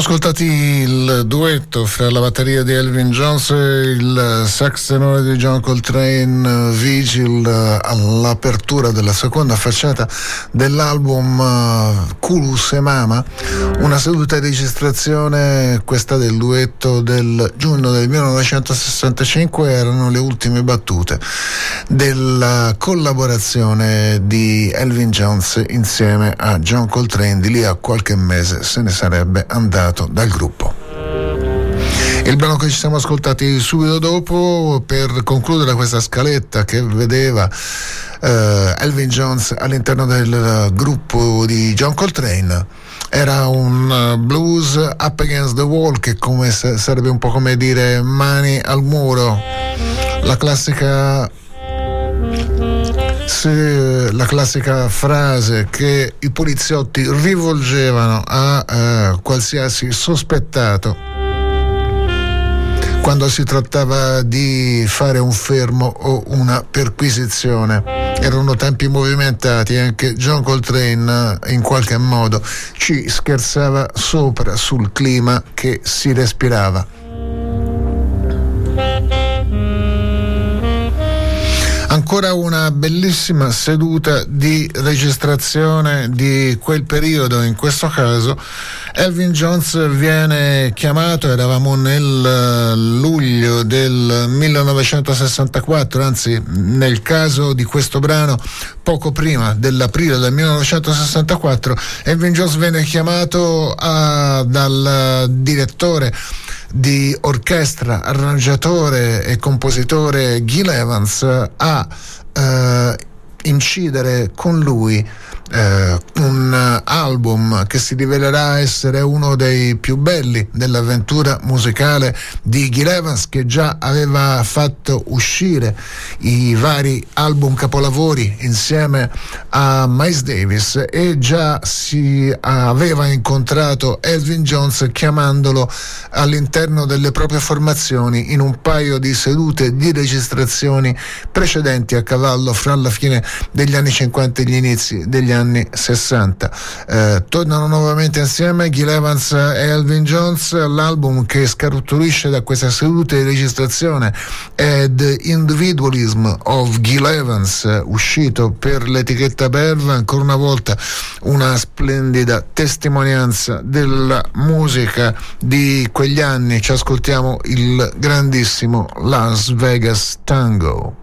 Ascoltati il duetto fra la batteria di Elvin Jones e il sax tenore di John Coltrane Vigil all'apertura della seconda facciata dell'album Culus e Mama, una seduta di registrazione, questa del duetto del giugno del 1965, erano le ultime battute della collaborazione di Elvin Jones insieme a John Coltrane, di lì a qualche mese se ne sarebbe andato dal gruppo. Il brano che ci siamo ascoltati subito dopo per concludere questa scaletta che vedeva uh, Elvin Jones all'interno del gruppo di John Coltrane era un uh, blues up against the wall che come sarebbe un po' come dire mani al muro la classica se la classica frase che i poliziotti rivolgevano a eh, qualsiasi sospettato quando si trattava di fare un fermo o una perquisizione. Erano tempi movimentati, anche John Coltrane in qualche modo ci scherzava sopra sul clima che si respirava. Ancora una bellissima seduta di registrazione di quel periodo, in questo caso Elvin Jones viene chiamato, eravamo nel eh, luglio del 1964, anzi nel caso di questo brano poco prima dell'aprile del 1964, Elvin Jones viene chiamato a, dal direttore di orchestra, arrangiatore e compositore Gil Evans a eh, incidere con lui eh, un album che si rivelerà essere uno dei più belli dell'avventura musicale di Gil Evans che già aveva fatto uscire i vari album capolavori insieme a Miles Davis e già si aveva incontrato Elvin Jones chiamandolo all'interno delle proprie formazioni in un paio di sedute di registrazioni precedenti a cavallo fra la fine degli anni 50 e gli inizi degli anni anni 60. Eh, tornano nuovamente insieme Gil Evans e Elvin Jones. L'album che scaratturisce da questa seduta di registrazione è The Individualism of Gil Evans, uscito per l'etichetta Belva. Ancora una volta una splendida testimonianza della musica di quegli anni. Ci ascoltiamo il grandissimo Las Vegas Tango.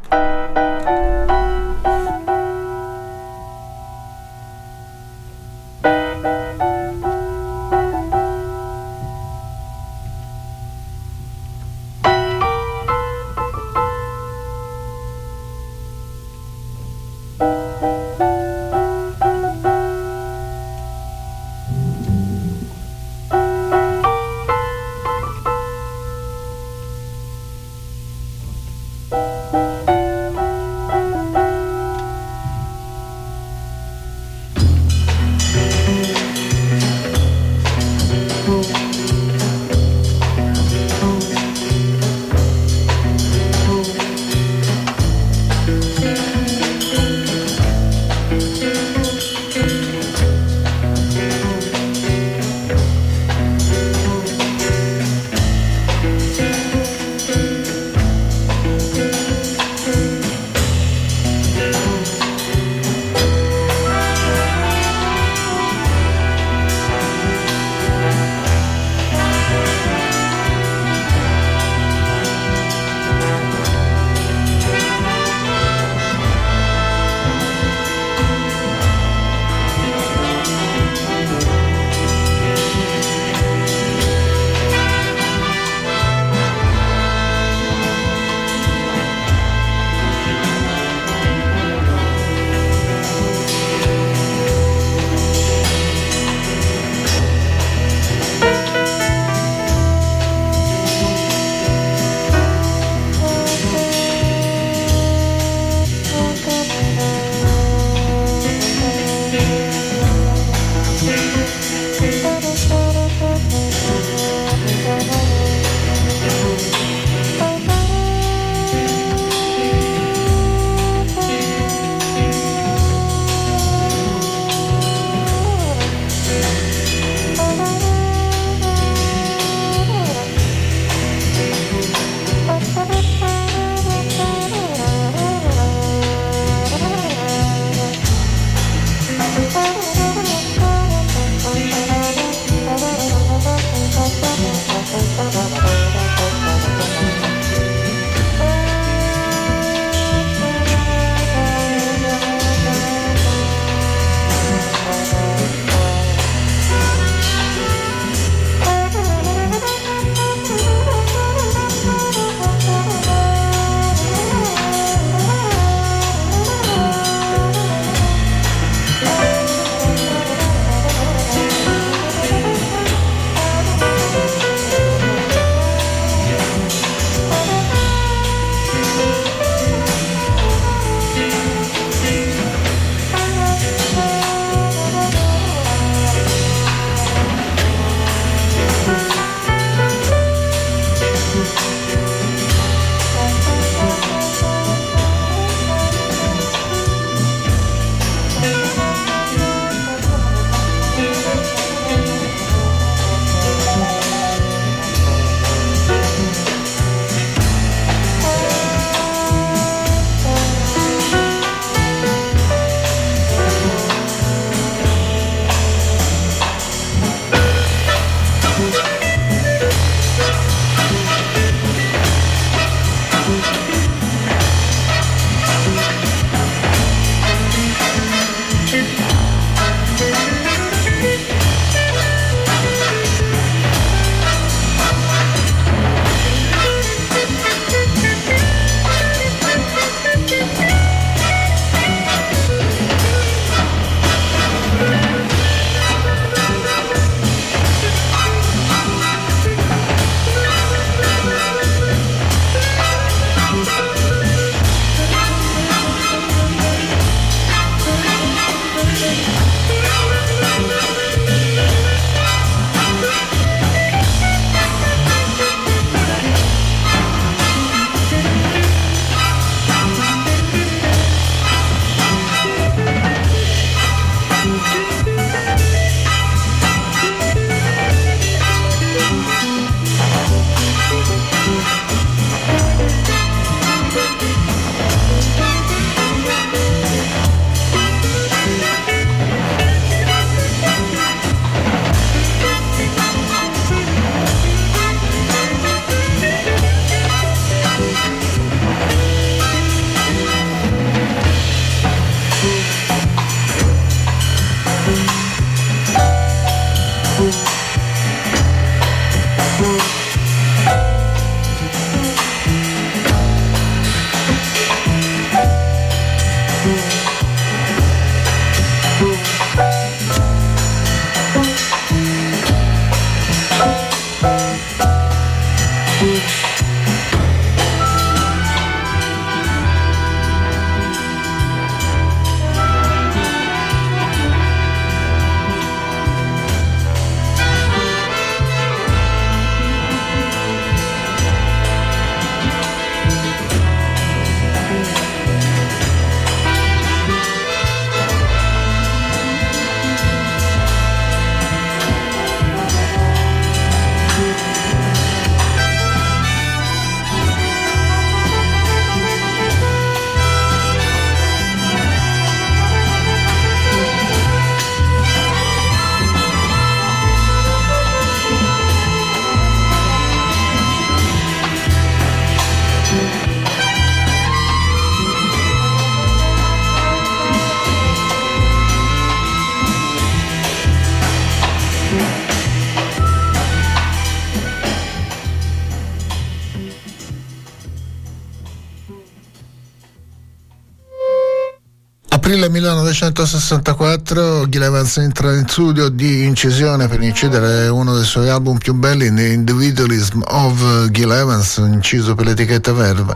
Aprile 1964 Gil entra in studio di incisione per incidere uno dei suoi album più belli, The Individualism of Gil Evans, inciso per l'etichetta Verve,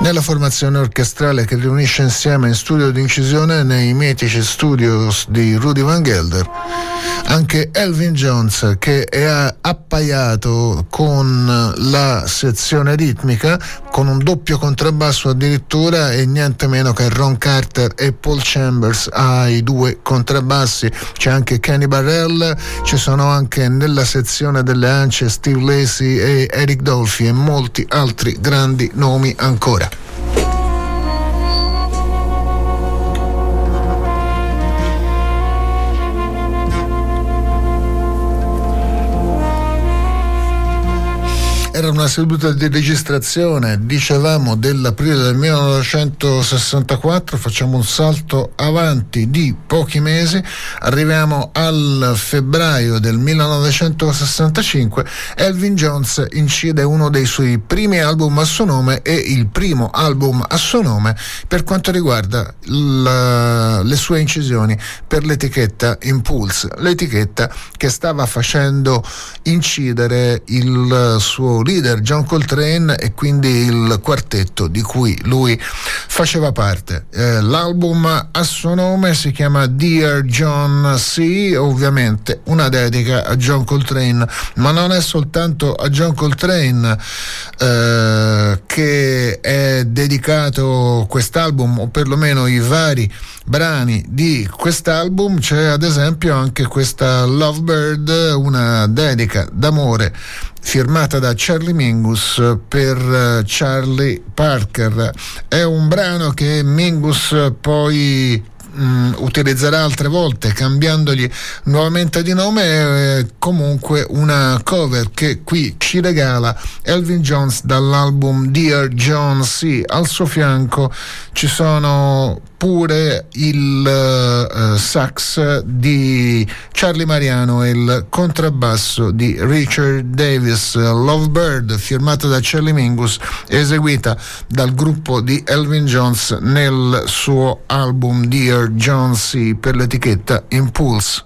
nella formazione orchestrale che riunisce insieme in studio di incisione nei mitici studios di Rudy Van Gelder. Anche Elvin Jones che è appaiato con la sezione ritmica, con un doppio contrabbasso addirittura e niente meno che Ron Carter e Paul Chambers ai due contrabbassi, c'è anche Kenny Barrell, ci sono anche nella sezione delle ance Steve Lacey e Eric Dolphy e molti altri grandi nomi ancora. Era una seduta di registrazione, dicevamo, dell'aprile del 1964, facciamo un salto avanti di pochi mesi, arriviamo al febbraio del 1965, Elvin Jones incide uno dei suoi primi album a suo nome e il primo album a suo nome per quanto riguarda la, le sue incisioni per l'etichetta Impulse, l'etichetta che stava facendo incidere il suo leader John Coltrane e quindi il quartetto di cui lui faceva parte. Eh, l'album a suo nome si chiama Dear John C, ovviamente una dedica a John Coltrane, ma non è soltanto a John Coltrane eh, che è dedicato quest'album, o perlomeno i vari brani di quest'album, c'è ad esempio anche questa Lovebird, una dedica d'amore firmata da Charlie Mingus per eh, Charlie Parker. È un brano che Mingus poi mh, utilizzerà altre volte cambiandogli nuovamente di nome eh, comunque una cover che qui ci regala Elvin Jones dall'album Dear John C. Al suo fianco ci sono pure il uh, sax di Charlie Mariano e il contrabbasso di Richard Davis, Lovebird, firmata da Charlie Mingus, eseguita dal gruppo di Elvin Jones nel suo album Dear John C per l'etichetta Impulse.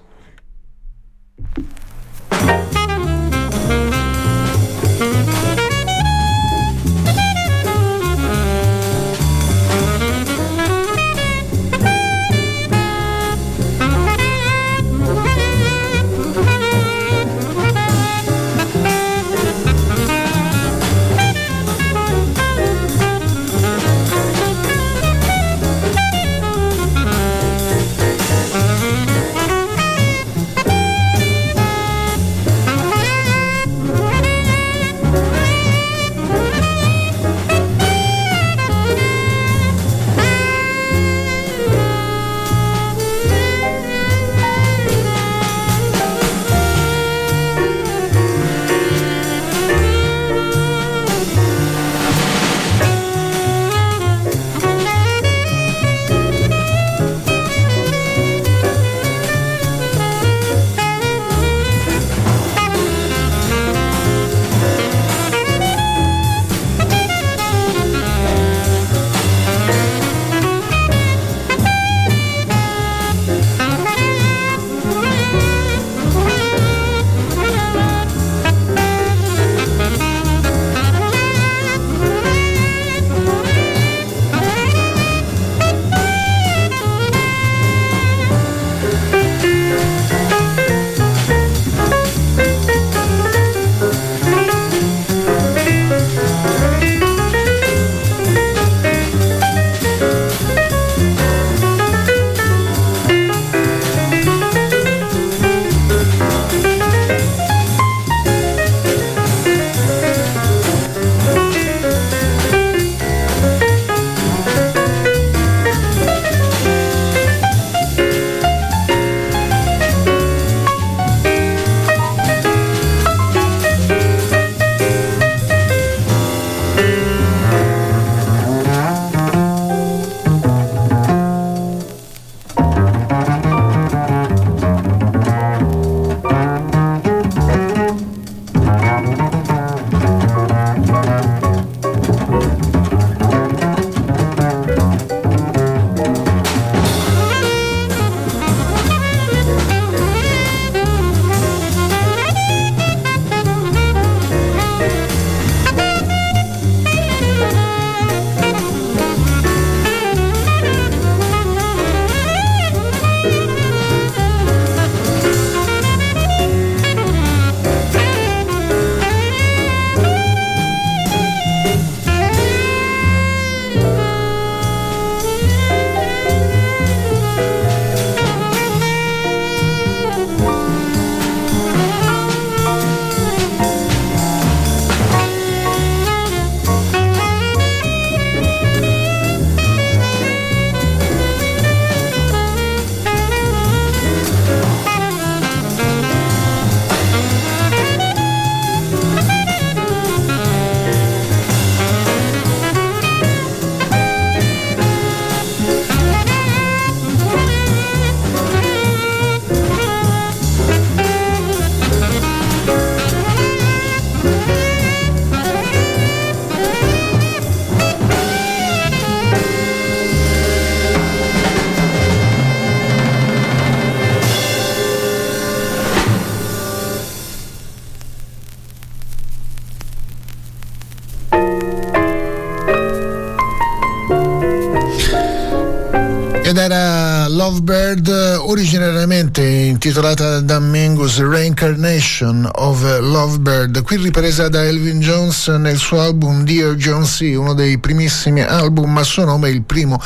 Originariamente intitolata da Mingus Reincarnation of Lovebird, qui ripresa da Elvin Jones nel suo album Dear John C, uno dei primissimi album a suo nome, il primo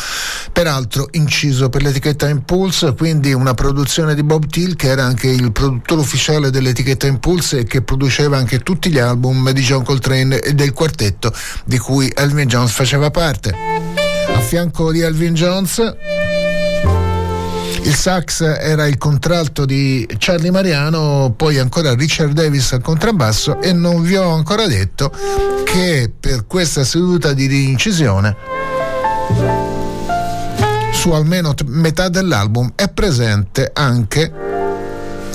peraltro inciso per l'etichetta Impulse, quindi una produzione di Bob Thiel che era anche il produttore ufficiale dell'etichetta Impulse e che produceva anche tutti gli album di John Coltrane e del quartetto di cui Elvin Jones faceva parte. A fianco di Elvin Jones il sax era il contralto di Charlie Mariano, poi ancora Richard Davis al contrabbasso e non vi ho ancora detto che per questa seduta di rincisione su almeno metà dell'album è presente anche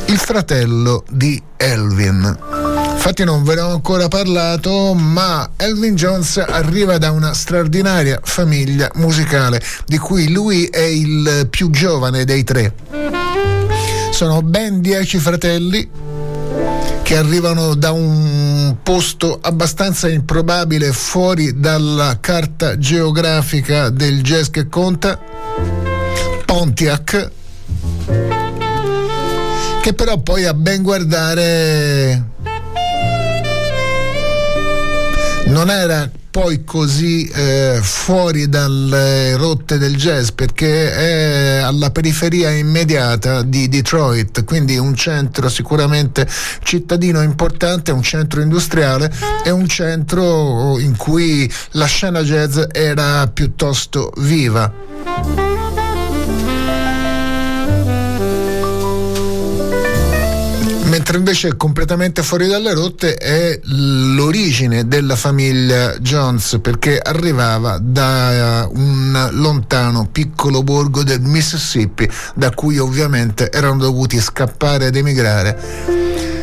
il fratello di Elvin. Infatti non ve ne ho ancora parlato, ma Elvin Jones arriva da una straordinaria famiglia musicale, di cui lui è il più giovane dei tre. Sono ben dieci fratelli che arrivano da un posto abbastanza improbabile fuori dalla carta geografica del jazz che conta, Pontiac, che però poi a ben guardare non era poi così eh, fuori dalle rotte del jazz perché è alla periferia immediata di Detroit, quindi un centro sicuramente cittadino importante, un centro industriale e un centro in cui la scena jazz era piuttosto viva. Mentre invece completamente fuori dalle rotte è l'origine della famiglia Jones perché arrivava da un lontano piccolo borgo del Mississippi da cui ovviamente erano dovuti scappare ed emigrare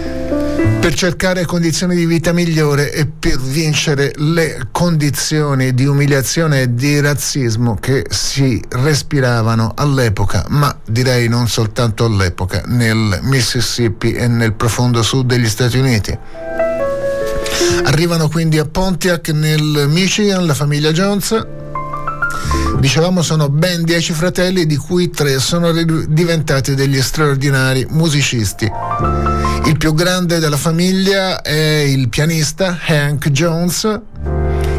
per cercare condizioni di vita migliore e per vincere le condizioni di umiliazione e di razzismo che si respiravano all'epoca, ma direi non soltanto all'epoca, nel Mississippi e nel profondo sud degli Stati Uniti. Arrivano quindi a Pontiac nel Michigan la famiglia Jones. Dicevamo sono ben dieci fratelli di cui tre sono diventati degli straordinari musicisti. Il più grande della famiglia è il pianista Hank Jones.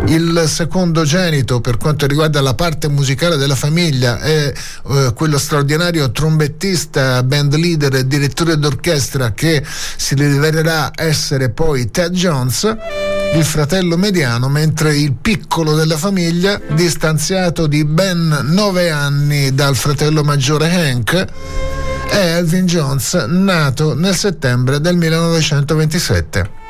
Il secondogenito per quanto riguarda la parte musicale della famiglia è eh, quello straordinario trombettista, band leader e direttore d'orchestra che si rivelerà essere poi Ted Jones il fratello mediano, mentre il piccolo della famiglia, distanziato di ben nove anni dal fratello maggiore Hank, è Elvin Jones, nato nel settembre del 1927.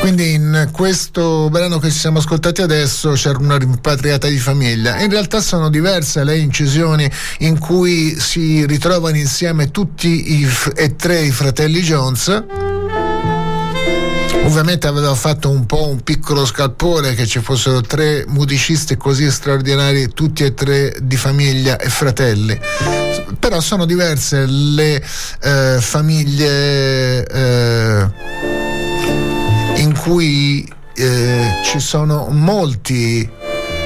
Quindi in questo brano che ci siamo ascoltati adesso c'era una rimpatriata di famiglia. In realtà sono diverse le incisioni in cui si ritrovano insieme tutti i e tre i fratelli Jones Ovviamente aveva fatto un po' un piccolo scalpore che ci fossero tre musicisti così straordinari, tutti e tre di famiglia e fratelli. Però sono diverse le eh, famiglie eh, in cui eh, ci sono molti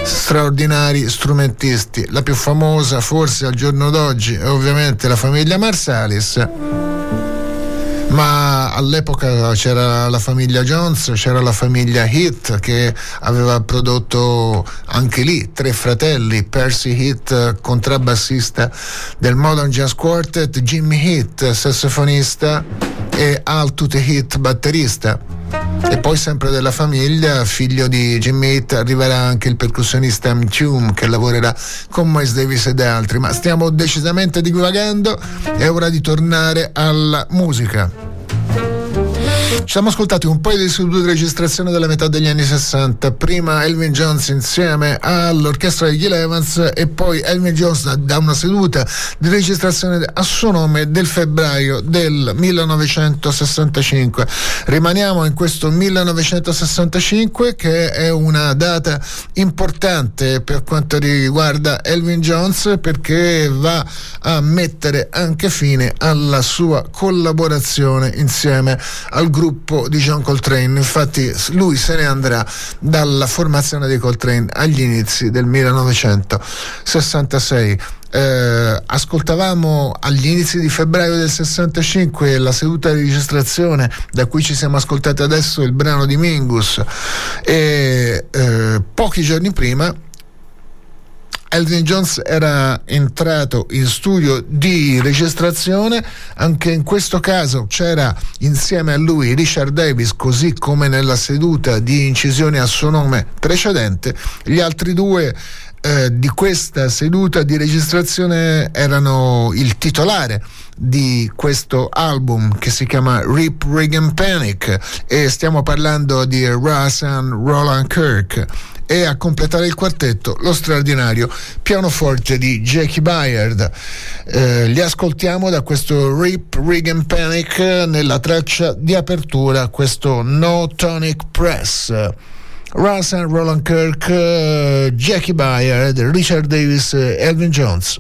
straordinari strumentisti. La più famosa forse al giorno d'oggi è ovviamente la famiglia Marsalis ma all'epoca c'era la famiglia Jones, c'era la famiglia Heath che aveva prodotto anche lì tre fratelli, Percy Heath, contrabbassista del Modern Jazz Quartet, Jimmy Heath, sassofonista e Al Tute Heath, batterista. E poi sempre della famiglia, figlio di Jimmy Heath, arriverà anche il percussionista Mtume che lavorerà con Miles Davis ed altri. Ma stiamo decisamente divagando, è ora di tornare alla musica. Ci siamo ascoltati un paio di sedute di registrazione della metà degli anni 60, prima Elvin Jones insieme all'orchestra di Gil Evans e poi Elvin Jones da una seduta di registrazione a suo nome del febbraio del 1965. Rimaniamo in questo 1965 che è una data importante per quanto riguarda Elvin Jones perché va a mettere anche fine alla sua collaborazione insieme al gruppo gruppo di John Coltrane. Infatti lui se ne andrà dalla formazione di Coltrane agli inizi del 1966. Eh, ascoltavamo agli inizi di febbraio del 65 la seduta di registrazione da cui ci siamo ascoltati adesso il brano di Mingus e eh, pochi giorni prima Elvin Jones era entrato in studio di registrazione, anche in questo caso c'era insieme a lui Richard Davis, così come nella seduta di incisione a suo nome precedente. Gli altri due eh, di questa seduta di registrazione erano il titolare di questo album che si chiama Rip Regan Panic e stiamo parlando di Russ and Roland Kirk e a completare il quartetto lo straordinario pianoforte di Jackie Byard. Eh, li ascoltiamo da questo Rip Regan Panic nella traccia di apertura, questo No Tonic Press. Russell, Roland Kirk, uh, Jackie Byard, Richard Davis, uh, Elvin Jones.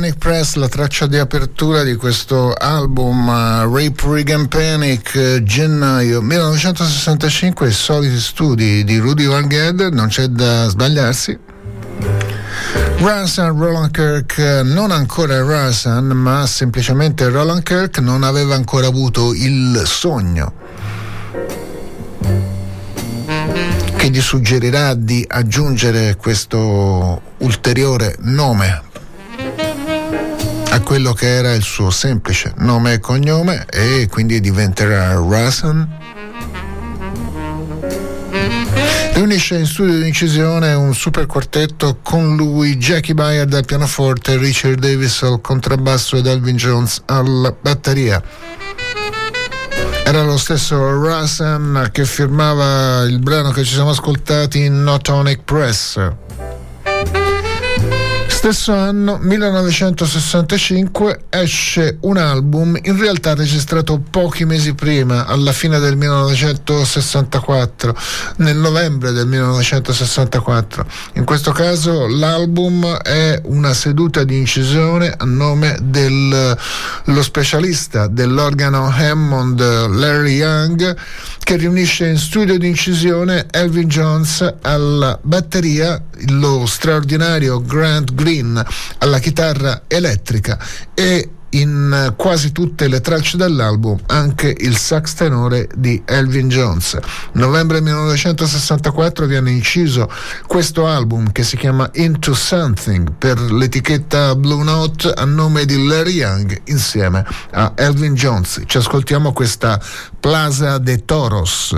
Tonic Press, la traccia di apertura di questo album uh, Rape Regan Panic, uh, gennaio 1965, i soliti studi di Rudy Van Ged, non c'è da sbagliarsi. Russell Roland Kirk, non ancora Russell, ma semplicemente Roland Kirk non aveva ancora avuto il sogno che gli suggerirà di aggiungere questo ulteriore nome a quello che era il suo semplice nome e cognome e quindi diventerà Russell. Riunisce in studio di incisione un super quartetto con lui Jackie Byard al pianoforte, Richard Davis al contrabbasso ed Elvin Jones alla batteria. Era lo stesso Russell che firmava il brano che ci siamo ascoltati in Notonic Press. Stesso anno, 1965, esce un album in realtà registrato pochi mesi prima, alla fine del 1964, nel novembre del 1964. In questo caso l'album è una seduta di incisione a nome dello specialista dell'organo Hammond Larry Young che riunisce in studio di incisione Elvin Jones alla batteria, lo straordinario Grant Green alla chitarra elettrica e in quasi tutte le tracce dell'album anche il sax tenore di Elvin Jones. Novembre 1964 viene inciso questo album che si chiama Into Something per l'etichetta Blue Note a nome di Larry Young insieme a Elvin Jones. Ci ascoltiamo questa Plaza de Toros.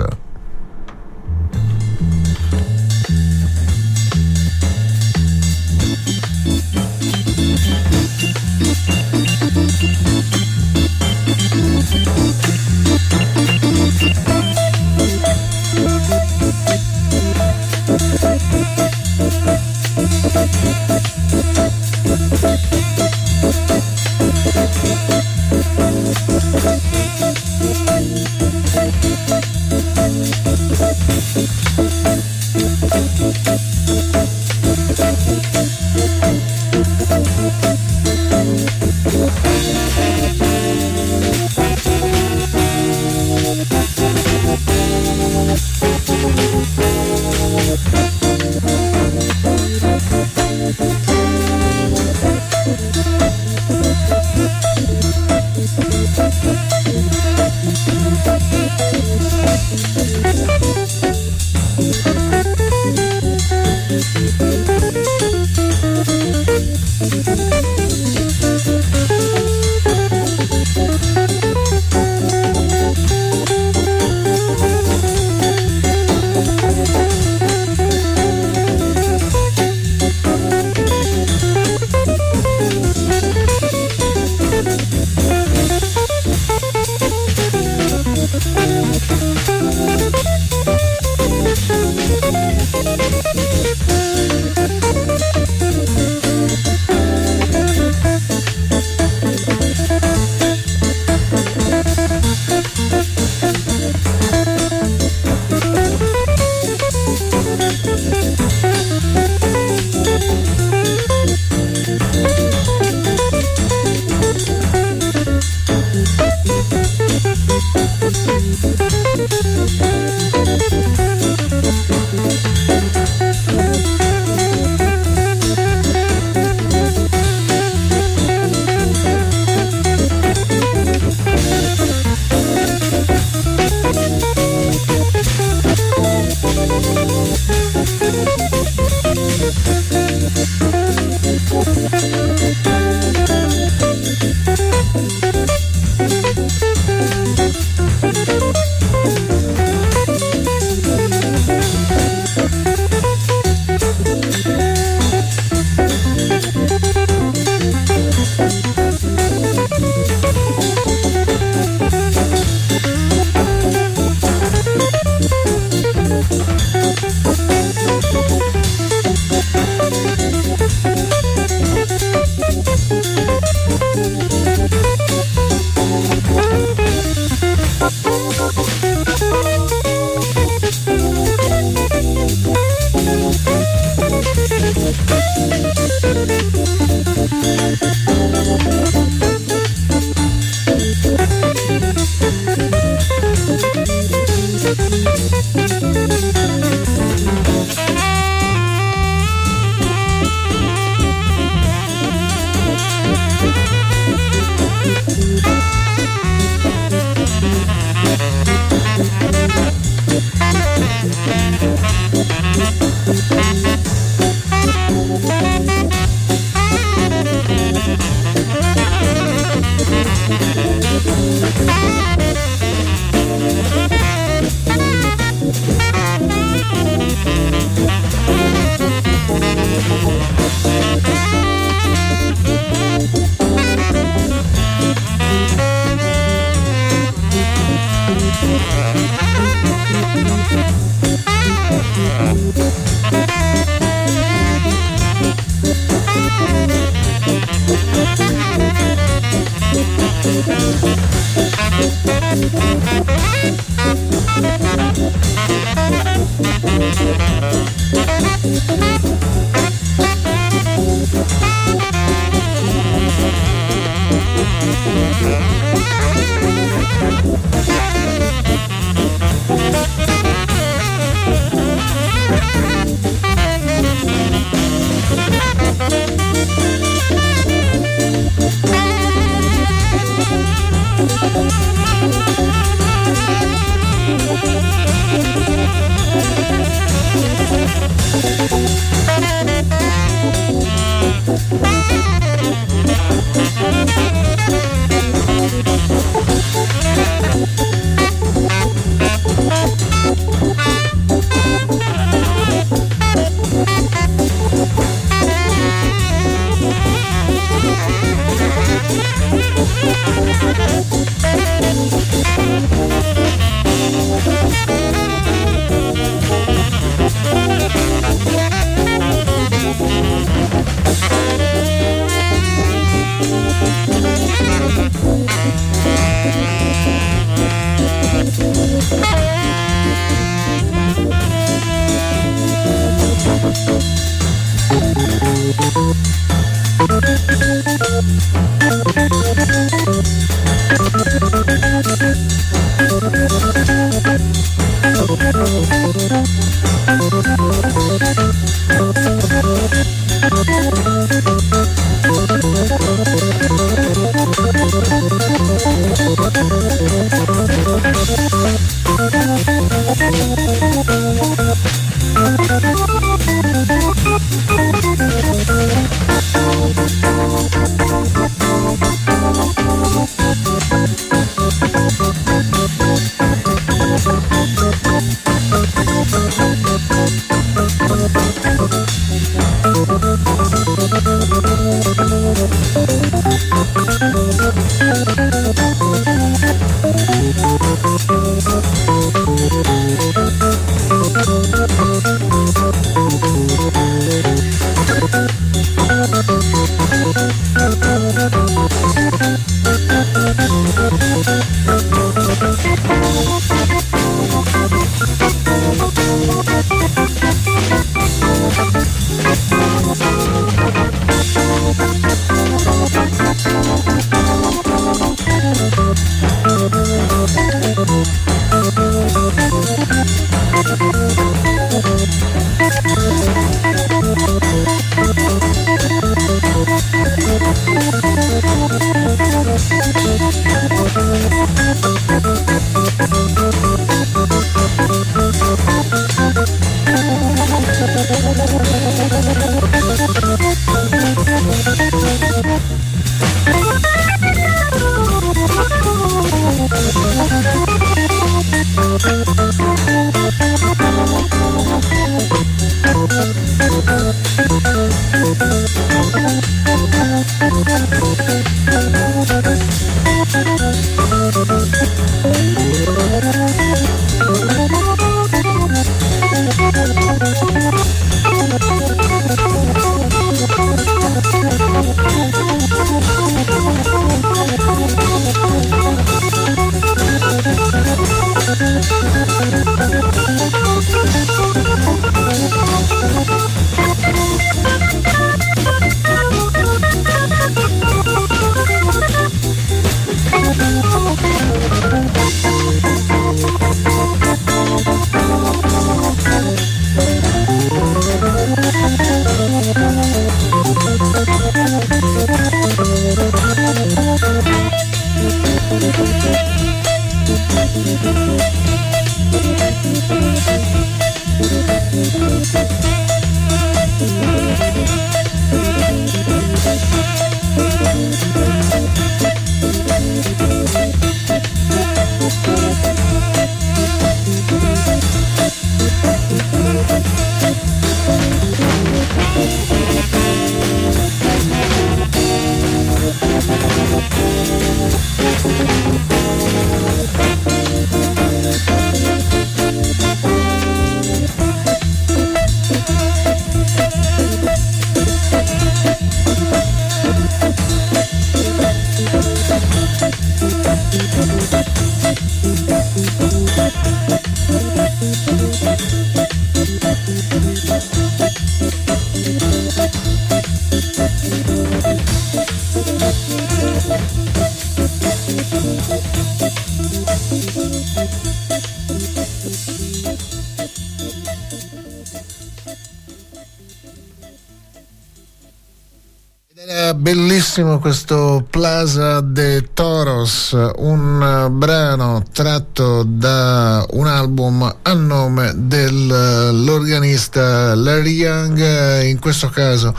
Bellissimo questo Plaza de Toros, un brano tratto da un album a nome dell'organista Larry Young, in questo caso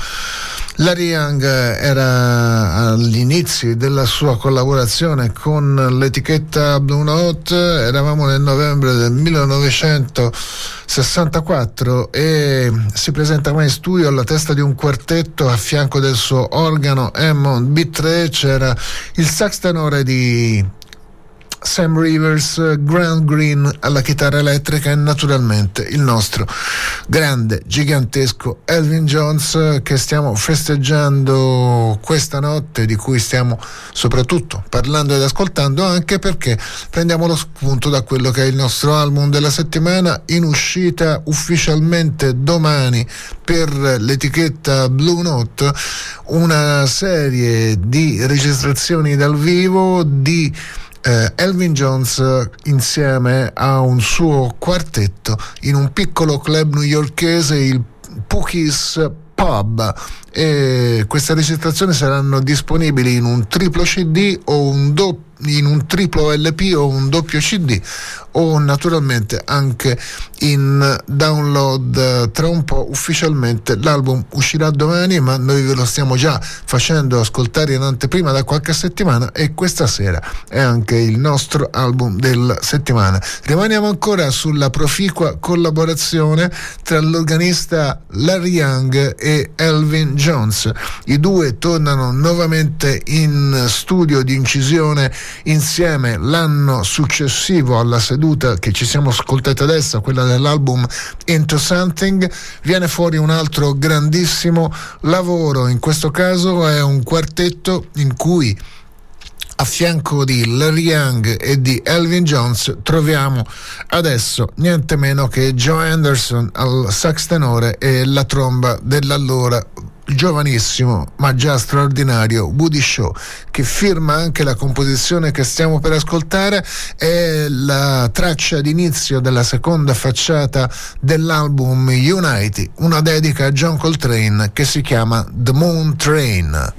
Larry Young era agli inizi della sua collaborazione con l'etichetta Blue Note, eravamo nel novembre del 1964 e si presenta qua in studio alla testa di un quartetto a fianco del suo organo Hammond. B3 c'era il sax tenore di Sam Rivers, Grant Green alla chitarra elettrica e naturalmente il nostro grande, gigantesco Elvin Jones che stiamo festeggiando questa notte, di cui stiamo soprattutto parlando ed ascoltando anche perché prendiamo lo spunto da quello che è il nostro album della settimana in uscita ufficialmente domani per l'etichetta Blue Note, una serie di registrazioni dal vivo di eh, Elvin Jones eh, insieme a un suo quartetto in un piccolo club newyorkese, il Pookies Pub. E queste registrazioni saranno disponibili in un triplo CD o un doppio in un triplo LP o un doppio CD o naturalmente anche in download. Tra un po' ufficialmente l'album uscirà domani ma noi ve lo stiamo già facendo ascoltare in anteprima da qualche settimana e questa sera è anche il nostro album della settimana. Rimaniamo ancora sulla proficua collaborazione tra l'organista Larry Young e Elvin Jones. I due tornano nuovamente in studio di incisione insieme l'anno successivo alla seduta che ci siamo ascoltati adesso, quella dell'album Into Something, viene fuori un altro grandissimo lavoro, in questo caso è un quartetto in cui a fianco di Larry Young e di Elvin Jones troviamo adesso niente meno che Joe Anderson al sax tenore e la tromba dell'allora giovanissimo ma già straordinario Woody Shaw che firma anche la composizione che stiamo per ascoltare è la traccia d'inizio della seconda facciata dell'album Unity una dedica a John Coltrane che si chiama The Moon Train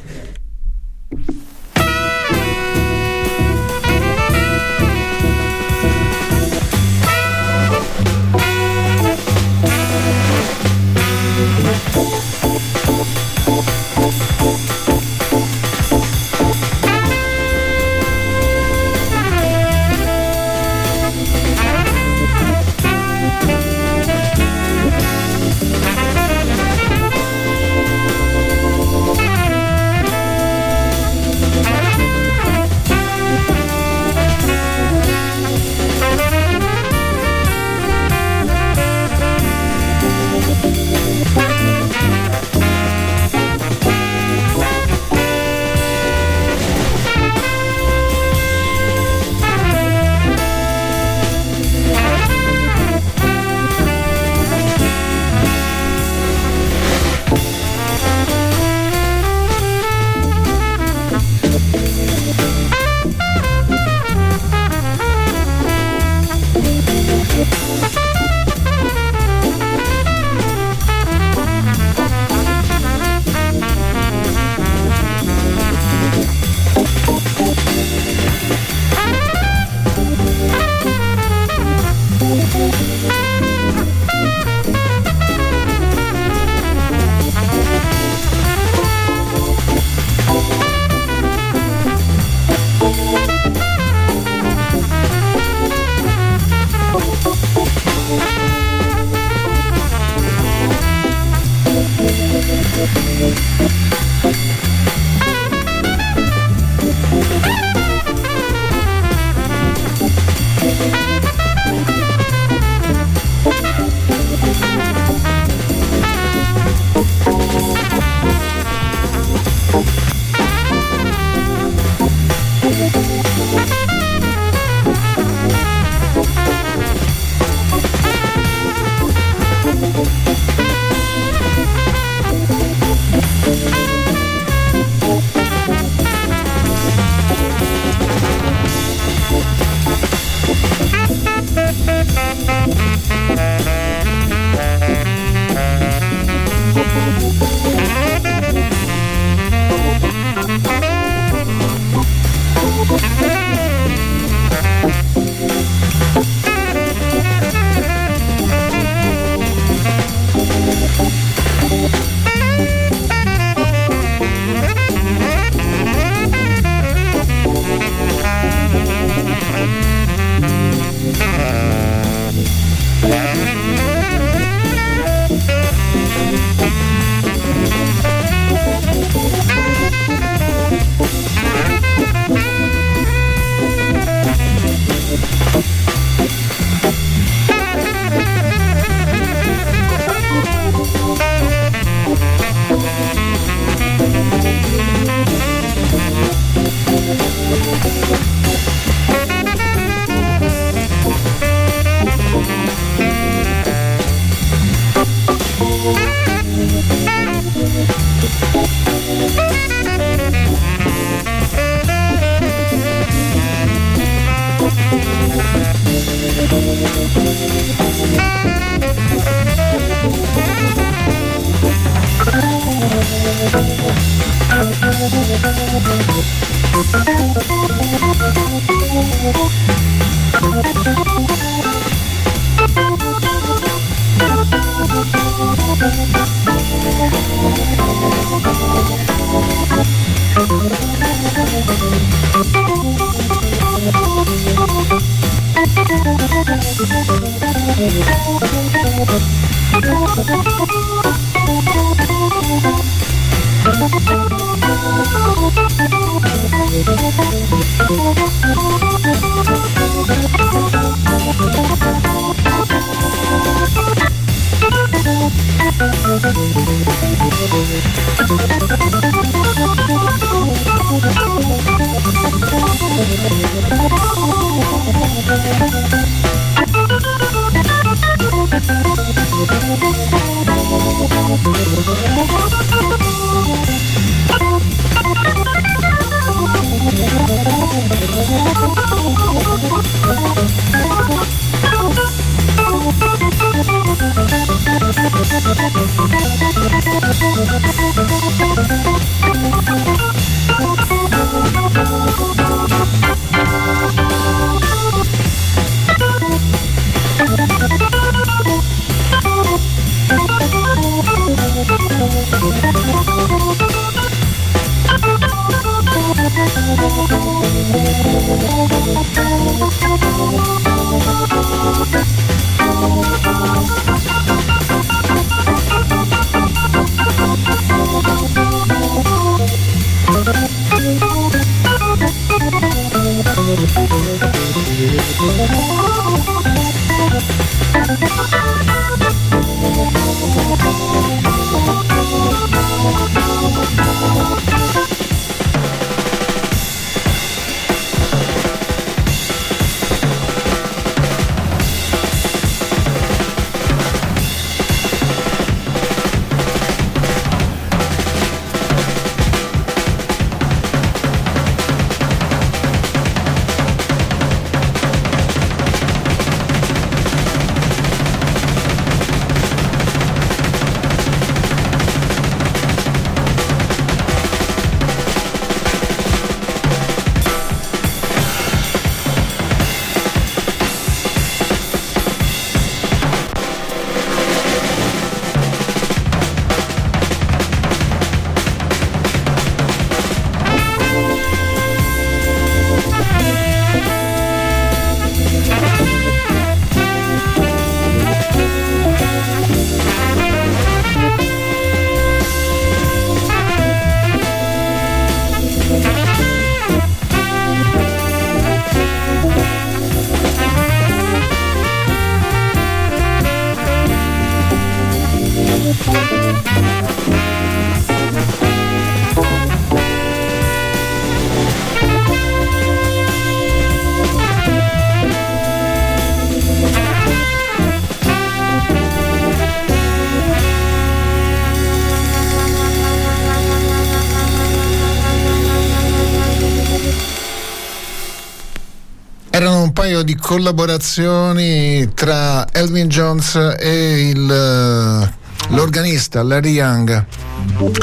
di collaborazioni tra Elvin Jones e il, eh, l'organista Larry Young.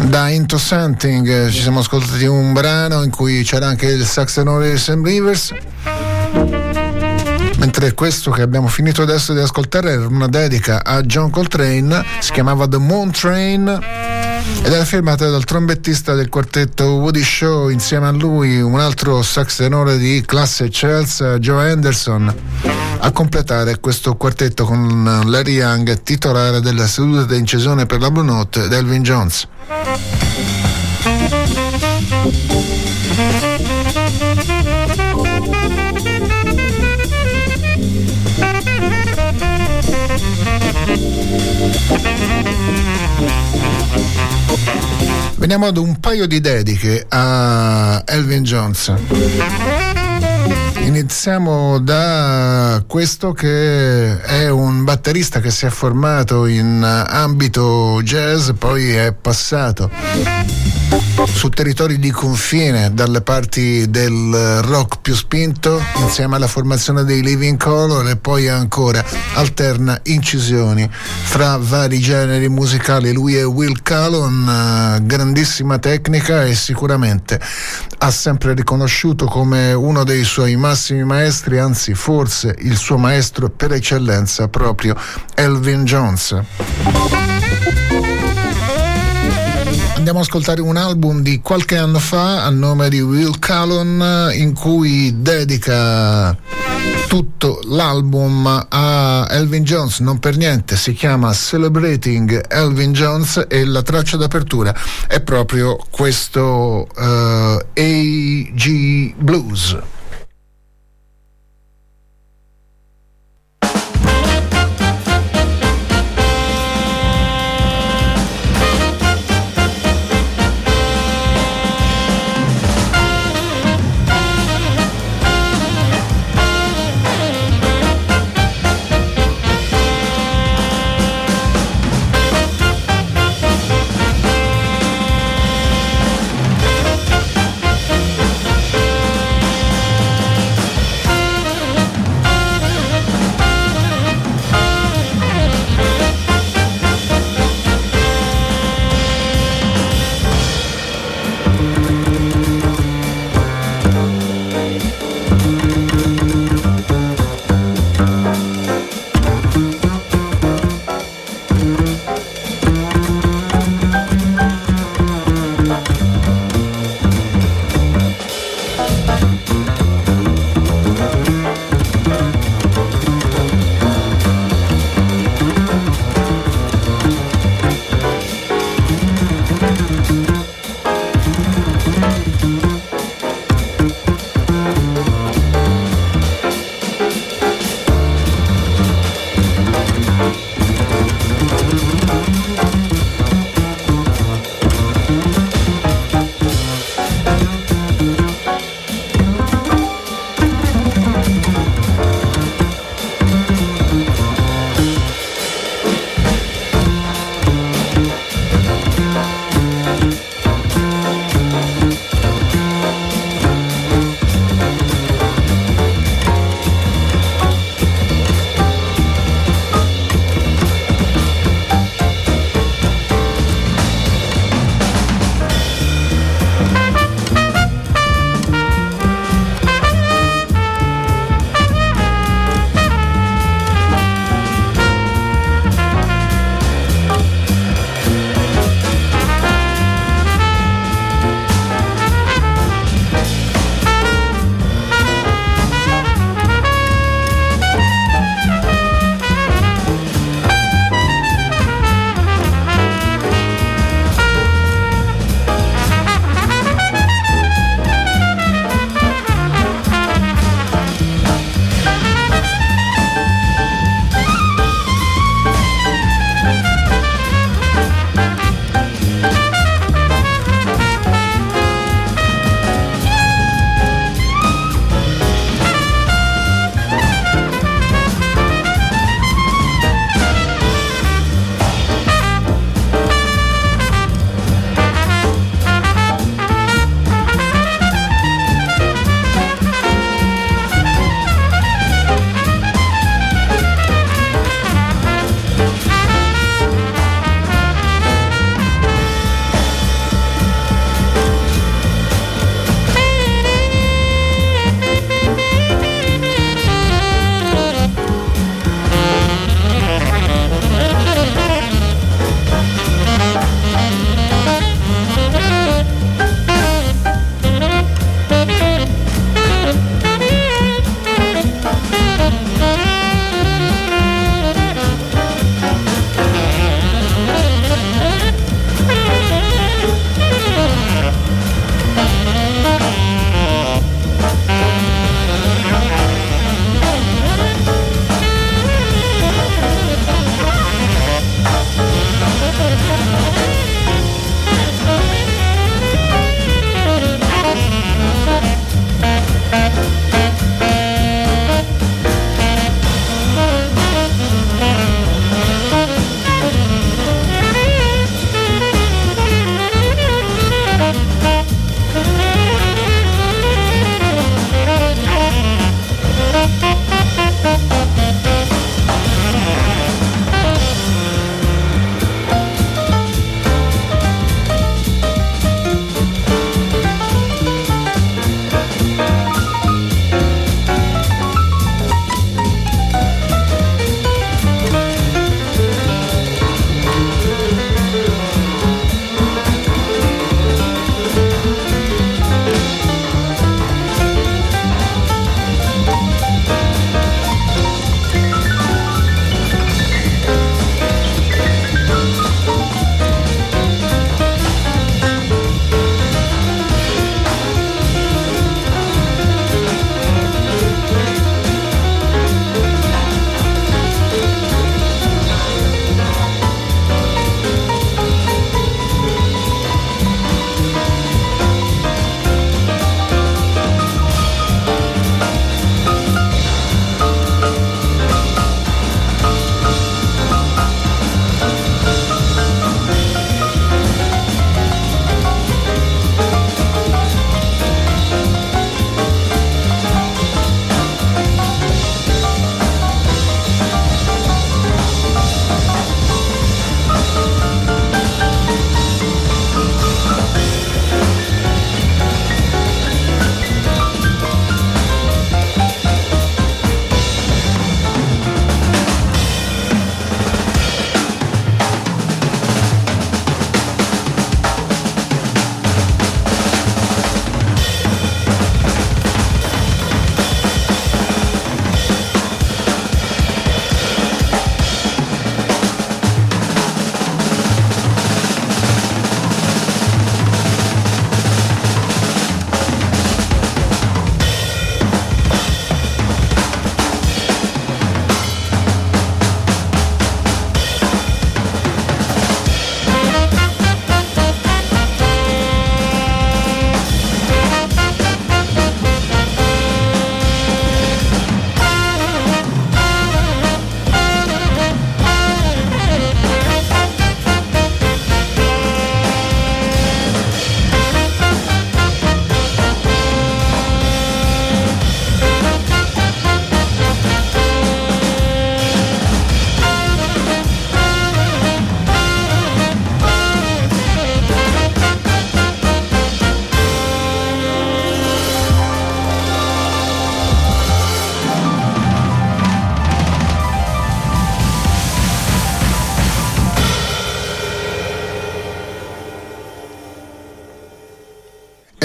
Da Into Something ci siamo ascoltati un brano in cui c'era anche il sax tenore Sam Rivers mentre questo che abbiamo finito adesso di ascoltare era una dedica a John Coltrane, si chiamava The Moon Train ed era firmata dal trombettista del quartetto Woody Show insieme a lui un altro sax tenore di classe Chelsea, Joe Anderson a completare questo quartetto con Larry Young titolare della seduta di incisione per la Blue Note ed Elvin Jones Veniamo ad un paio di dediche a Elvin Jones. Iniziamo da questo che è un batterista che si è formato in ambito jazz, poi è passato su territori di confine dalle parti del rock più spinto insieme alla formazione dei Living Color e poi ancora alterna incisioni fra vari generi musicali. Lui è Will Callon grandissima tecnica e sicuramente ha sempre riconosciuto come uno dei suoi massimi maestri anzi forse il suo maestro per eccellenza proprio Elvin Jones andiamo ad ascoltare un album di qualche anno fa a nome di Will Callon in cui dedica tutto l'album a Elvin Jones, non per niente si chiama Celebrating Elvin Jones e la traccia d'apertura è proprio questo uh, eh, AG Blues.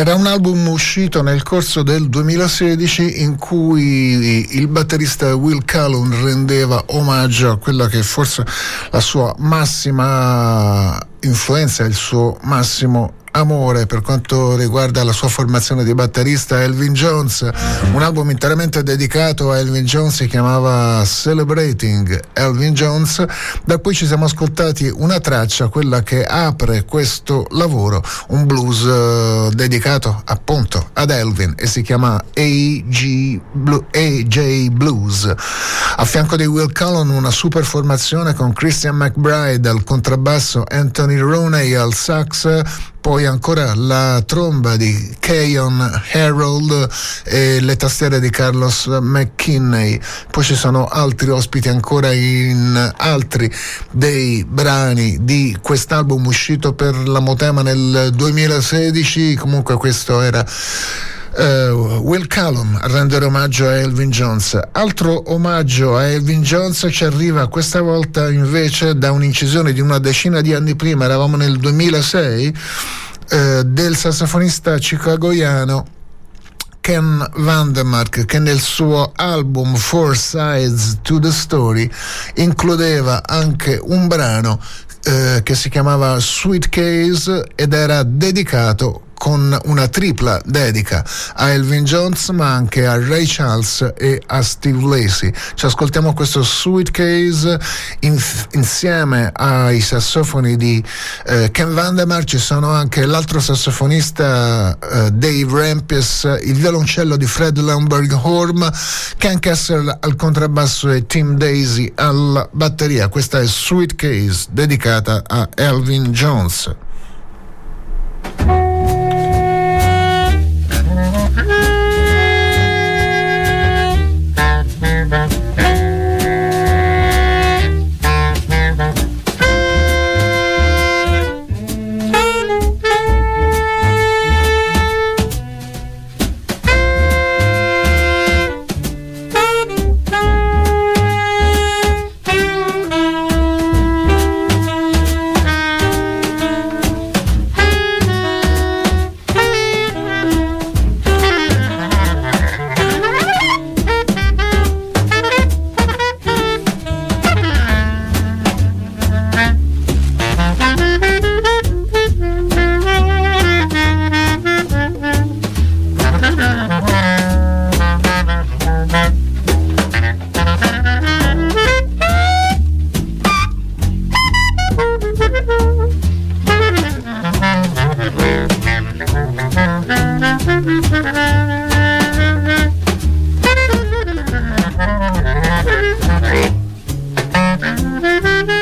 Era un album uscito nel corso del 2016 in cui il batterista Will Callum rendeva omaggio a quella che forse la sua massima influenza, il suo massimo amore per quanto riguarda la sua formazione di batterista Elvin Jones, un album interamente dedicato a Elvin Jones si chiamava Celebrating Elvin Jones, da cui ci siamo ascoltati una traccia, quella che apre questo lavoro, un blues uh, dedicato appunto ad Elvin e si chiama AG Blue, AJ Blues. A fianco di Will Cullen una super formazione con Christian McBride al contrabbasso, Anthony Rooney al sax, poi ancora la tromba di Keon Harold e le tastiere di Carlos McKinney. Poi ci sono altri ospiti ancora in altri dei brani di quest'album uscito per la Motema nel 2016. Comunque questo era Uh, Will Callum a rendere omaggio a Elvin Jones. Altro omaggio a Elvin Jones ci arriva questa volta invece da un'incisione di una decina di anni prima, eravamo nel 2006, uh, del sassofonista chicagoiano Ken Vandermark che nel suo album Four Sides to the Story includeva anche un brano eh, che si chiamava Sweet Case ed era dedicato con una tripla dedica a Elvin Jones ma anche a Ray Charles e a Steve Lacey. Ci ascoltiamo questo Sweet Case in, insieme ai sassofoni di eh, Ken Vandemar, ci sono anche l'altro sassofonista eh, Dave Rampis, il violoncello di Fred Lamberg Horm, Ken Kessel al contrabbasso e Tim Daisy alla batteria. Questa è Sweet Case dedicata a Elvin Jones. Música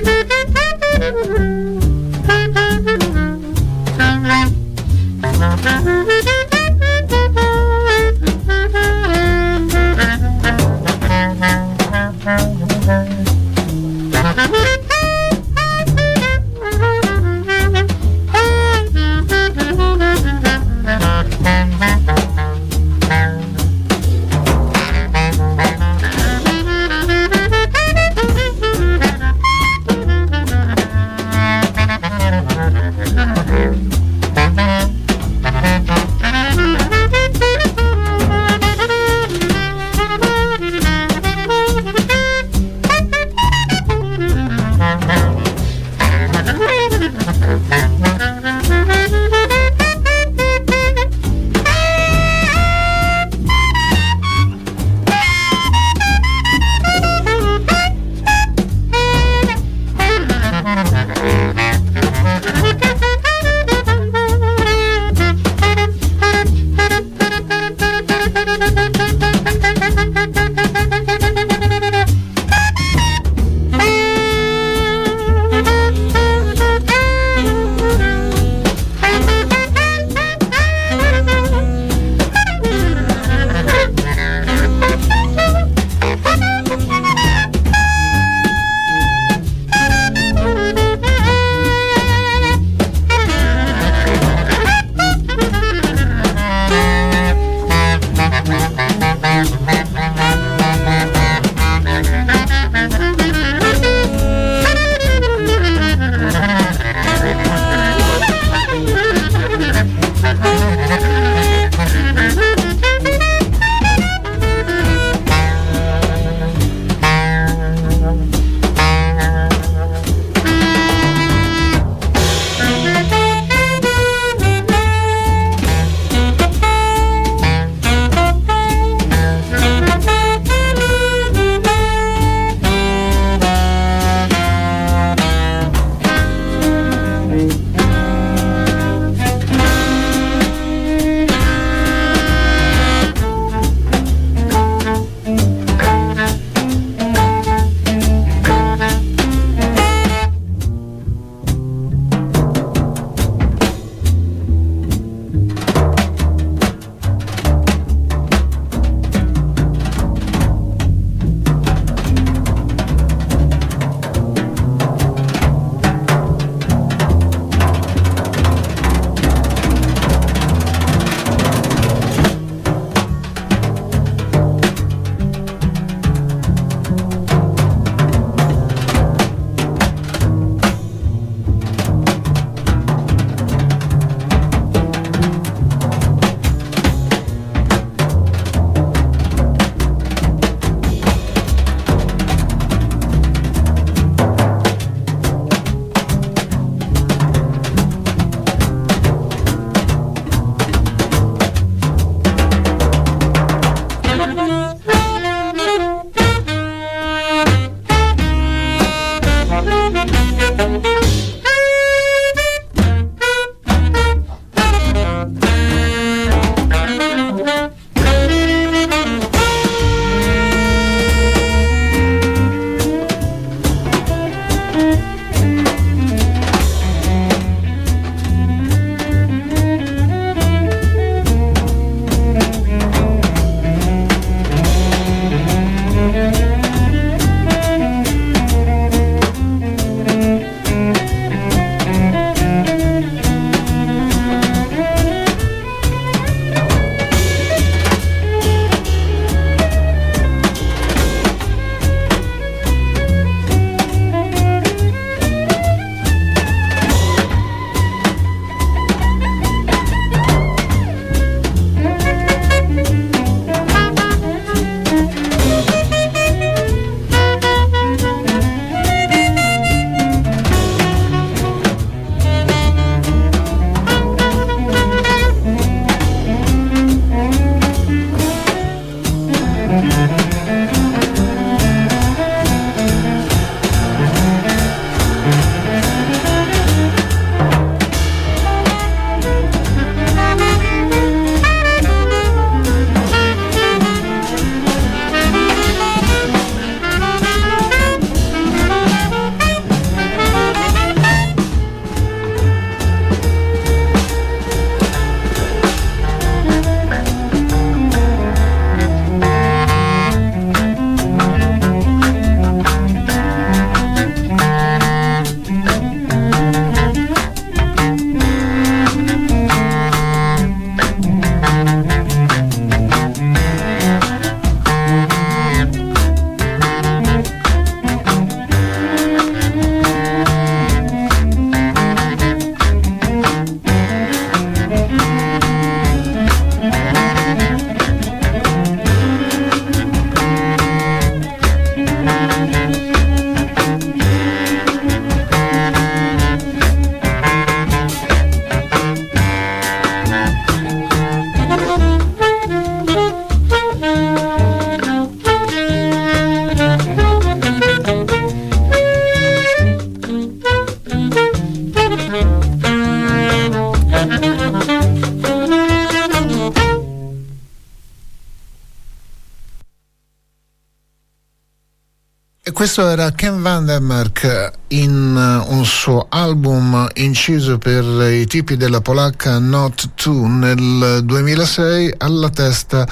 questo era Ken Vandermark in uh, un suo album inciso per i tipi della polacca Not 2 nel 2006 alla testa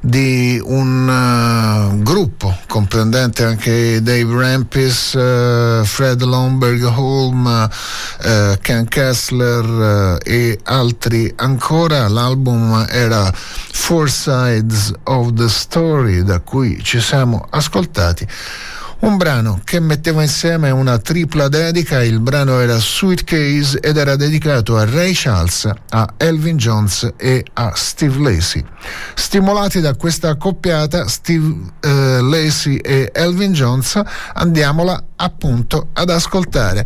di un uh, gruppo comprendente anche Dave Rampis, uh, Fred Lomberg Holm, Ken Kessler e altri ancora. L'album era Four Sides of the Story da cui ci siamo ascoltati un brano che metteva insieme una tripla dedica, il brano era Sweet Case ed era dedicato a Ray Charles, a Elvin Jones e a Steve Lacey. Stimolati da questa accoppiata, Steve eh, Lacey e Elvin Jones, andiamola appunto ad ascoltare.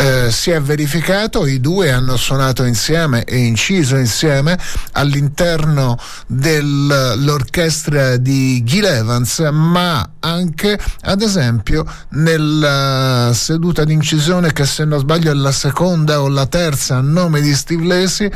Eh, si è verificato, i due hanno suonato insieme e inciso insieme all'interno dell'orchestra di Gil Evans, ma anche ad esempio nella seduta di incisione che se non sbaglio è la seconda o la terza a nome di Steve Lacey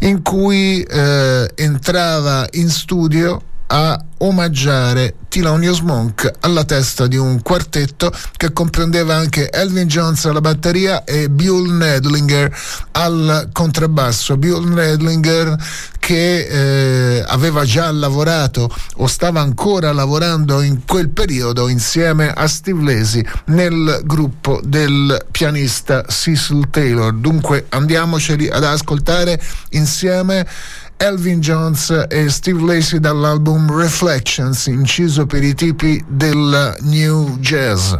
in cui eh, entrava in studio a omaggiare Thelonious Monk alla testa di un quartetto che comprendeva anche Elvin Jones alla batteria e Buell Nedlinger al contrabbasso. Buell Nedlinger che eh, aveva già lavorato o stava ancora lavorando in quel periodo insieme a Steve Lacey nel gruppo del pianista Cecil Taylor. Dunque andiamoceli ad ascoltare insieme Elvin Jones e Steve Lacey dall'album Reflections, inciso per i tipi del New Jazz.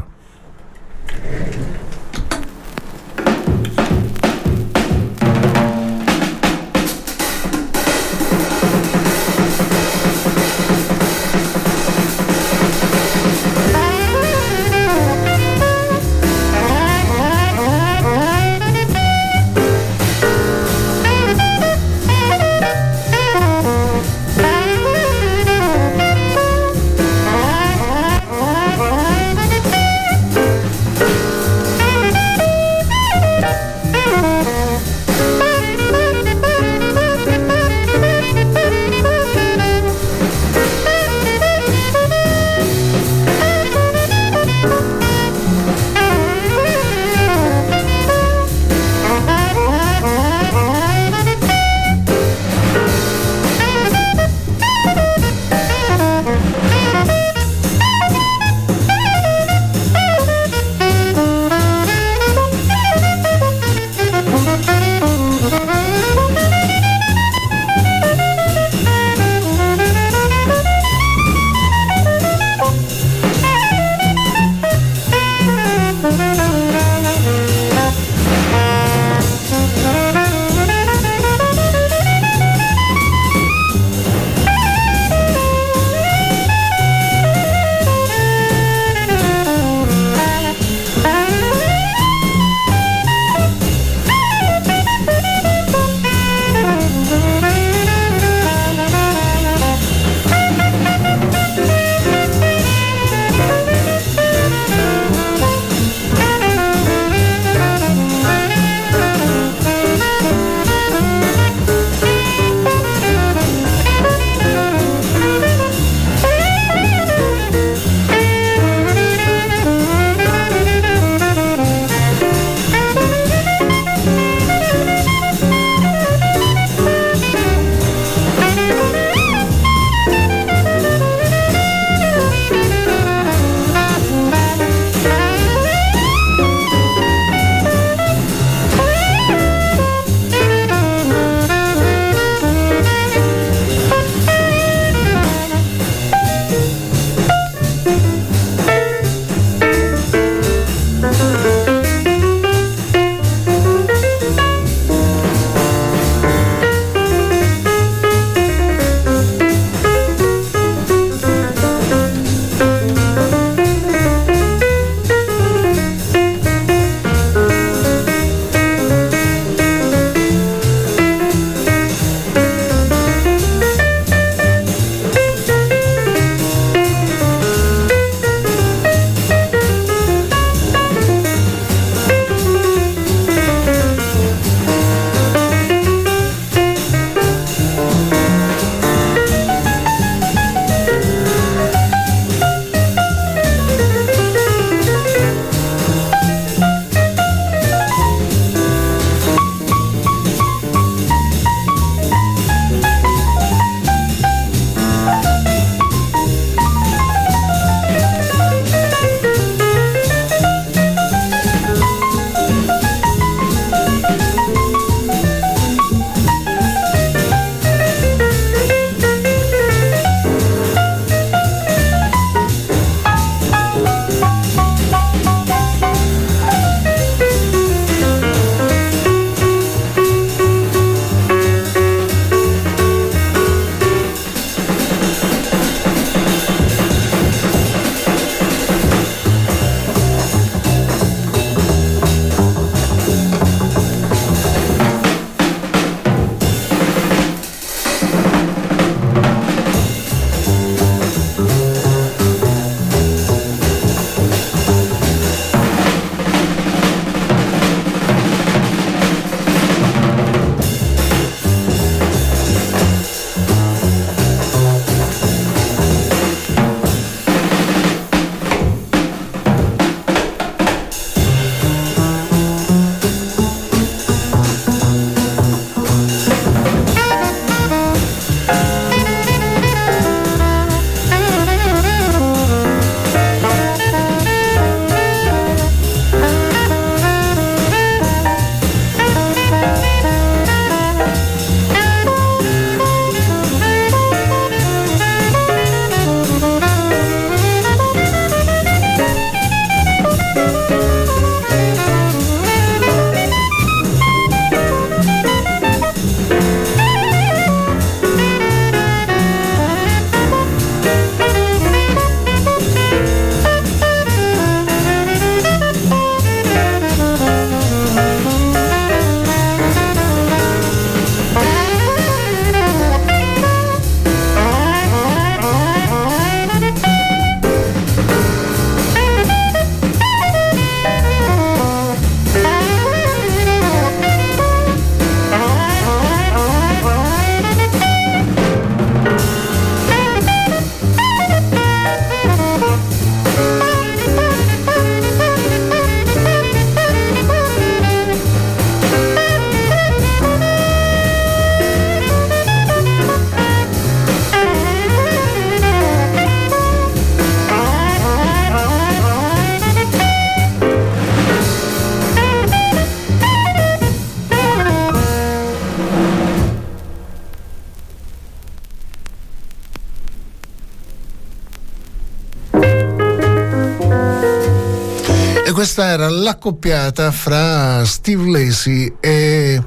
Questa era l'accoppiata fra Steve Lacey e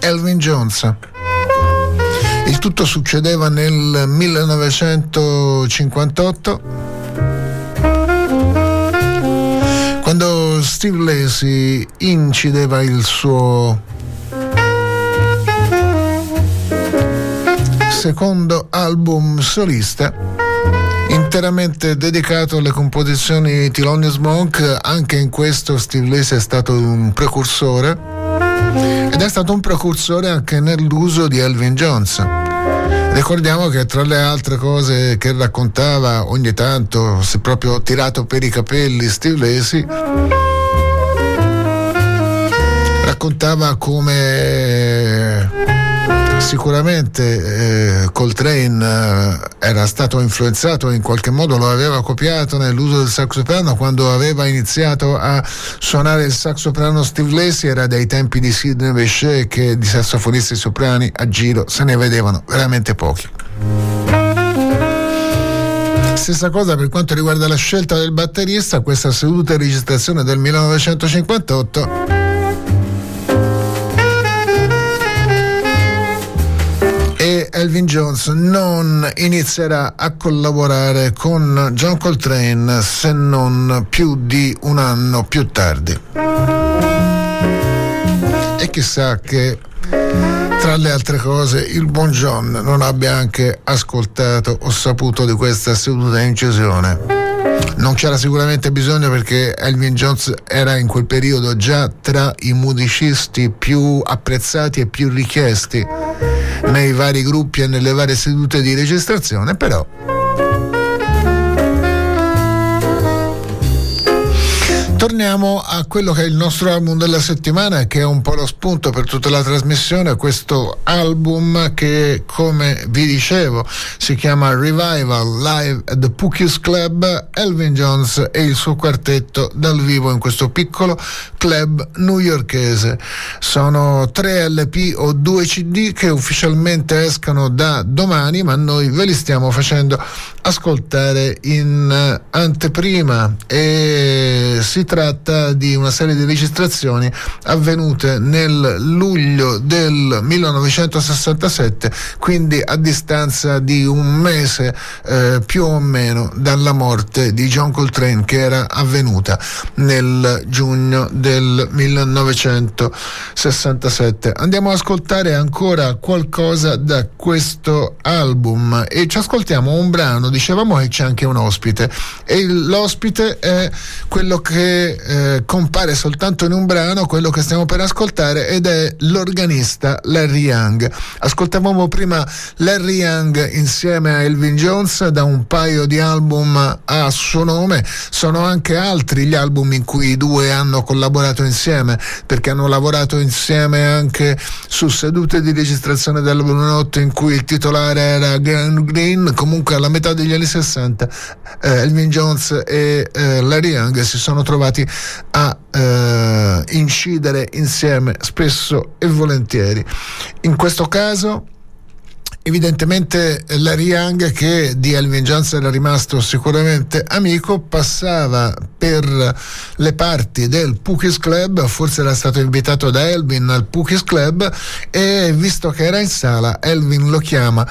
Elvin Jones. Il tutto succedeva nel 1958 quando Steve Lacey incideva il suo secondo album solista interamente dedicato alle composizioni di Thelonious Monk anche in questo Steve Lacey è stato un precursore ed è stato un precursore anche nell'uso di Elvin Jones. Ricordiamo che tra le altre cose che raccontava ogni tanto, se proprio tirato per i capelli, Steve Lacey, raccontava come Sicuramente eh, Coltrane eh, era stato influenzato in qualche modo, lo aveva copiato nell'uso del sax soprano quando aveva iniziato a suonare il sax soprano Steve Lacey, era dai tempi di Sidney Bechet che di sassofonisti soprani a giro se ne vedevano veramente pochi. Stessa cosa per quanto riguarda la scelta del batterista, questa seduta registrazione del 1958 Elvin Jones non inizierà a collaborare con John Coltrane se non più di un anno più tardi. E chissà che tra le altre cose il buon John non abbia anche ascoltato o saputo di questa seduta incisione. Non c'era sicuramente bisogno perché Elvin Jones era in quel periodo già tra i musicisti più apprezzati e più richiesti nei vari gruppi e nelle varie sedute di registrazione, però Torniamo a quello che è il nostro album della settimana, che è un po' lo spunto per tutta la trasmissione, questo album che, come vi dicevo, si chiama Revival Live at the Pookies Club, Elvin Jones e il suo quartetto dal vivo in questo piccolo club newyorkese. Sono tre LP o due CD che ufficialmente escano da domani, ma noi ve li stiamo facendo ascoltare in anteprima e si tratta di una serie di registrazioni avvenute nel luglio del 1967, quindi a distanza di un mese eh, più o meno dalla morte di John Coltrane che era avvenuta nel giugno del 1967. Andiamo ad ascoltare ancora qualcosa da questo album e ci ascoltiamo un brano, dicevamo che c'è anche un ospite. E l'ospite è quello che eh, compare soltanto in un brano, quello che stiamo per ascoltare, ed è l'organista Larry Young. Ascoltavamo prima Larry Young insieme a Elvin Jones da un paio di album a suo nome, sono anche altri gli album in cui i due hanno collaborato insieme, perché hanno lavorato insieme anche su sedute di registrazione della Note in cui il titolare era Glenn Green, comunque alla metà degli anni 60 eh, Elvin Jones e eh, Larry Young si sono trovati a eh, incidere insieme spesso e volentieri. In questo caso Evidentemente Larry Young, che di Elvin Jones era rimasto sicuramente amico, passava per le parti del Pookies Club, forse era stato invitato da Elvin al Pookies Club e visto che era in sala, Elvin lo chiama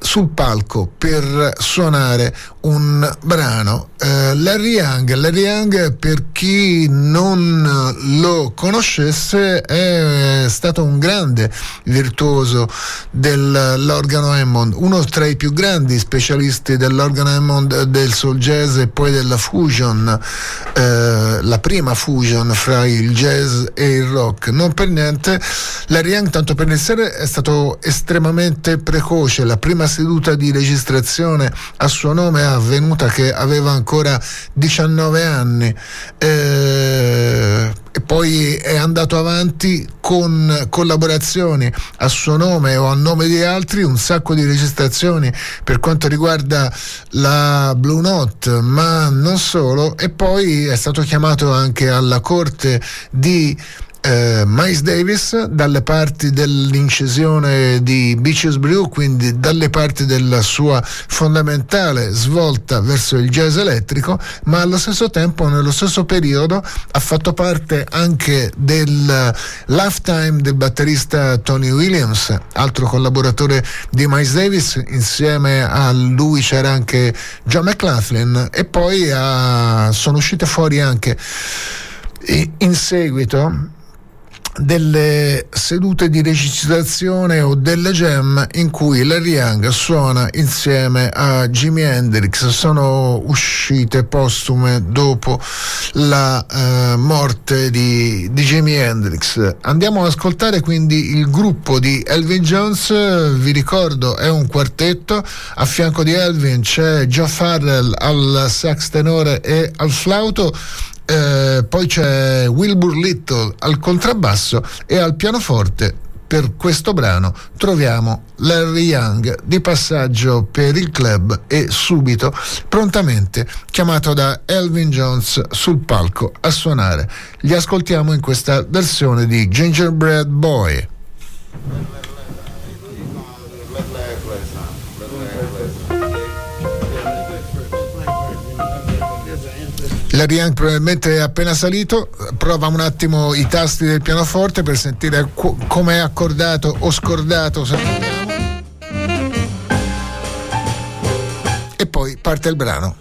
sul palco per suonare un brano. Eh, Larry Young, Larry Young per chi non lo conoscesse è stato un grande virtuoso dell'organo Hammond, uno tra i più grandi specialisti dell'organo Hammond del soul jazz e poi della fusion, eh, la prima fusion fra il jazz e il rock. Non per niente Larry Young, tanto per iniziare, è stato estremamente precoce, la prima seduta di registrazione a suo nome è avvenuta che aveva ancora 19 anni. Eh, e poi è andato avanti con collaborazioni a suo nome o a nome di altri, un sacco di registrazioni per quanto riguarda la Blue Note, ma non solo, e poi è stato chiamato anche alla corte di eh, Miles Davis dalle parti dell'incisione di Beaches Brew, quindi dalle parti della sua fondamentale svolta verso il jazz elettrico, ma allo stesso tempo, nello stesso periodo, ha fatto parte anche del lifetime del batterista Tony Williams, altro collaboratore di Miles Davis, insieme a lui c'era anche John McLaughlin e poi ha, sono uscite fuori anche in seguito delle sedute di recitazione o delle jam in cui Larry Young suona insieme a Jimi Hendrix. Sono uscite postume dopo la uh, morte di, di Jimi Hendrix. Andiamo ad ascoltare quindi il gruppo di Elvin Jones. Vi ricordo è un quartetto. A fianco di Elvin c'è Joe Farrell al sax tenore e al flauto eh, poi c'è Wilbur Little al contrabbasso e al pianoforte per questo brano troviamo Larry Young di passaggio per il club e subito prontamente chiamato da Elvin Jones sul palco a suonare. Li ascoltiamo in questa versione di Gingerbread Boy. Larry Young probabilmente è appena salito, prova un attimo i tasti del pianoforte per sentire co- come è accordato o scordato. E poi parte il brano.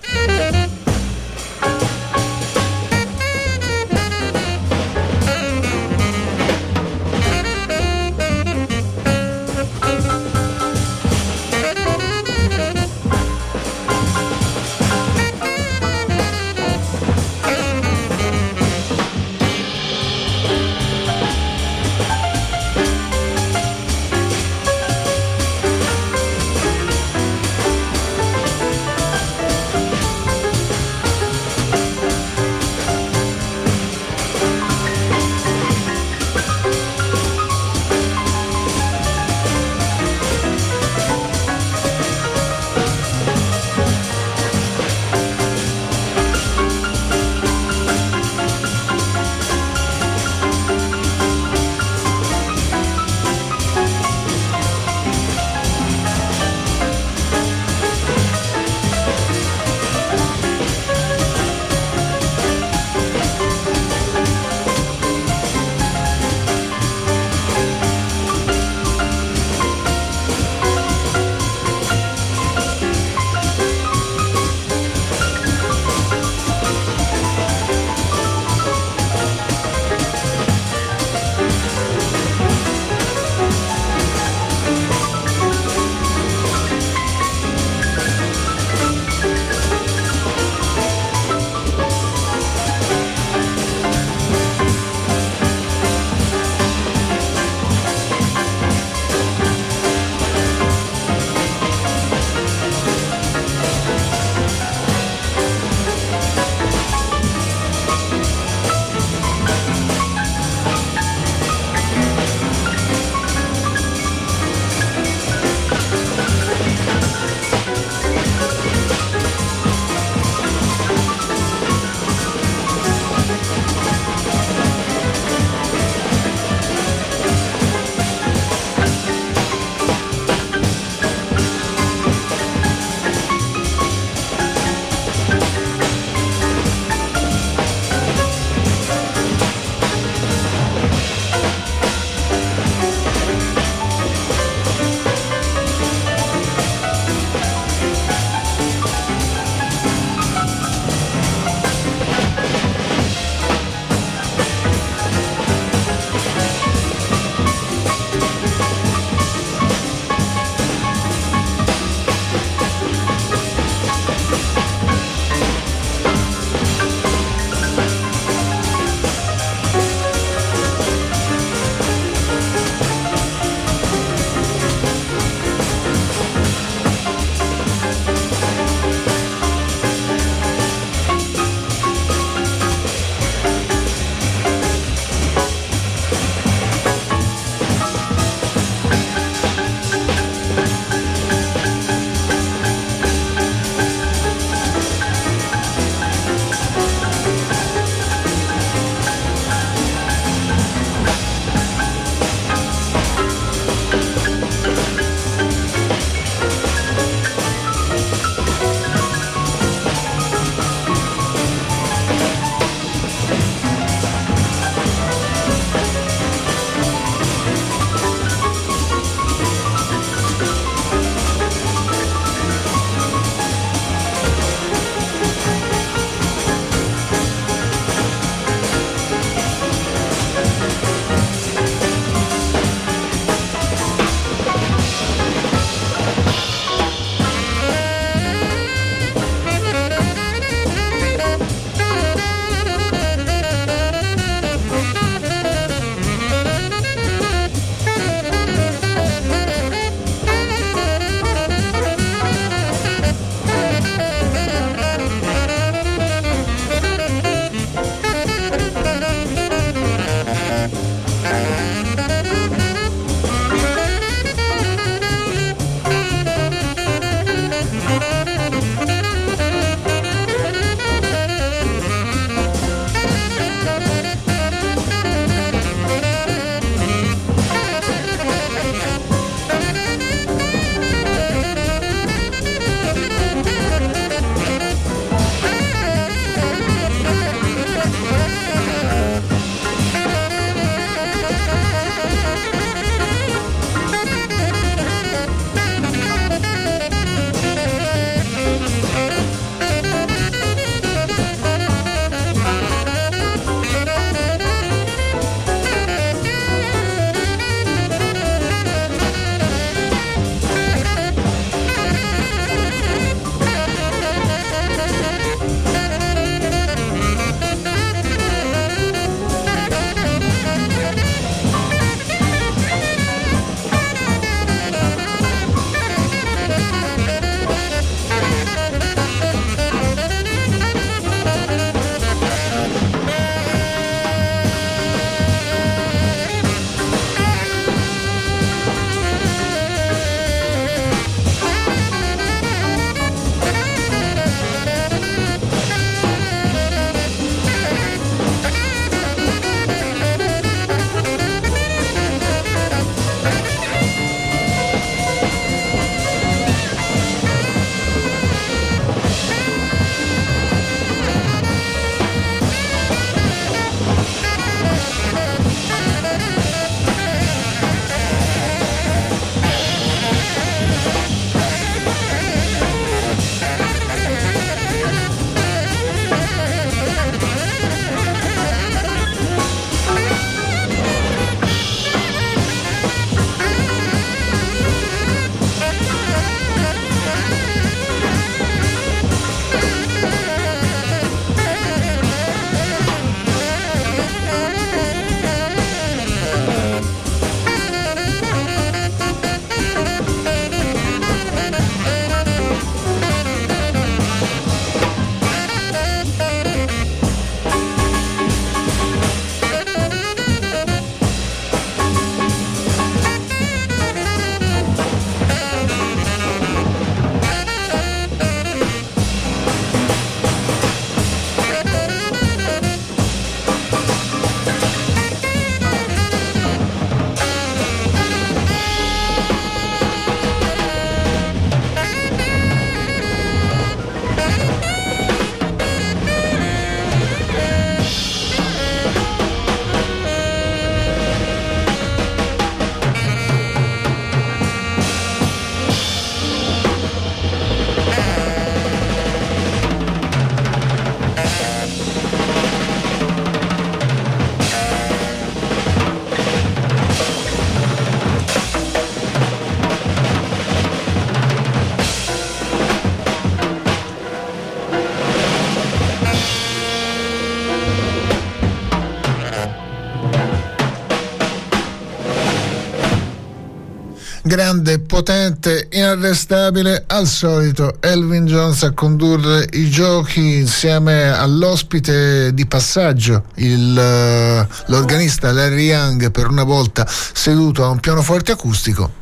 Grande, potente, inarrestabile, al solito Elvin Jones a condurre i giochi insieme all'ospite di passaggio, il, uh, l'organista Larry Young, per una volta seduto a un pianoforte acustico.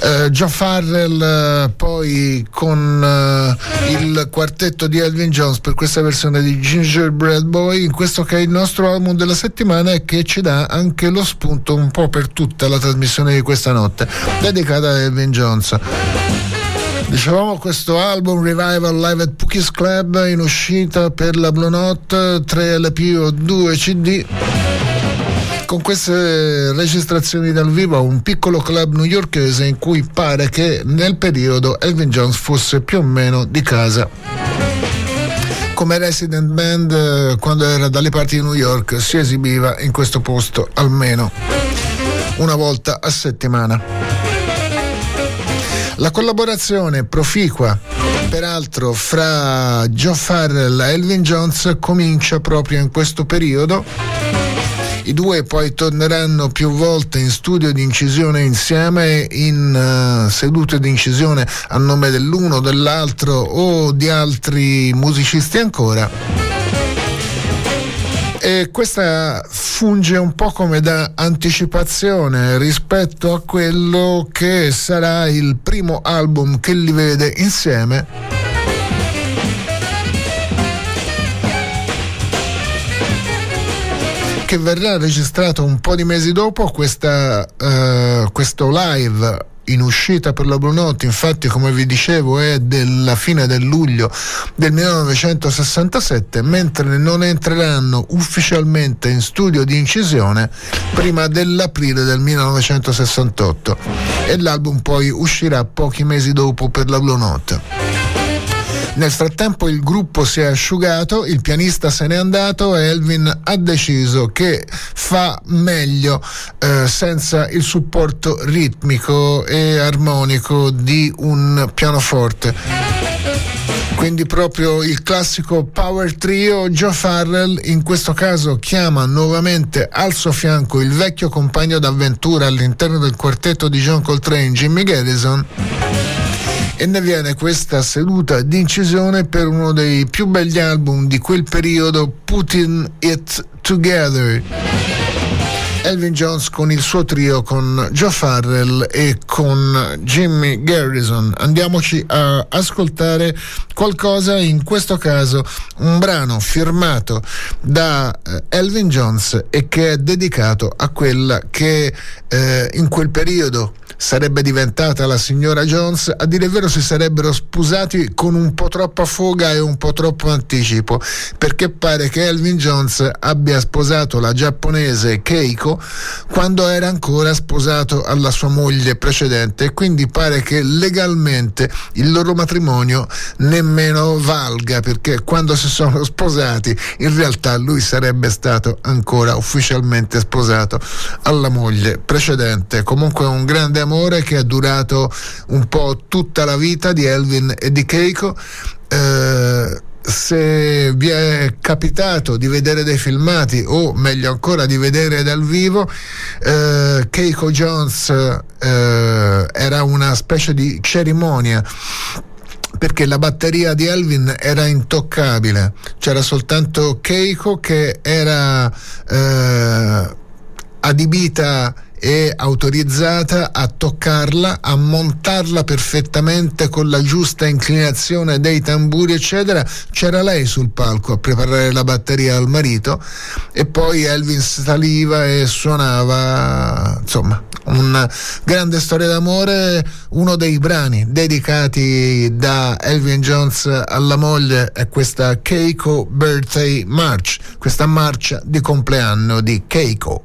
Uh, Joe Farrell uh, poi con uh, il quartetto di Elvin Jones per questa versione di Gingerbread Boy. In questo che è il nostro album della settimana e che ci dà anche lo spunto un po' per tutta la trasmissione di questa notte dedicata a Elvin Jones. Dicevamo questo album Revival Live at Pookies Club in uscita per la Blue Note 3 LP o 2 CD con queste registrazioni dal vivo a un piccolo club newyorkese in cui pare che nel periodo Elvin Jones fosse più o meno di casa come resident band eh, quando era dalle parti di New York si esibiva in questo posto almeno una volta a settimana. La collaborazione proficua peraltro fra Joe Farrell e Elvin Jones comincia proprio in questo periodo i due poi torneranno più volte in studio di incisione insieme, in uh, sedute di incisione a nome dell'uno dell'altro o di altri musicisti ancora. E questa funge un po' come da anticipazione rispetto a quello che sarà il primo album che li vede insieme che verrà registrato un po' di mesi dopo questa, uh, questo live in uscita per la Blue Note, infatti come vi dicevo è della fine del luglio del 1967, mentre non entreranno ufficialmente in studio di incisione prima dell'aprile del 1968 e l'album poi uscirà pochi mesi dopo per la Blue Note. Nel frattempo il gruppo si è asciugato, il pianista se n'è andato e Elvin ha deciso che fa meglio eh, senza il supporto ritmico e armonico di un pianoforte. Quindi proprio il classico power trio Joe Farrell in questo caso chiama nuovamente al suo fianco il vecchio compagno d'avventura all'interno del quartetto di John Coltrane Jimmy Garrison e ne viene questa seduta di incisione per uno dei più begli album di quel periodo, Putting It Together. Elvin Jones con il suo trio con Joe Farrell e con Jimmy Garrison. Andiamoci a ascoltare qualcosa, in questo caso un brano firmato da eh, Elvin Jones e che è dedicato a quella che eh, in quel periodo sarebbe diventata la signora Jones, a dire il vero si sarebbero sposati con un po' troppa foga e un po' troppo anticipo, perché pare che Elvin Jones abbia sposato la giapponese Keiko quando era ancora sposato alla sua moglie precedente e quindi pare che legalmente il loro matrimonio nemmeno valga perché quando si sono sposati in realtà lui sarebbe stato ancora ufficialmente sposato alla moglie precedente. Comunque un grande amore che è durato un po' tutta la vita di Elvin e di Keiko. Eh, se vi è capitato di vedere dei filmati o meglio ancora di vedere dal vivo eh, Keiko Jones eh, era una specie di cerimonia perché la batteria di Elvin era intoccabile. C'era soltanto Keiko che era eh, adibita è autorizzata a toccarla, a montarla perfettamente con la giusta inclinazione dei tamburi, eccetera. C'era lei sul palco a preparare la batteria al marito e poi Elvin saliva e suonava, insomma, una grande storia d'amore, uno dei brani dedicati da Elvin Jones alla moglie è questa Keiko Birthday March, questa marcia di compleanno di Keiko.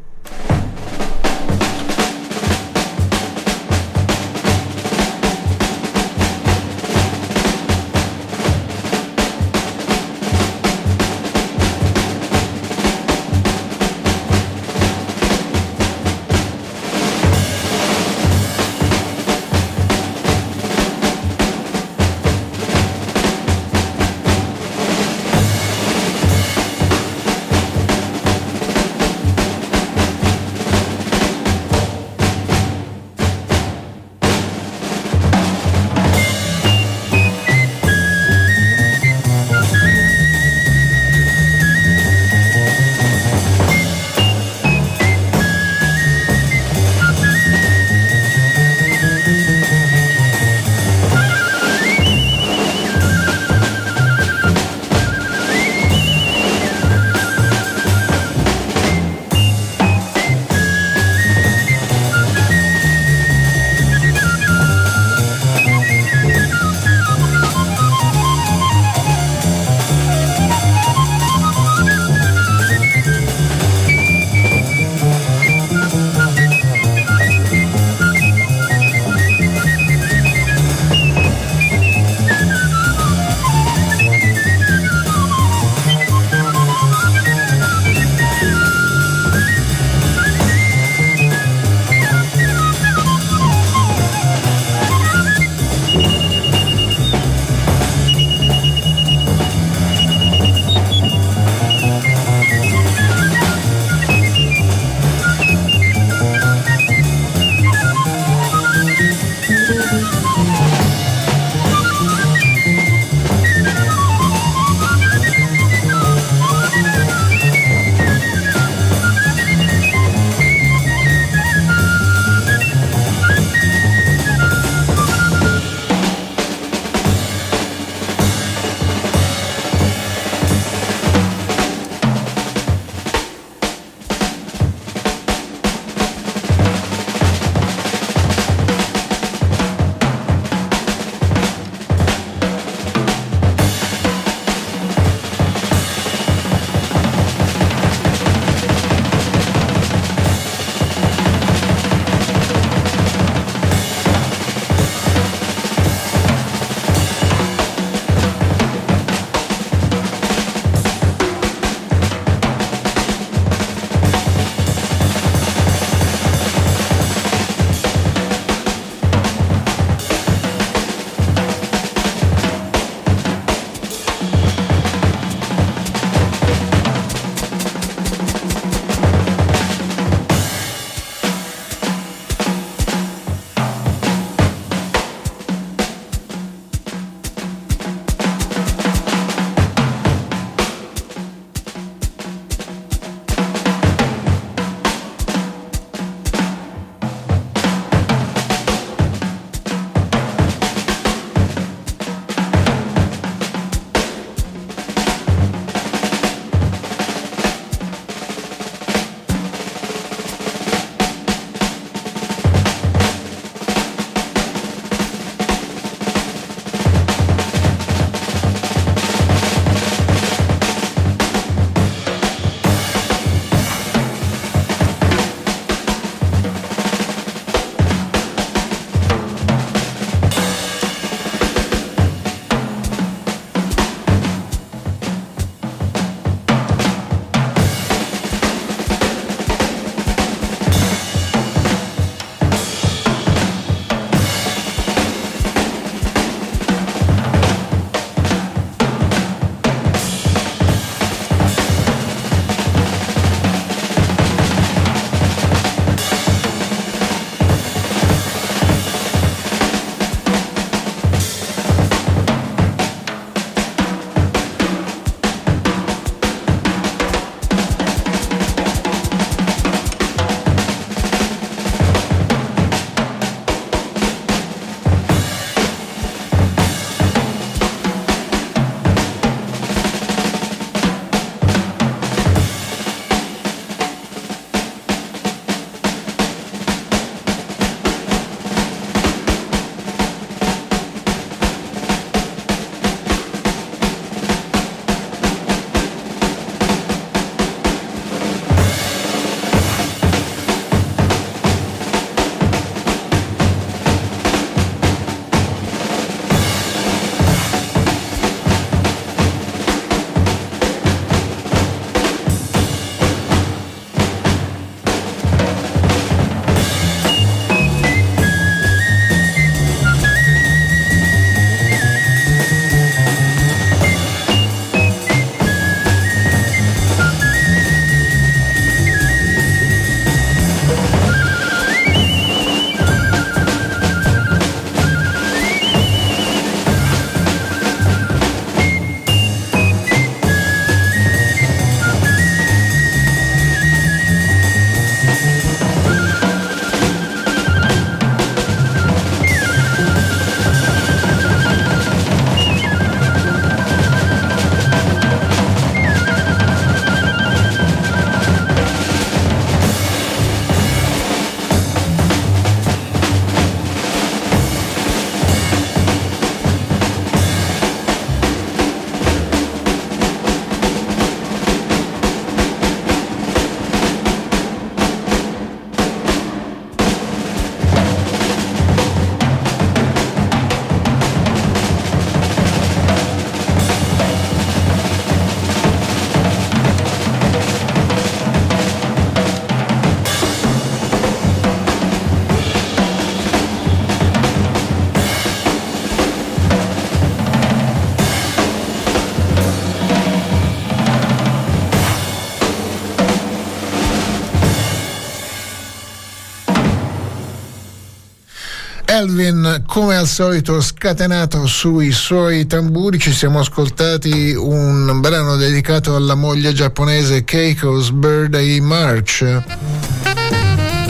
Elvin, come al solito, scatenato sui suoi tamburi, ci siamo ascoltati un brano dedicato alla moglie giapponese Keiko's Birthday March.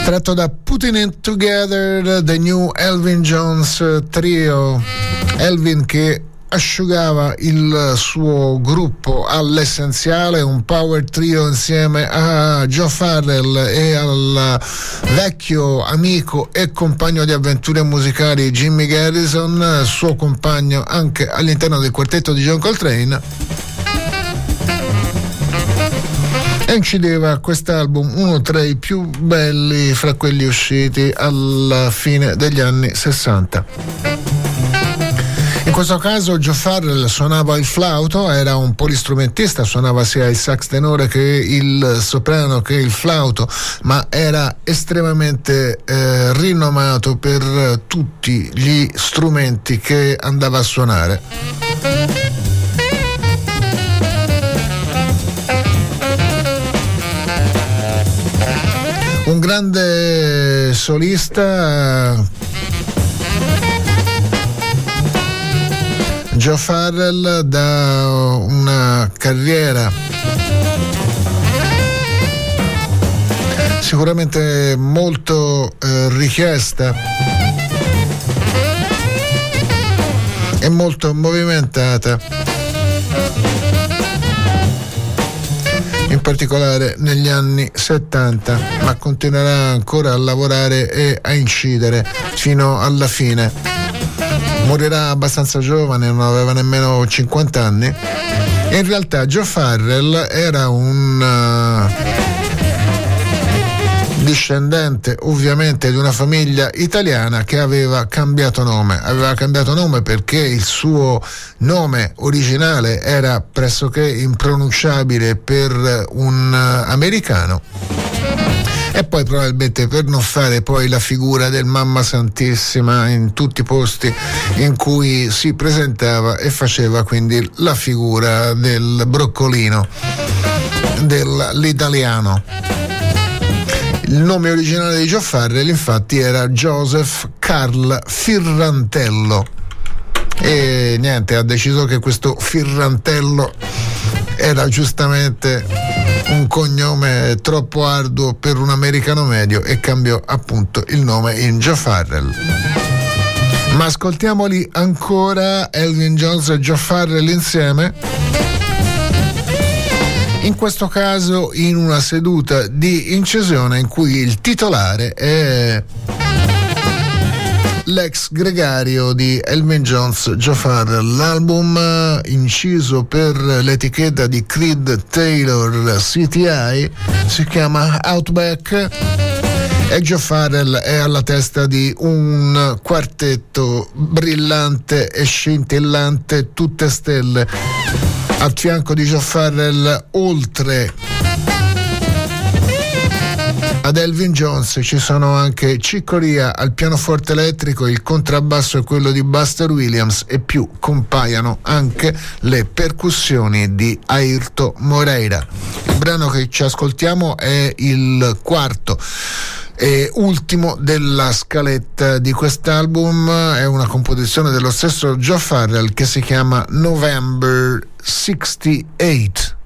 Tratto da Putting It Together, The New Elvin Jones Trio. Elvin che asciugava il suo gruppo all'essenziale, un power trio insieme a Joe Farrell e al vecchio amico e compagno di avventure musicali Jimmy Garrison, suo compagno anche all'interno del quartetto di John Coltrane. E incideva quest'album uno tra i più belli fra quelli usciti alla fine degli anni 60. In questo caso Joe Farrell suonava il flauto, era un polistrumentista, suonava sia il sax tenore che il soprano che il flauto, ma era estremamente eh, rinomato per tutti gli strumenti che andava a suonare. Un grande solista Joe Farrell da una carriera sicuramente molto eh, richiesta e molto movimentata. In particolare negli anni 70 ma continuerà ancora a lavorare e a incidere fino alla fine morirà abbastanza giovane, non aveva nemmeno 50 anni. E in realtà Joe Farrell era un uh, discendente ovviamente di una famiglia italiana che aveva cambiato nome. Aveva cambiato nome perché il suo nome originale era pressoché impronunciabile per un uh, americano e poi probabilmente per non fare poi la figura del Mamma Santissima in tutti i posti in cui si presentava e faceva quindi la figura del broccolino dell'italiano. Il nome originale di Joe Farrell infatti era Joseph Carl Firrantello e niente, ha deciso che questo Firrantello era giustamente un cognome troppo arduo per un americano medio e cambiò appunto il nome in Joe Farrell. Ma ascoltiamoli ancora Elvin Jones e Joe Farrell insieme. In questo caso in una seduta di incisione in cui il titolare è l'ex gregario di Elvin Jones Farrell. L'album eh, inciso per l'etichetta di Creed Taylor CTI si chiama Outback e Joe Farrell è alla testa di un quartetto brillante e scintillante, tutte stelle. Al fianco di Joe Farrell, oltre ad Elvin Jones ci sono anche Ciccoria al pianoforte elettrico, il contrabbasso è quello di Buster Williams e più compaiono anche le percussioni di Ayrto Moreira. Il brano che ci ascoltiamo è il quarto e ultimo della scaletta di quest'album è una composizione dello stesso Joe Farrell che si chiama November 68.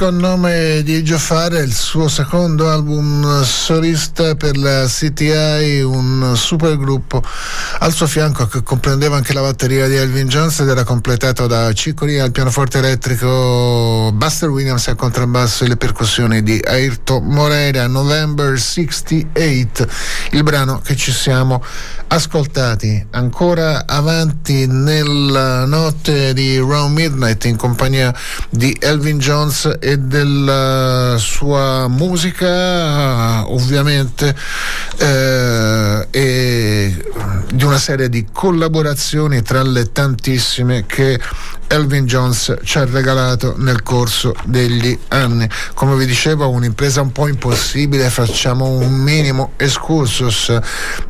Disco nome di Gio Fare, il suo secondo album solista per la CTI, un super gruppo al suo fianco che comprendeva anche la batteria di Elvin Jones ed era completato da Cicoli al pianoforte elettrico, Buster Williams al contrabbasso e le percussioni di Ayrton Moreira, November 68, il brano che ci siamo ascoltati. Ancora avanti nella notte di Round Midnight in compagnia di Elvin Jones e della sua musica ovviamente eh, e di una serie di collaborazioni tra le tantissime che Elvin Jones ci ha regalato nel corso degli anni. Come vi dicevo, un'impresa un po' impossibile, facciamo un minimo excursus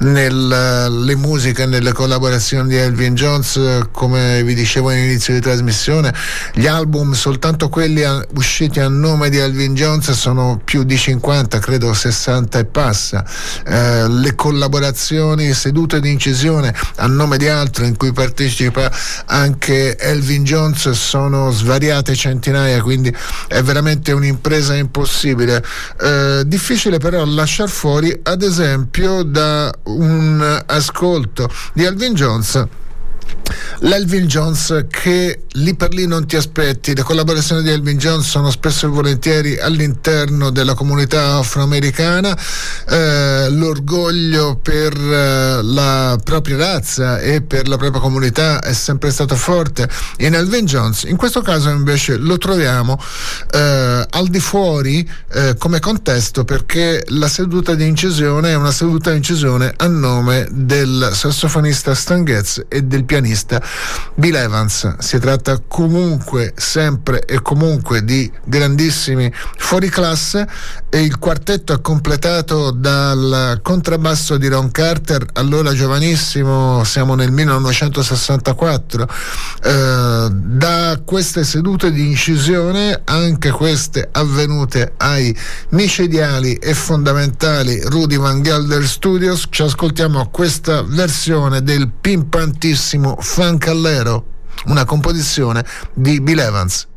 nelle musiche, nelle collaborazioni di Elvin Jones, come vi dicevo all'inizio di trasmissione, gli album, soltanto quelli usciti a nome di Elvin Jones sono più di 50, credo 60 e passa. Eh, le collaborazioni sedute di incisione a nome di altri in cui partecipa anche Elvin Jones Jones sono svariate centinaia, quindi è veramente un'impresa impossibile. Eh, difficile però lasciar fuori, ad esempio, da un ascolto di Alvin Jones l'Elvin Jones che lì per lì non ti aspetti. Le collaborazioni di Elvin Jones sono spesso e volentieri all'interno della comunità afroamericana, eh, l'orgoglio per eh, la propria razza e per la propria comunità è sempre stato forte in Elvin Jones. In questo caso invece lo troviamo eh, al di fuori eh, come contesto perché la seduta di incisione è una seduta di incisione a nome del sassofonista Stan Getz e del pianista Bill Evans. Si tratta comunque, sempre e comunque di grandissimi fuoriclasse e il quartetto è completato dal contrabbasso di Ron Carter, allora giovanissimo, siamo nel 1964. Eh, da queste sedute di incisione, anche queste avvenute ai micidiali e fondamentali Rudy Van Gelder Studios, ci ascoltiamo questa versione del pimpantissimo Fancallero, una composizione di Bill Evans.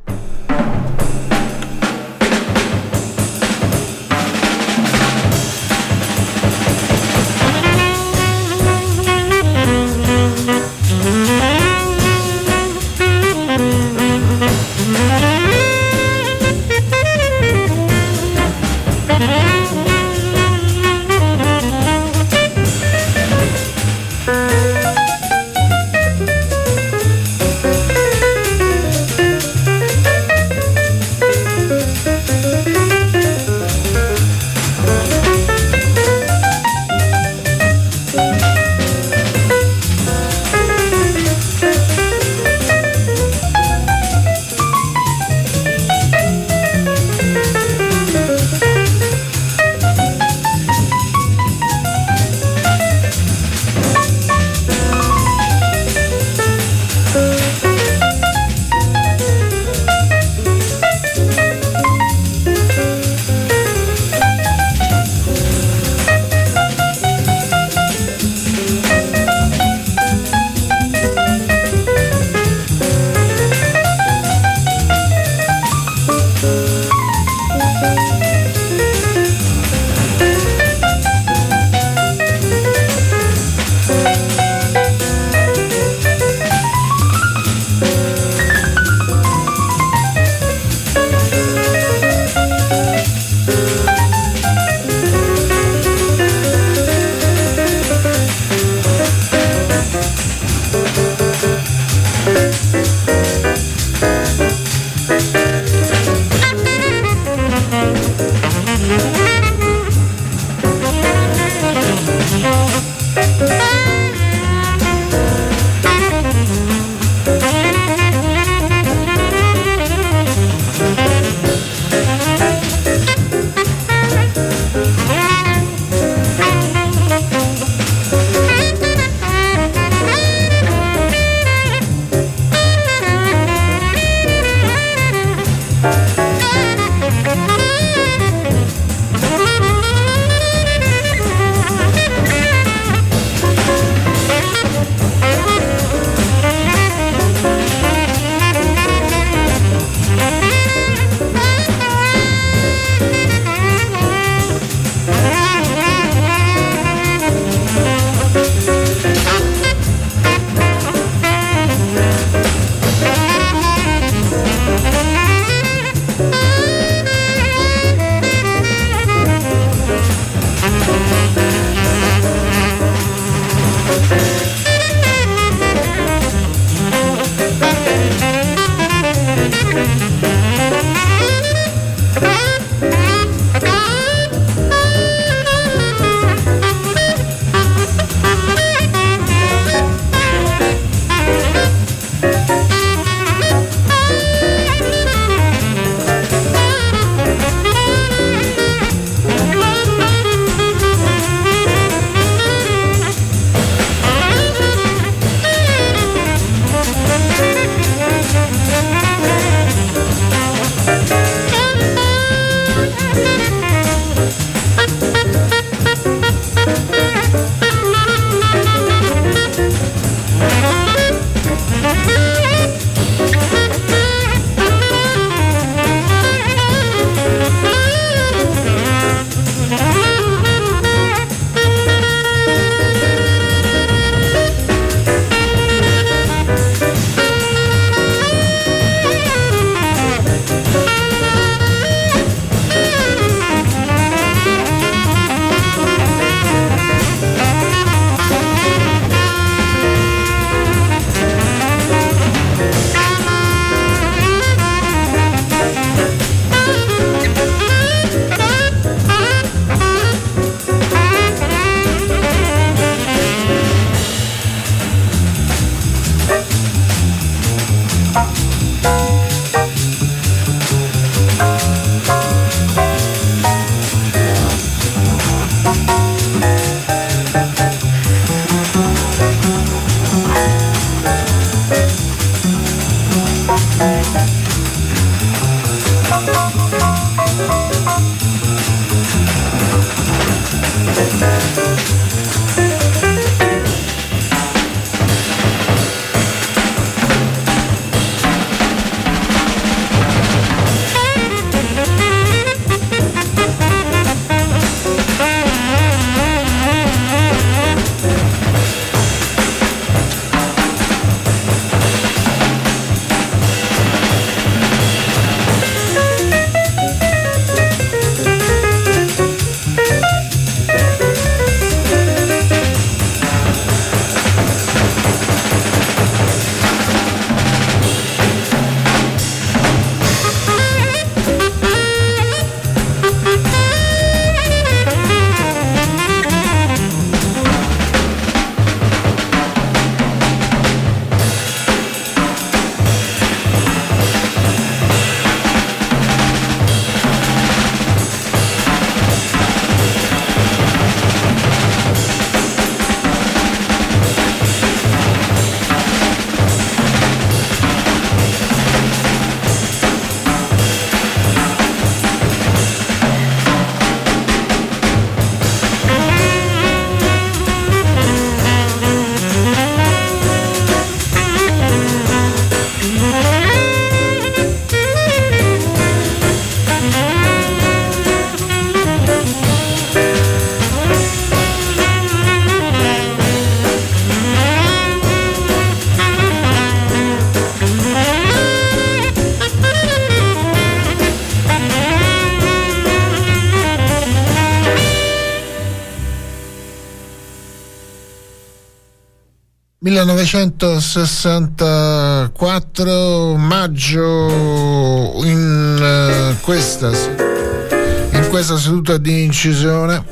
1964 maggio in, uh, questa, in questa seduta di incisione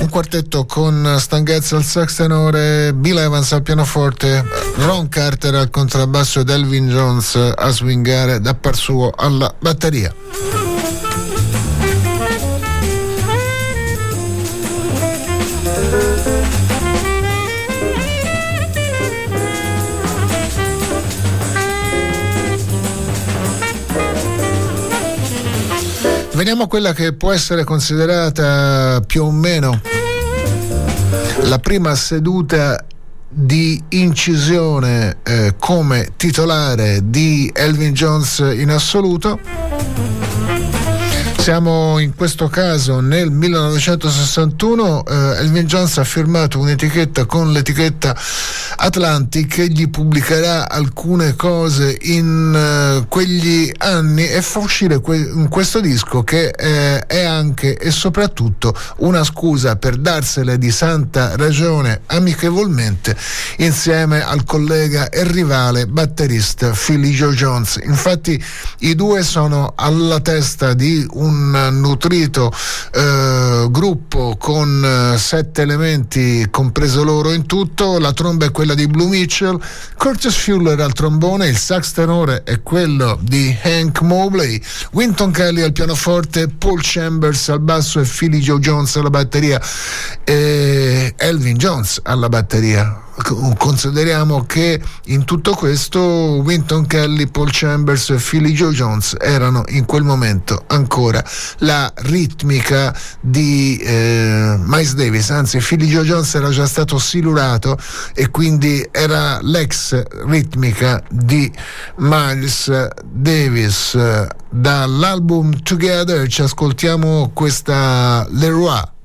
un quartetto con Stan Getz al sax tenore, Bill Evans al pianoforte, Ron Carter al contrabbasso ed Elvin Jones a swingare da par suo alla batteria. Quella che può essere considerata più o meno la prima seduta di incisione eh, come titolare di Elvin Jones in assoluto. Siamo in questo caso nel 1961, eh, Elvin Jones ha firmato un'etichetta con l'etichetta Atlantic gli pubblicherà alcune cose in uh, quegli anni e fa uscire que- questo disco che eh, è anche e soprattutto una scusa per darsele di santa ragione amichevolmente insieme al collega e rivale batterista Philly Joe Jones. Infatti i due sono alla testa di un nutrito eh, gruppo con eh, sette elementi, compreso loro in tutto. La tromba è quella di Blue Mitchell, Curtis Fuller al trombone, il sax tenore è quello di Hank Mobley, Winton Kelly al pianoforte, Paul Chambers al basso e Philly Joe Jones alla batteria. E Elvin Jones alla batteria consideriamo che in tutto questo Winton Kelly, Paul Chambers e Philly Joe Jones erano in quel momento ancora la ritmica di eh, Miles Davis, anzi Philly Joe Jones era già stato silurato e quindi era l'ex ritmica di Miles Davis. Dall'album Together ci ascoltiamo questa Leroy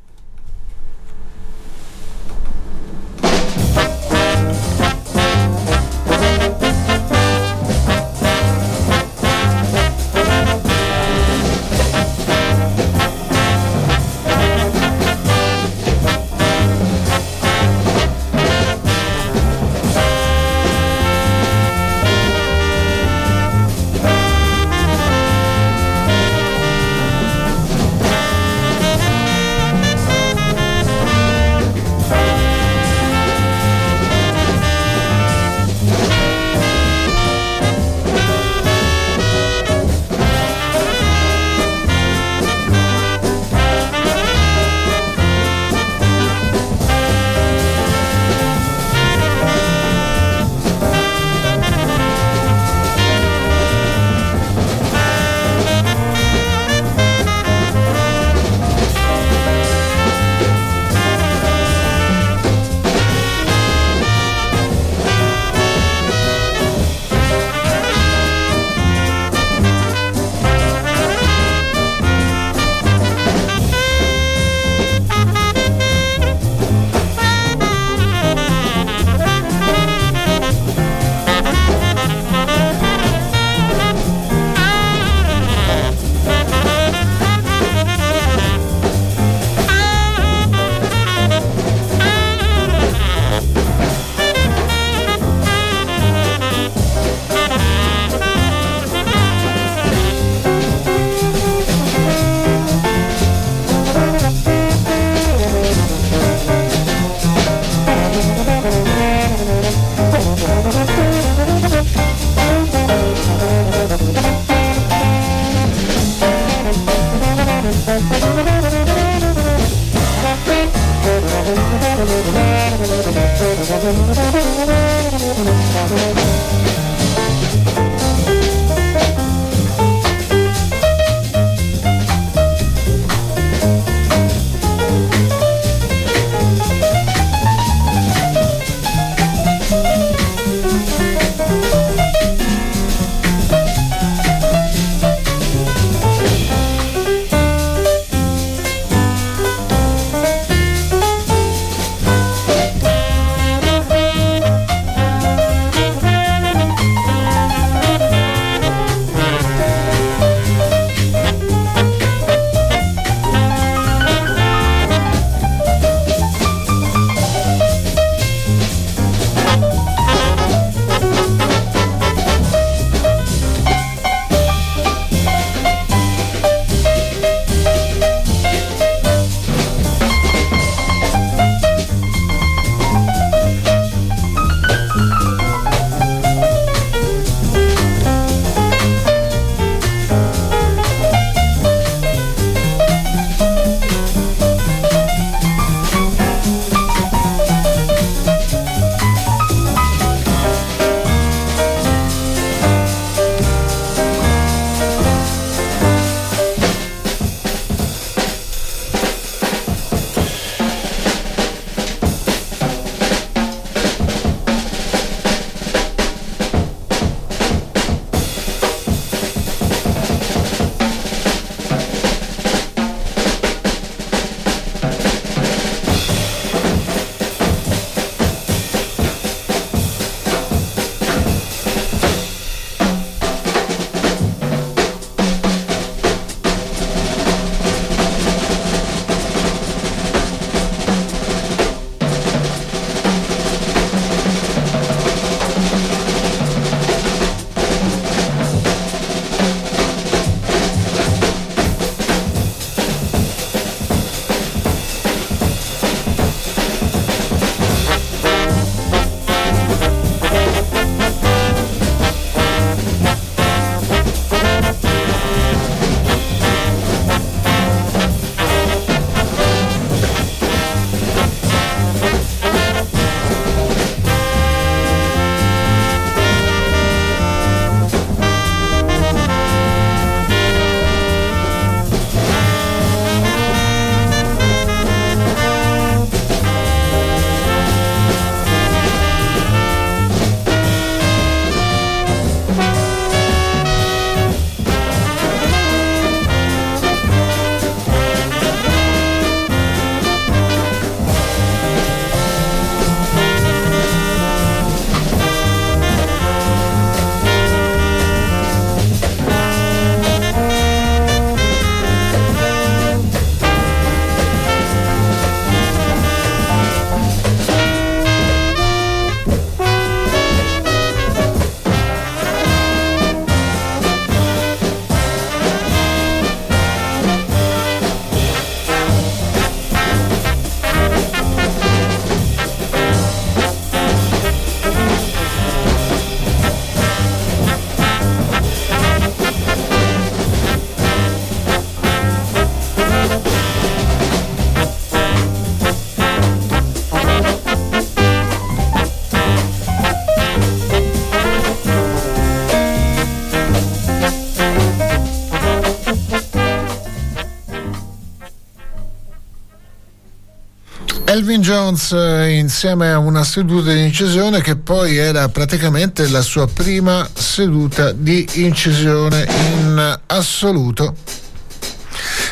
Elvin Jones eh, insieme a una seduta di incisione che poi era praticamente la sua prima seduta di incisione in assoluto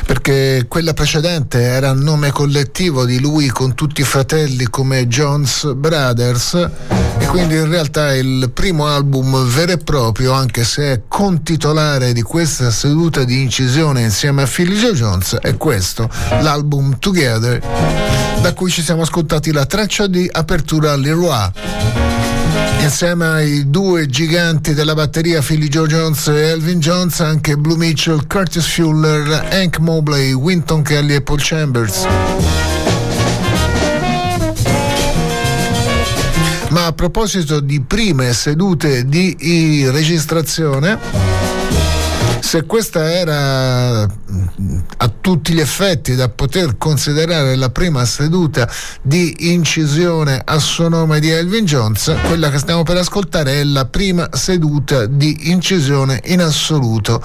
perché quella precedente era il nome collettivo di lui con tutti i fratelli come Jones Brothers e quindi in realtà il primo album vero e proprio anche se è contitolare di questa seduta di incisione insieme a Philly Jones è questo, l'album Together da cui ci siamo ascoltati la traccia di apertura Leroy insieme ai due giganti della batteria Philly Joe Jones e Elvin Jones anche Blue Mitchell, Curtis Fuller, Hank Mobley, Winton Kelly e Paul Chambers. Ma a proposito di prime sedute di registrazione Se questa era tutti gli effetti da poter considerare la prima seduta di incisione a suo nome di Elvin Jones, quella che stiamo per ascoltare è la prima seduta di incisione in assoluto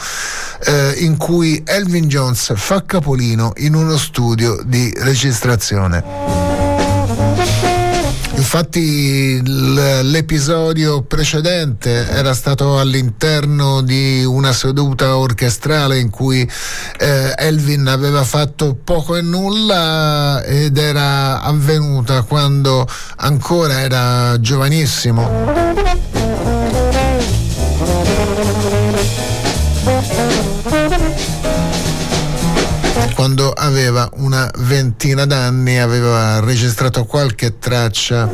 eh, in cui Elvin Jones fa capolino in uno studio di registrazione. Infatti l'episodio precedente era stato all'interno di una seduta orchestrale in cui eh, Elvin aveva fatto poco e nulla ed era avvenuta quando ancora era giovanissimo. Aveva una ventina d'anni aveva registrato qualche traccia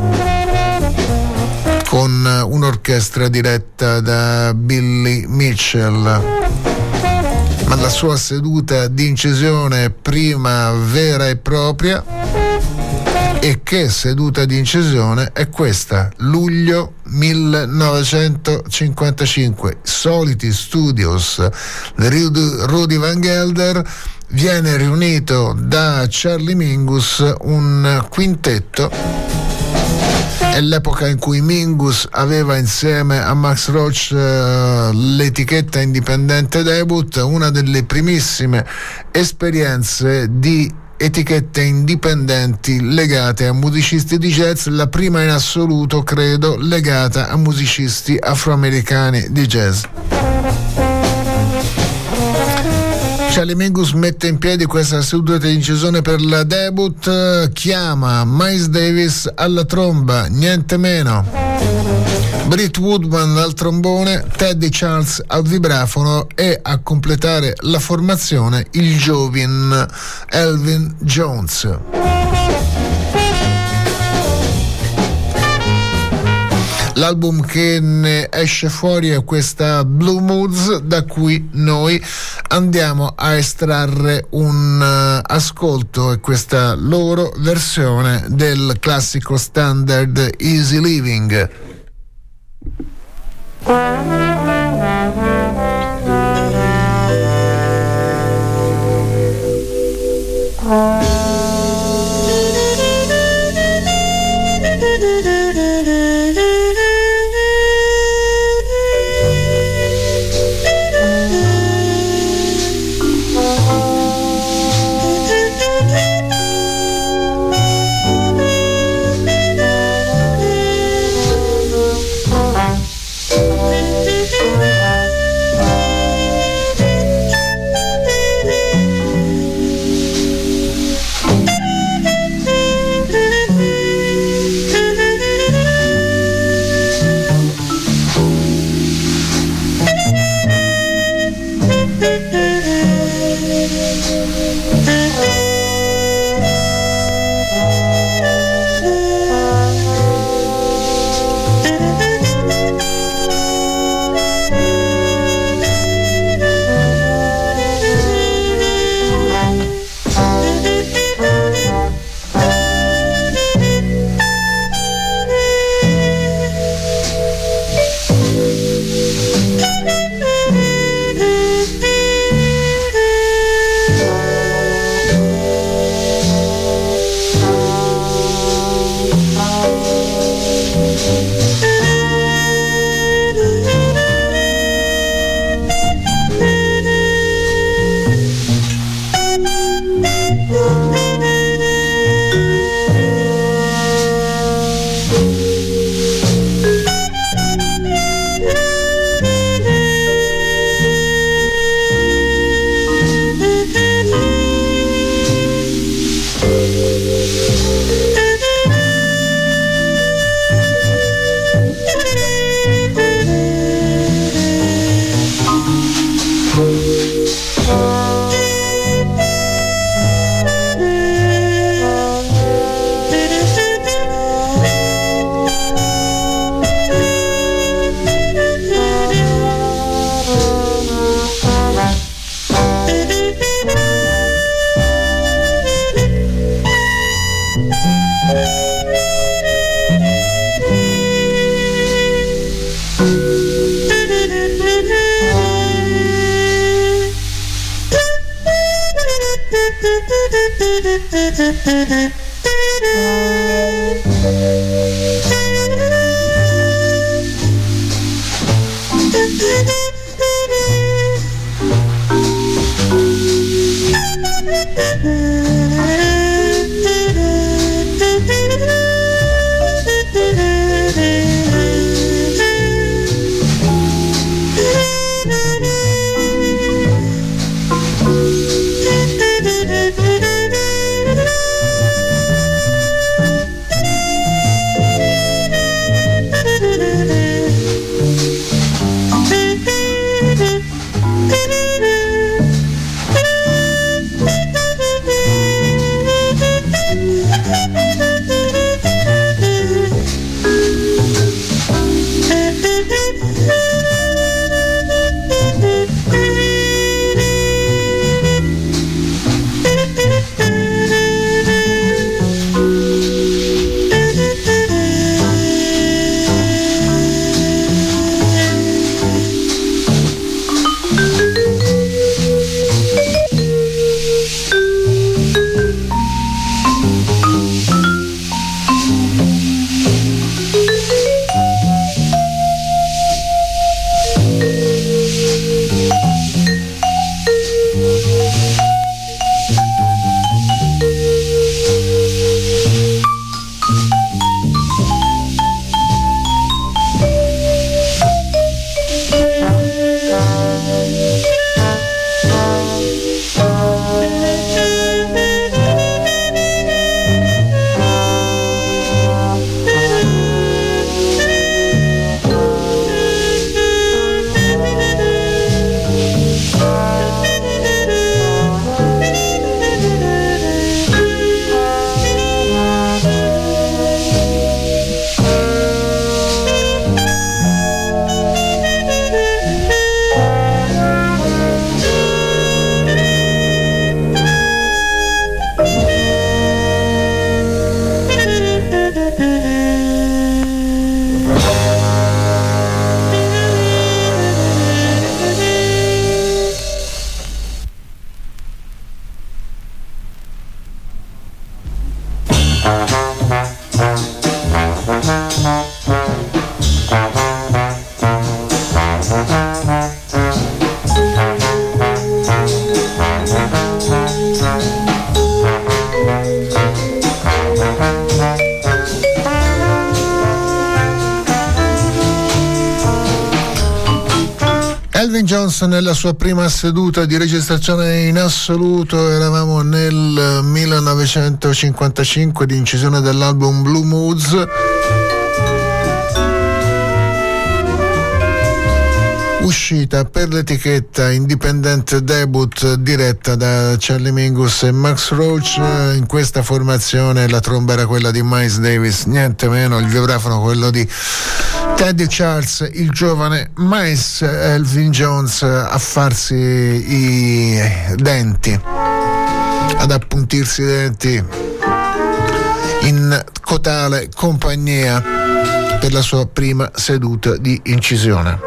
con un'orchestra diretta da Billy Mitchell. Ma la sua seduta di incisione prima vera e propria e che seduta di incisione è questa, luglio 1955, Soliti Studios, Rudy Van Gelder viene riunito da Charlie Mingus un quintetto è l'epoca in cui Mingus aveva insieme a Max Roach uh, l'etichetta indipendente debut, una delle primissime esperienze di etichette indipendenti legate a musicisti di jazz, la prima in assoluto credo legata a musicisti afroamericani di jazz. Charlie Mingus mette in piedi questa seduta di incisione per la debut, chiama Miles Davis alla tromba, niente meno. Britt Woodman al trombone, Teddy Charles al vibrafono e a completare la formazione il giovin Elvin Jones. L'album che ne esce fuori è questa Blue Moods da cui noi andiamo a estrarre un uh, ascolto e questa loro versione del classico standard Easy Living. Uh. Nella sua prima seduta di registrazione in assoluto, eravamo nel 1955 di incisione dell'album Blue Moods. uscita per l'etichetta Independent Debut diretta da Charlie Mingus e Max Roach. In questa formazione la tromba era quella di Miles Davis, niente meno, il vibrafono quello di Teddy Charles, il giovane Miles Elvin Jones a farsi i denti, ad appuntirsi i denti in cotale compagnia per la sua prima seduta di incisione.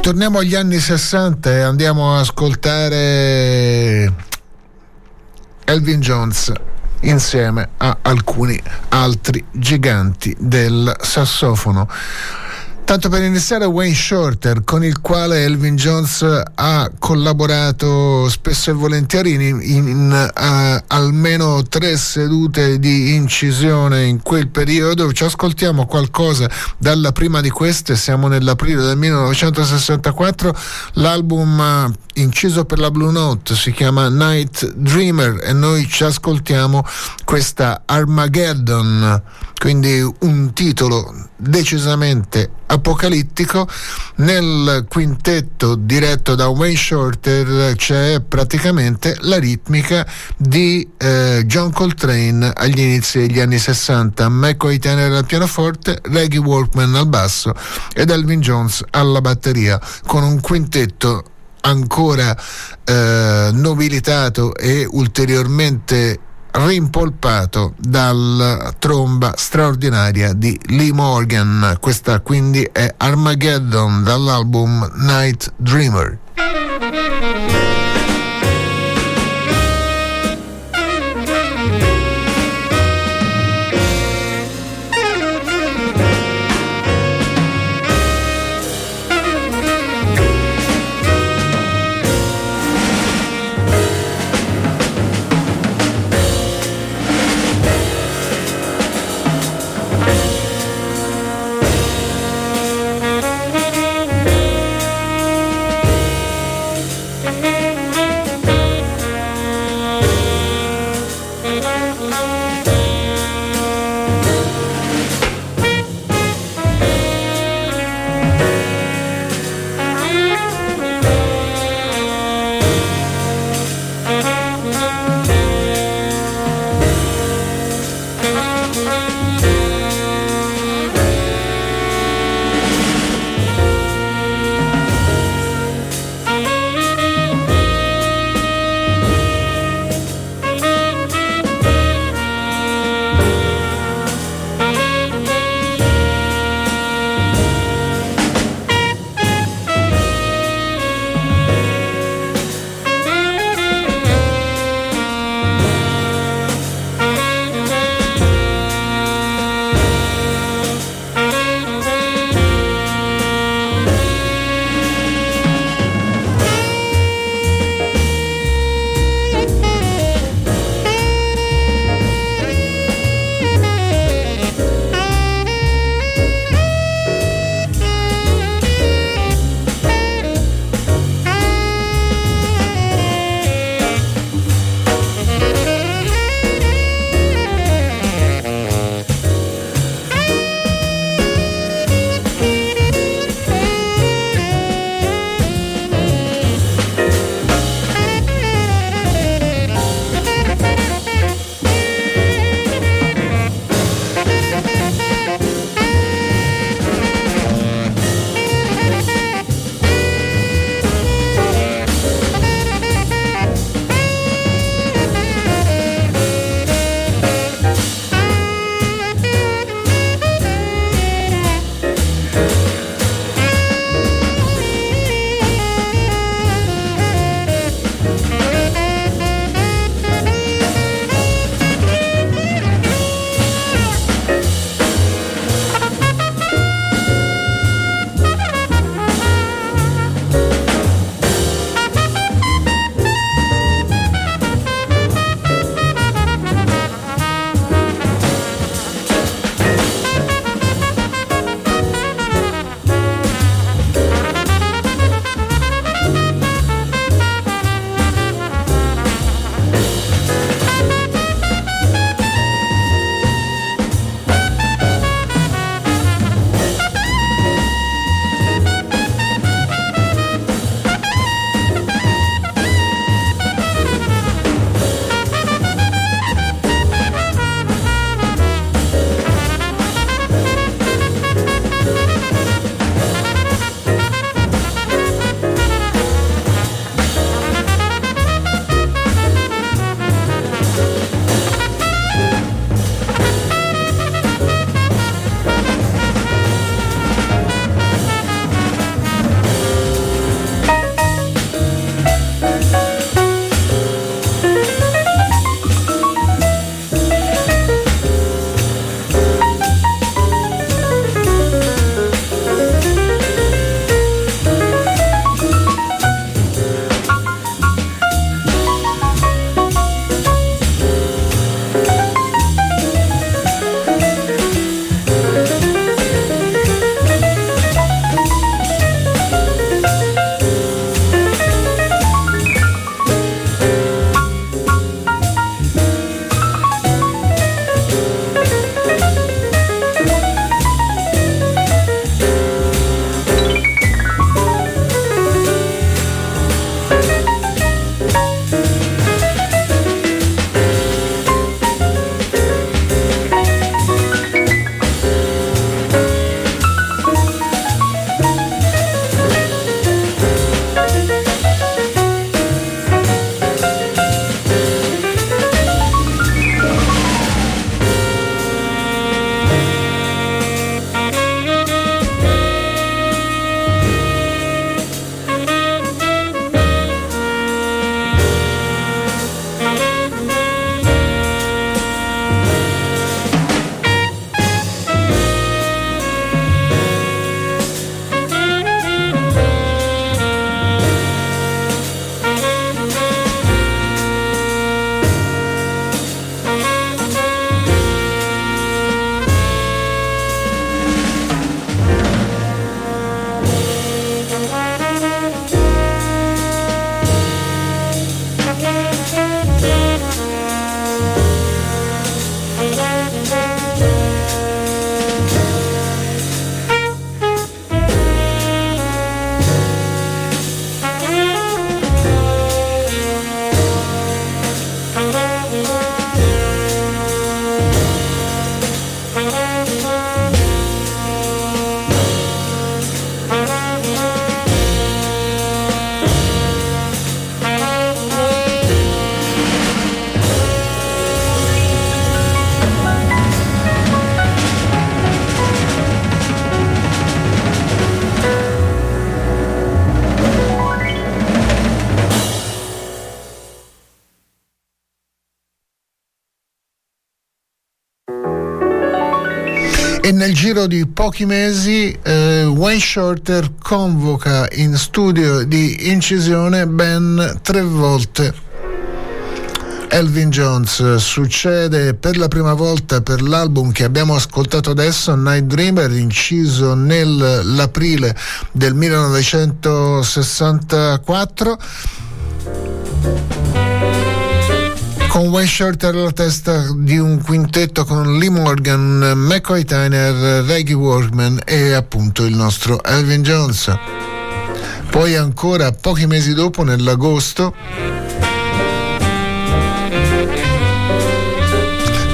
Torniamo agli anni 60 e andiamo a ascoltare Elvin Jones insieme a alcuni altri giganti del sassofono. Tanto per iniziare Wayne Shorter, con il quale Elvin Jones ha collaborato spesso e volentieri in, in, in uh, almeno tre sedute di incisione in quel periodo. Ci ascoltiamo qualcosa dalla prima di queste, siamo nell'aprile del 1964. L'album uh, inciso per la Blue Note si chiama Night Dreamer e noi ci ascoltiamo questa Armageddon, quindi un titolo decisamente apocalittico. Nel quintetto diretto da Wayne Shorter c'è praticamente la ritmica di eh, John Coltrane agli inizi degli anni 60, McCoy Tanner al pianoforte, Reggie Walkman al basso ed Elvin Jones alla batteria, con un quintetto ancora eh, nobilitato e ulteriormente rimpolpato dalla tromba straordinaria di Lee Morgan. Questa quindi è Armageddon dall'album Night Dreamer. Nel giro di pochi mesi eh, Wayne Shorter convoca in studio di incisione ben tre volte. Elvin Jones succede per la prima volta per l'album che abbiamo ascoltato adesso, Night Dreamer, inciso nell'aprile del 1964 con Wayne Shorter alla testa di un quintetto con Lee Morgan, McCoy Tyner, Reggie Workman e appunto il nostro Elvin Jones. Poi ancora pochi mesi dopo, nell'agosto,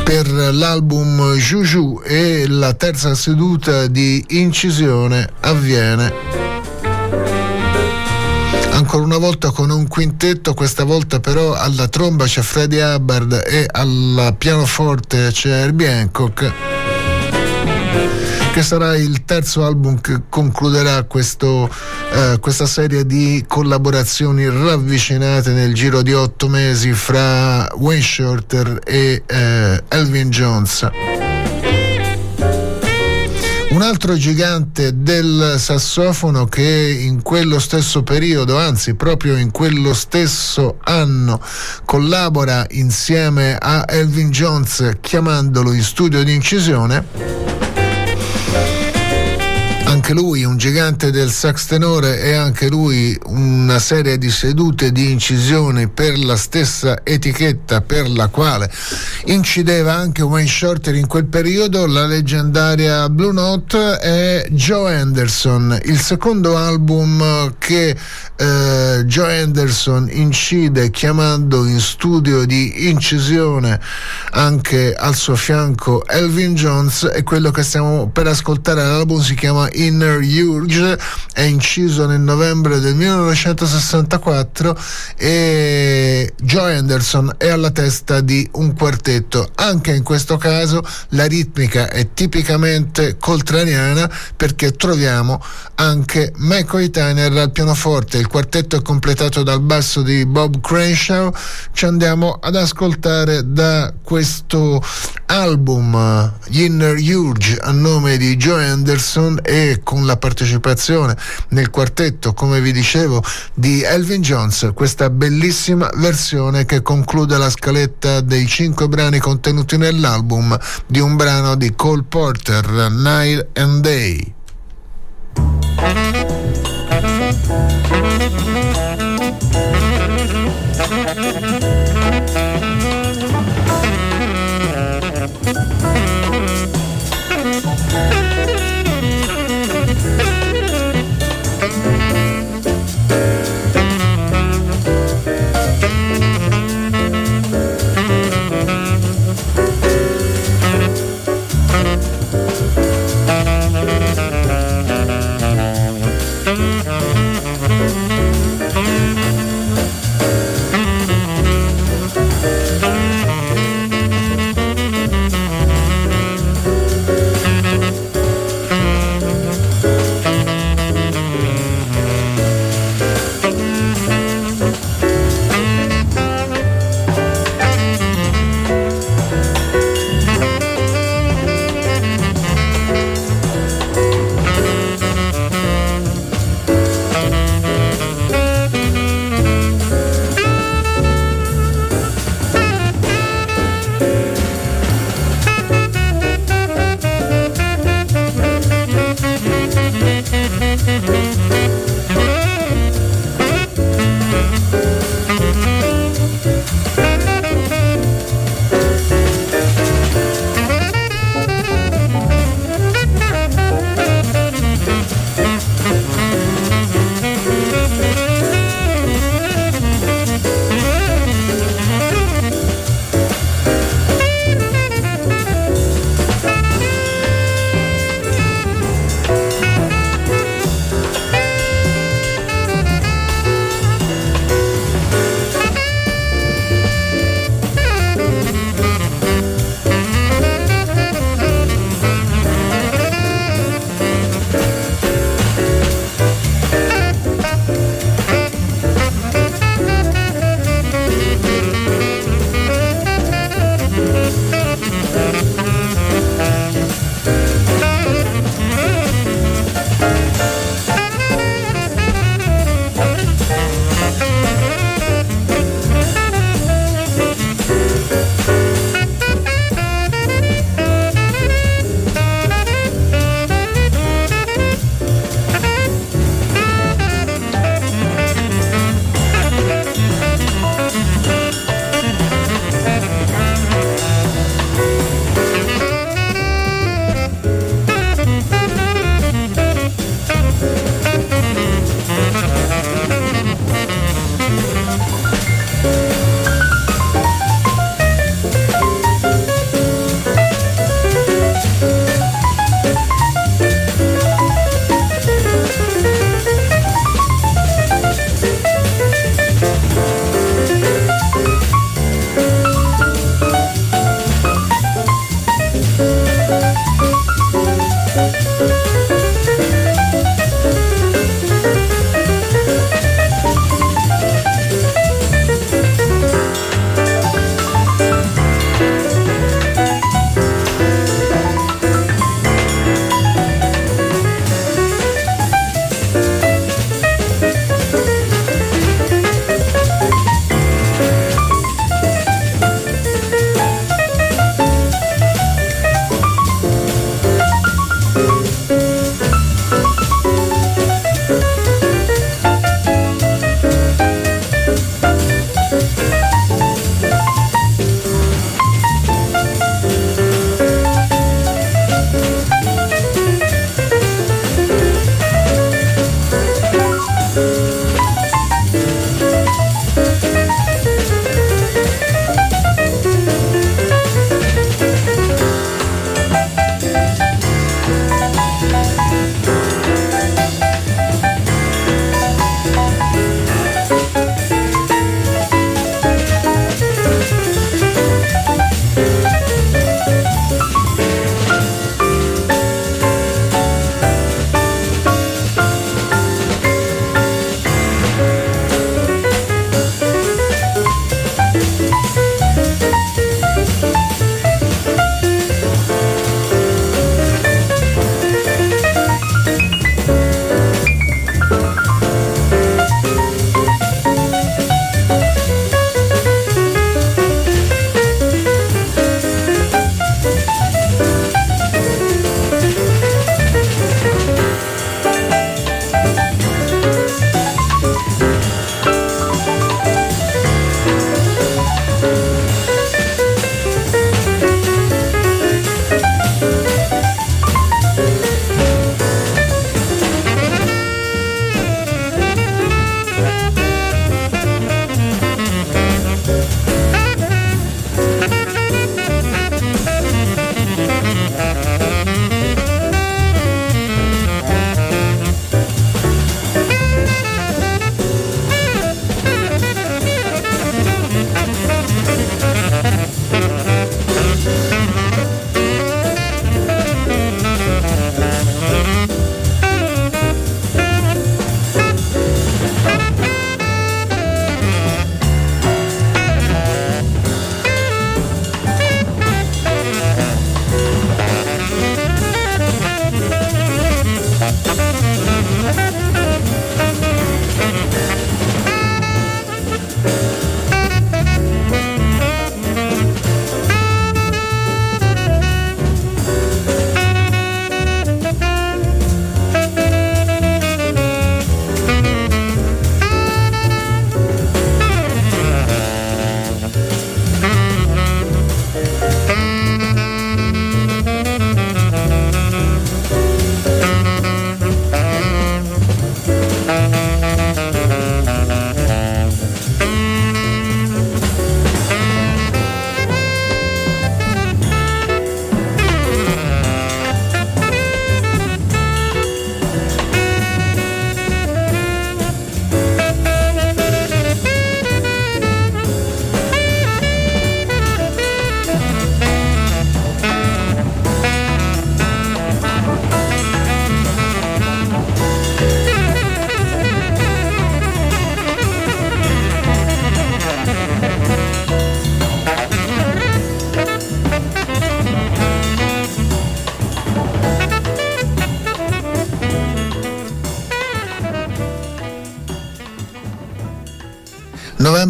per l'album Juju e la terza seduta di incisione avviene ancora una volta con un quintetto, questa volta però alla tromba c'è Freddie Hubbard e al pianoforte c'è Herbie Hancock che sarà il terzo album che concluderà questo, eh, questa serie di collaborazioni ravvicinate nel giro di otto mesi fra Wayne Shorter e eh, Elvin Jones. Un altro gigante del sassofono che in quello stesso periodo, anzi proprio in quello stesso anno, collabora insieme a Elvin Jones chiamandolo in studio di incisione. Anche lui un gigante del sax tenore e anche lui una serie di sedute di incisioni per la stessa etichetta per la quale incideva anche Wayne Shorter in quel periodo, la leggendaria Blue Note è Joe Anderson, il secondo album che eh, Joe Anderson incide chiamando in studio di incisione anche al suo fianco Elvin Jones. È quello che stiamo per ascoltare l'album si chiama Inner Urge è inciso nel novembre del 1964 e Joe Anderson è alla testa di un quartetto anche in questo caso la ritmica è tipicamente coltraniana perché troviamo anche McCoy Tyner al pianoforte il quartetto è completato dal basso di Bob Crenshaw. Ci andiamo ad ascoltare da questo album Inner Urge a nome di Joe Anderson e con la partecipazione nel quartetto, come vi dicevo, di Elvin Jones, questa bellissima versione che conclude la scaletta dei cinque brani contenuti nell'album di un brano di Cole Porter, Night and Day.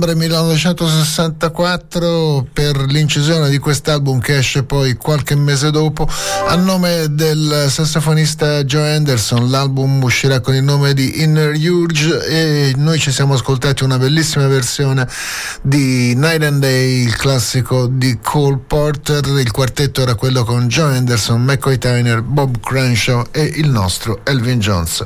Novembre 1964 per l'incisione di quest'album che esce poi qualche mese dopo. A nome del sassofonista Joe Anderson l'album uscirà con il nome di Inner Urge e noi ci siamo ascoltati una bellissima versione di Night and Day il classico di Cole Porter. Il quartetto era quello con Joe Anderson, McCoy Tyner, Bob Crenshaw e il nostro Elvin Jones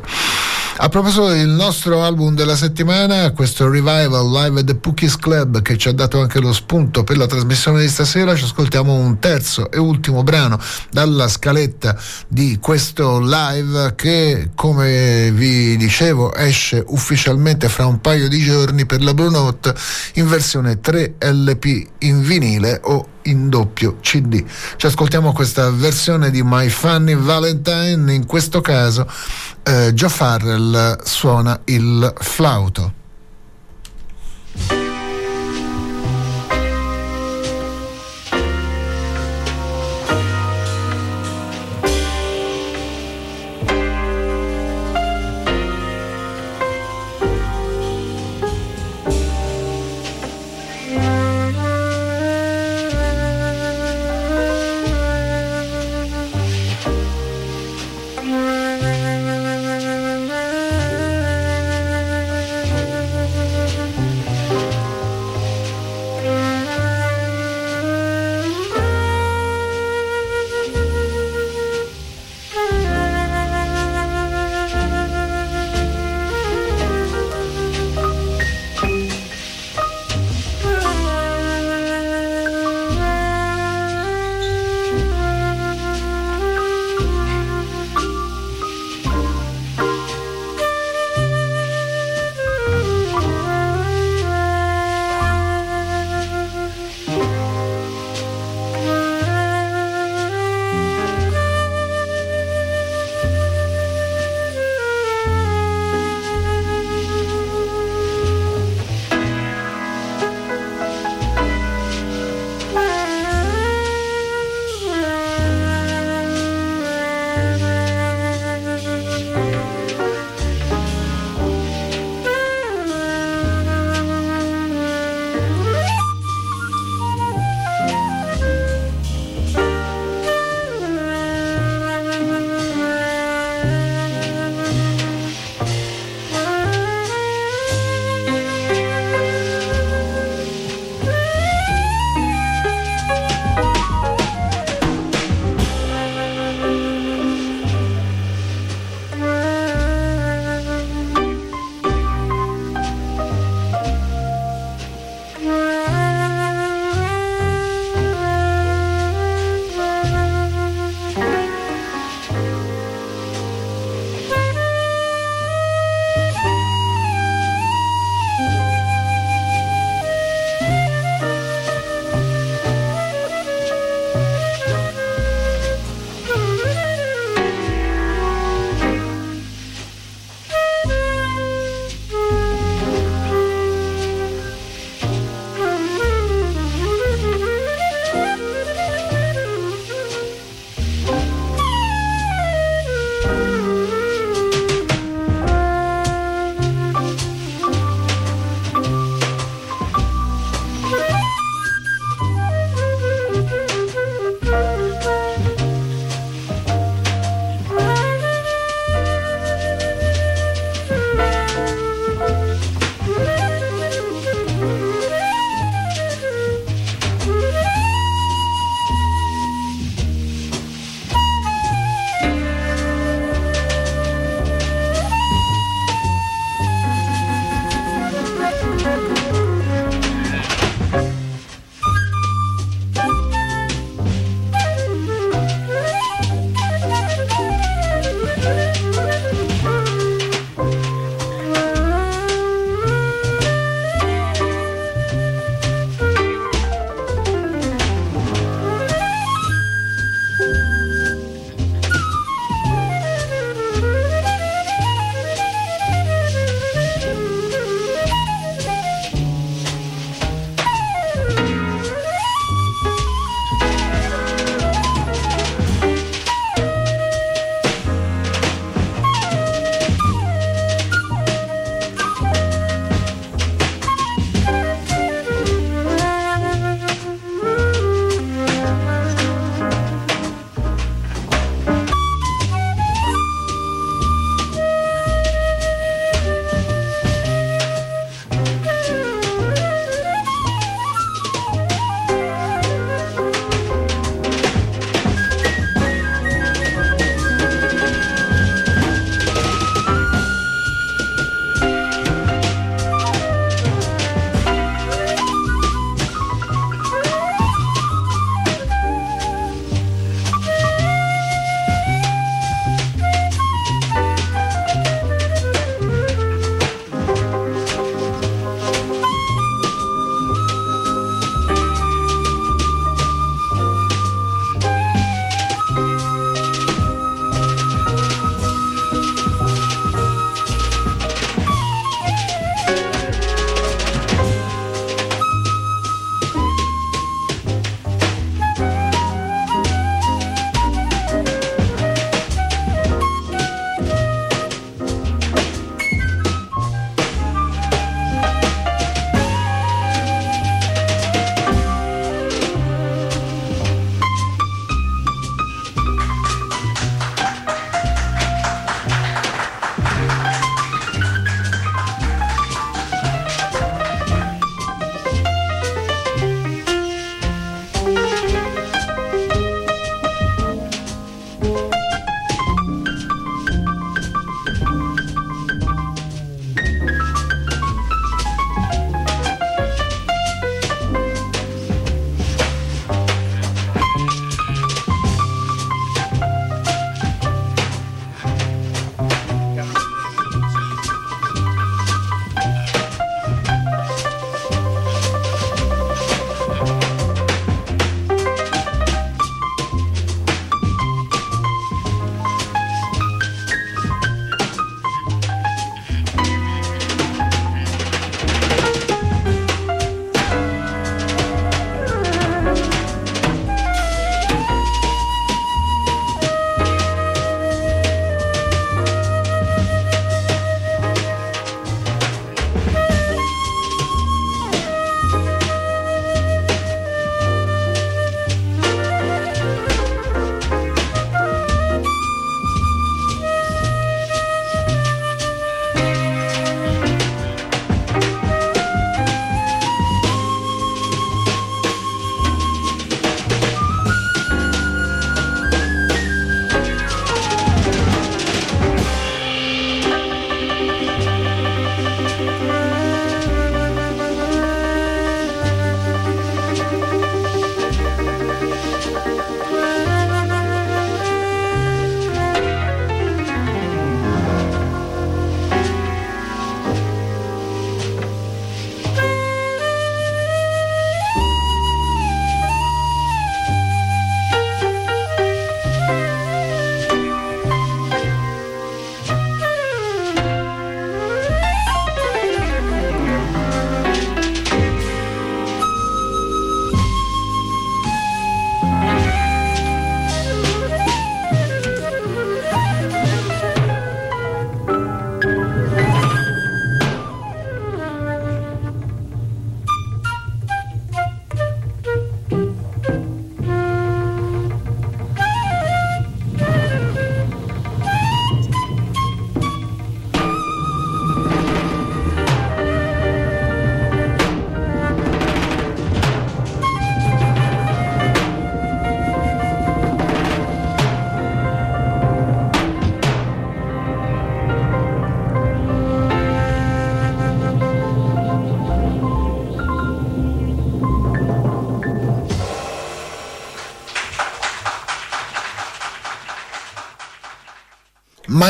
a proposito del nostro album della settimana, questo revival live at the Pookies Club che ci ha dato anche lo spunto per la trasmissione di stasera, ci ascoltiamo un terzo e ultimo brano dalla scaletta di questo live che come vi dicevo esce ufficialmente fra un paio di giorni per la Blue Note in versione 3 LP in vinile o in doppio CD. Ci ascoltiamo questa versione di My Funny Valentine, in questo caso eh, Joe Farrell suona il flauto.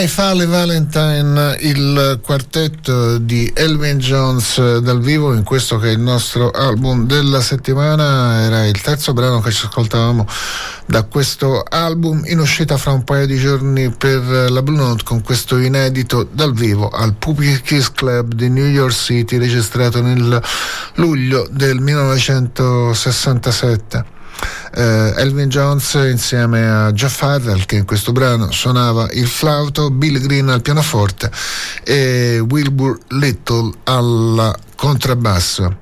My Fale Valentine, il quartetto di Elvin Jones dal vivo in questo che è il nostro album della settimana, era il terzo brano che ci ascoltavamo da questo album in uscita fra un paio di giorni per la Blue Note con questo inedito dal vivo al Puppy Kiss Club di New York City registrato nel luglio del 1967 eh, Elvin Jones insieme a Jeff Farrell che in questo brano suonava il flauto, Bill Green al pianoforte e Wilbur Little al contrabbasso.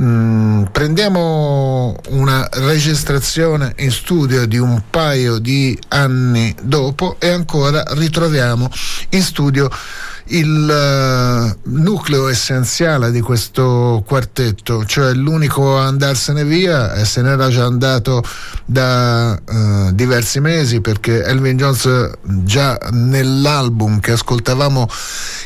Mm, prendiamo una registrazione in studio di un paio di anni dopo e ancora ritroviamo in studio il uh, nucleo essenziale di questo quartetto, cioè l'unico a andarsene via e se n'era già andato da uh, diversi mesi perché Elvin Jones già nell'album che ascoltavamo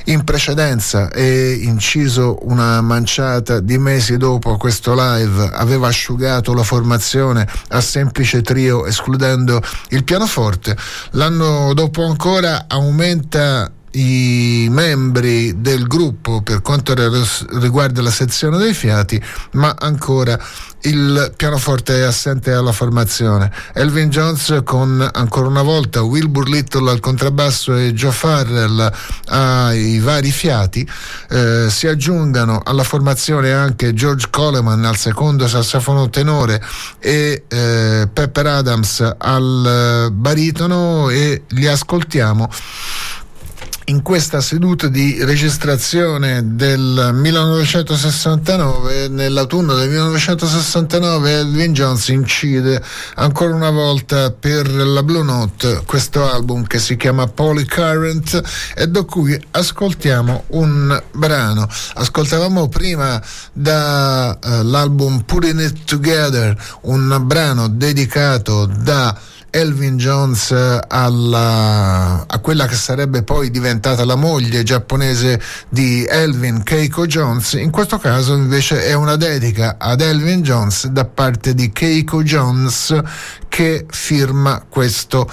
in precedenza e inciso una manciata di mesi dopo questo live aveva asciugato la formazione a semplice trio escludendo il pianoforte. L'anno dopo ancora aumenta i membri del gruppo per quanto riguarda la sezione dei fiati, ma ancora il pianoforte è assente alla formazione. Elvin Jones con ancora una volta Wilbur Little al contrabbasso e Joe Farrell ai vari fiati. Eh, si aggiungano alla formazione anche George Coleman al secondo sassofono tenore e eh, Pepper Adams al baritono e li ascoltiamo in questa seduta di registrazione del 1969, nell'autunno del 1969, Elvin Jones incide ancora una volta per la Blue Note questo album che si chiama Polycurrent e da cui ascoltiamo un brano. Ascoltavamo prima dall'album uh, Putting It Together, un brano dedicato da Elvin Jones eh, alla, a quella che sarebbe poi diventata la moglie giapponese di Elvin, Keiko Jones. In questo caso invece è una dedica ad Elvin Jones da parte di Keiko Jones che firma questo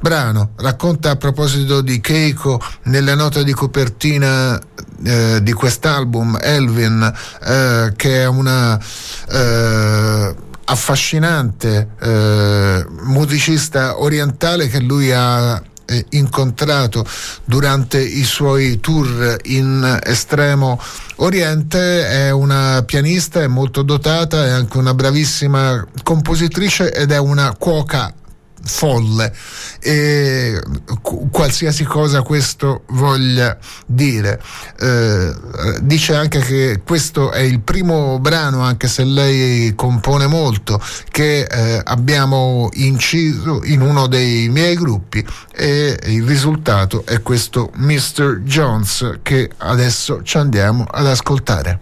brano. Racconta a proposito di Keiko nelle note di copertina eh, di quest'album Elvin eh, che è una eh, affascinante eh, musicista orientale che lui ha eh, incontrato durante i suoi tour in estremo oriente. È una pianista, è molto dotata, è anche una bravissima compositrice ed è una cuoca folle e qualsiasi cosa questo voglia dire. Eh, dice anche che questo è il primo brano, anche se lei compone molto, che eh, abbiamo inciso in uno dei miei gruppi e il risultato è questo Mr. Jones che adesso ci andiamo ad ascoltare.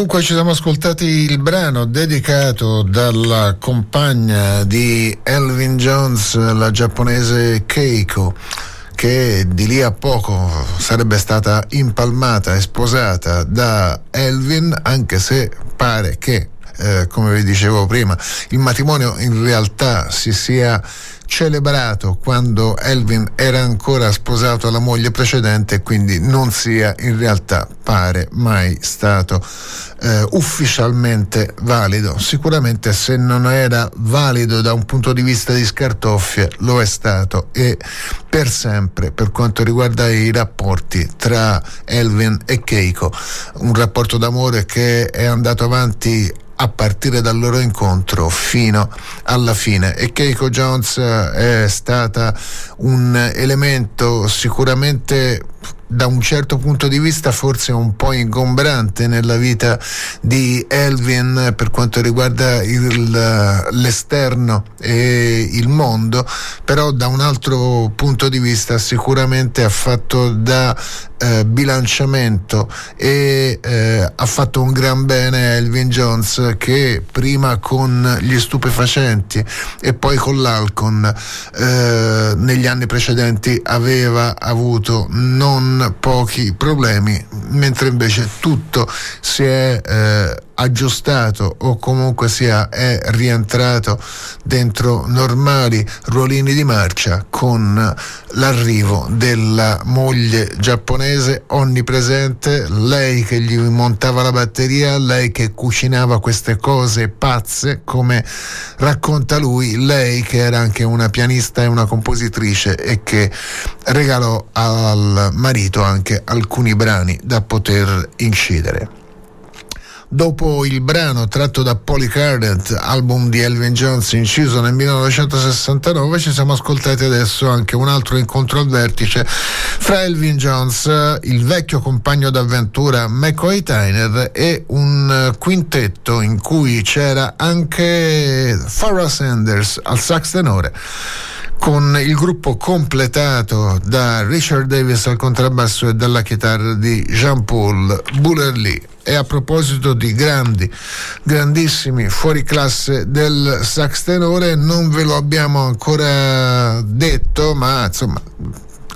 Dunque ci siamo ascoltati il brano dedicato dalla compagna di Elvin Jones, la giapponese Keiko, che di lì a poco sarebbe stata impalmata e sposata da Elvin, anche se pare che, eh, come vi dicevo prima, il matrimonio in realtà si sia celebrato quando Elvin era ancora sposato alla moglie precedente e quindi non sia in realtà pare mai stato eh, ufficialmente valido. Sicuramente se non era valido da un punto di vista di scartoffie lo è stato e per sempre per quanto riguarda i rapporti tra Elvin e Keiko, un rapporto d'amore che è andato avanti a partire dal loro incontro fino alla fine e Keiko Jones eh, è stata un elemento sicuramente da un certo punto di vista forse un po' ingombrante nella vita di Elvin per quanto riguarda il, l'esterno e il mondo, però da un altro punto di vista sicuramente ha fatto da eh, bilanciamento e eh, ha fatto un gran bene a Elvin Jones che prima con gli stupefacenti e poi con l'Alcon eh, negli anni precedenti aveva avuto non pochi problemi mentre invece tutto si è eh, aggiustato o comunque sia è rientrato dentro normali ruolini di marcia con l'arrivo della moglie giapponese onnipresente, lei che gli montava la batteria, lei che cucinava queste cose pazze come racconta lui, lei che era anche una pianista e una compositrice e che regalò al marito anche alcuni brani da poter incidere. Dopo il brano tratto da Polycardant, album di Elvin Jones inciso nel 1969, ci siamo ascoltati adesso anche un altro incontro al vertice fra Elvin Jones, il vecchio compagno d'avventura McCoy Tyner e un quintetto in cui c'era anche Farrah Sanders al sax tenore con il gruppo completato da Richard Davis al contrabbasso e dalla chitarra di Jean-Paul Bullerly. E a proposito di grandi, grandissimi fuori classe del sax tenore, non ve lo abbiamo ancora detto, ma insomma,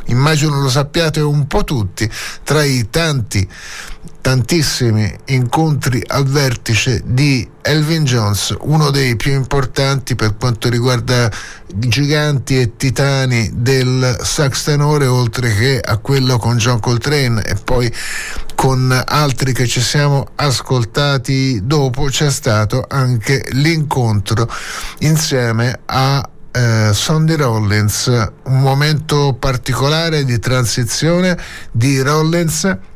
immagino lo sappiate un po' tutti, tra i tanti tantissimi incontri al vertice di Elvin Jones, uno dei più importanti per quanto riguarda giganti e titani del sax tenore, oltre che a quello con John Coltrane e poi con altri che ci siamo ascoltati dopo, c'è stato anche l'incontro insieme a eh, Sonny Rollins, un momento particolare di transizione di Rollins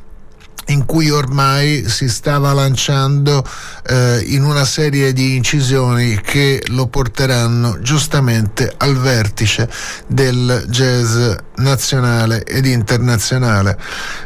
in cui ormai si stava lanciando eh, in una serie di incisioni che lo porteranno giustamente al vertice del jazz nazionale ed internazionale.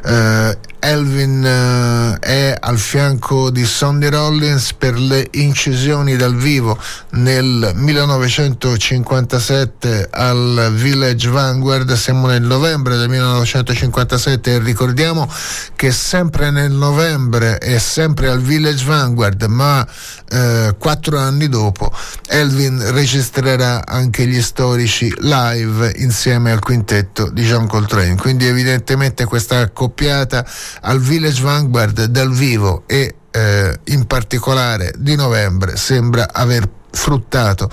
Eh, Elvin uh, è al fianco di Sonny Rollins per le incisioni dal vivo nel 1957 al Village Vanguard, siamo nel novembre del 1957 e ricordiamo che sempre nel novembre e sempre al Village Vanguard, ma uh, quattro anni dopo, Elvin registrerà anche gli storici live insieme al quintetto di John Coltrane, quindi evidentemente questa accoppiata al Village Vanguard dal vivo e eh, in particolare di novembre sembra aver fruttato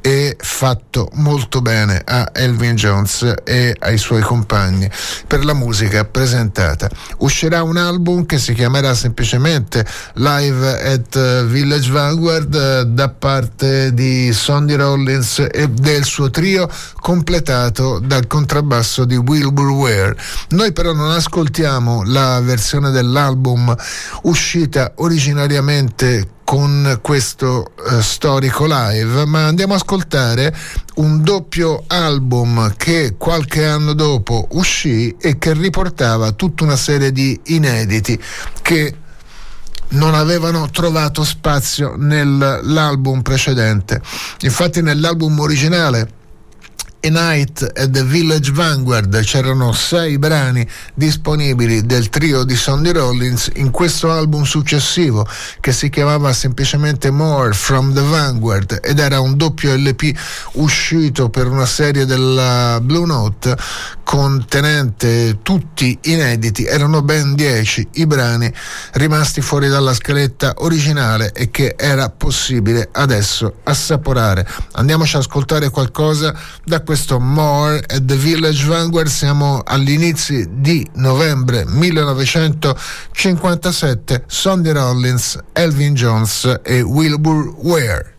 e fatto molto bene a Elvin Jones e ai suoi compagni per la musica presentata. Uscirà un album che si chiamerà semplicemente Live at Village Vanguard da parte di Sonny Rollins e del suo trio completato dal contrabbasso di Wilbur Ware. Noi però non ascoltiamo la versione dell'album uscita originariamente con questo uh, storico live, ma andiamo a ascoltare un doppio album che qualche anno dopo uscì e che riportava tutta una serie di inediti che non avevano trovato spazio nell'album precedente. Infatti nell'album originale A Night at the Village Vanguard. C'erano sei brani disponibili del trio di Sonny Rollins in questo album successivo che si chiamava semplicemente More from the Vanguard ed era un doppio LP uscito per una serie della Blue Note contenente tutti inediti. Erano ben dieci i brani rimasti fuori dalla scaletta originale e che era possibile adesso assaporare. Andiamoci ad ascoltare qualcosa da questo More at the Village Vanguard. Siamo all'inizio di novembre 1957 Sonny Rollins, Elvin Jones e Wilbur Ware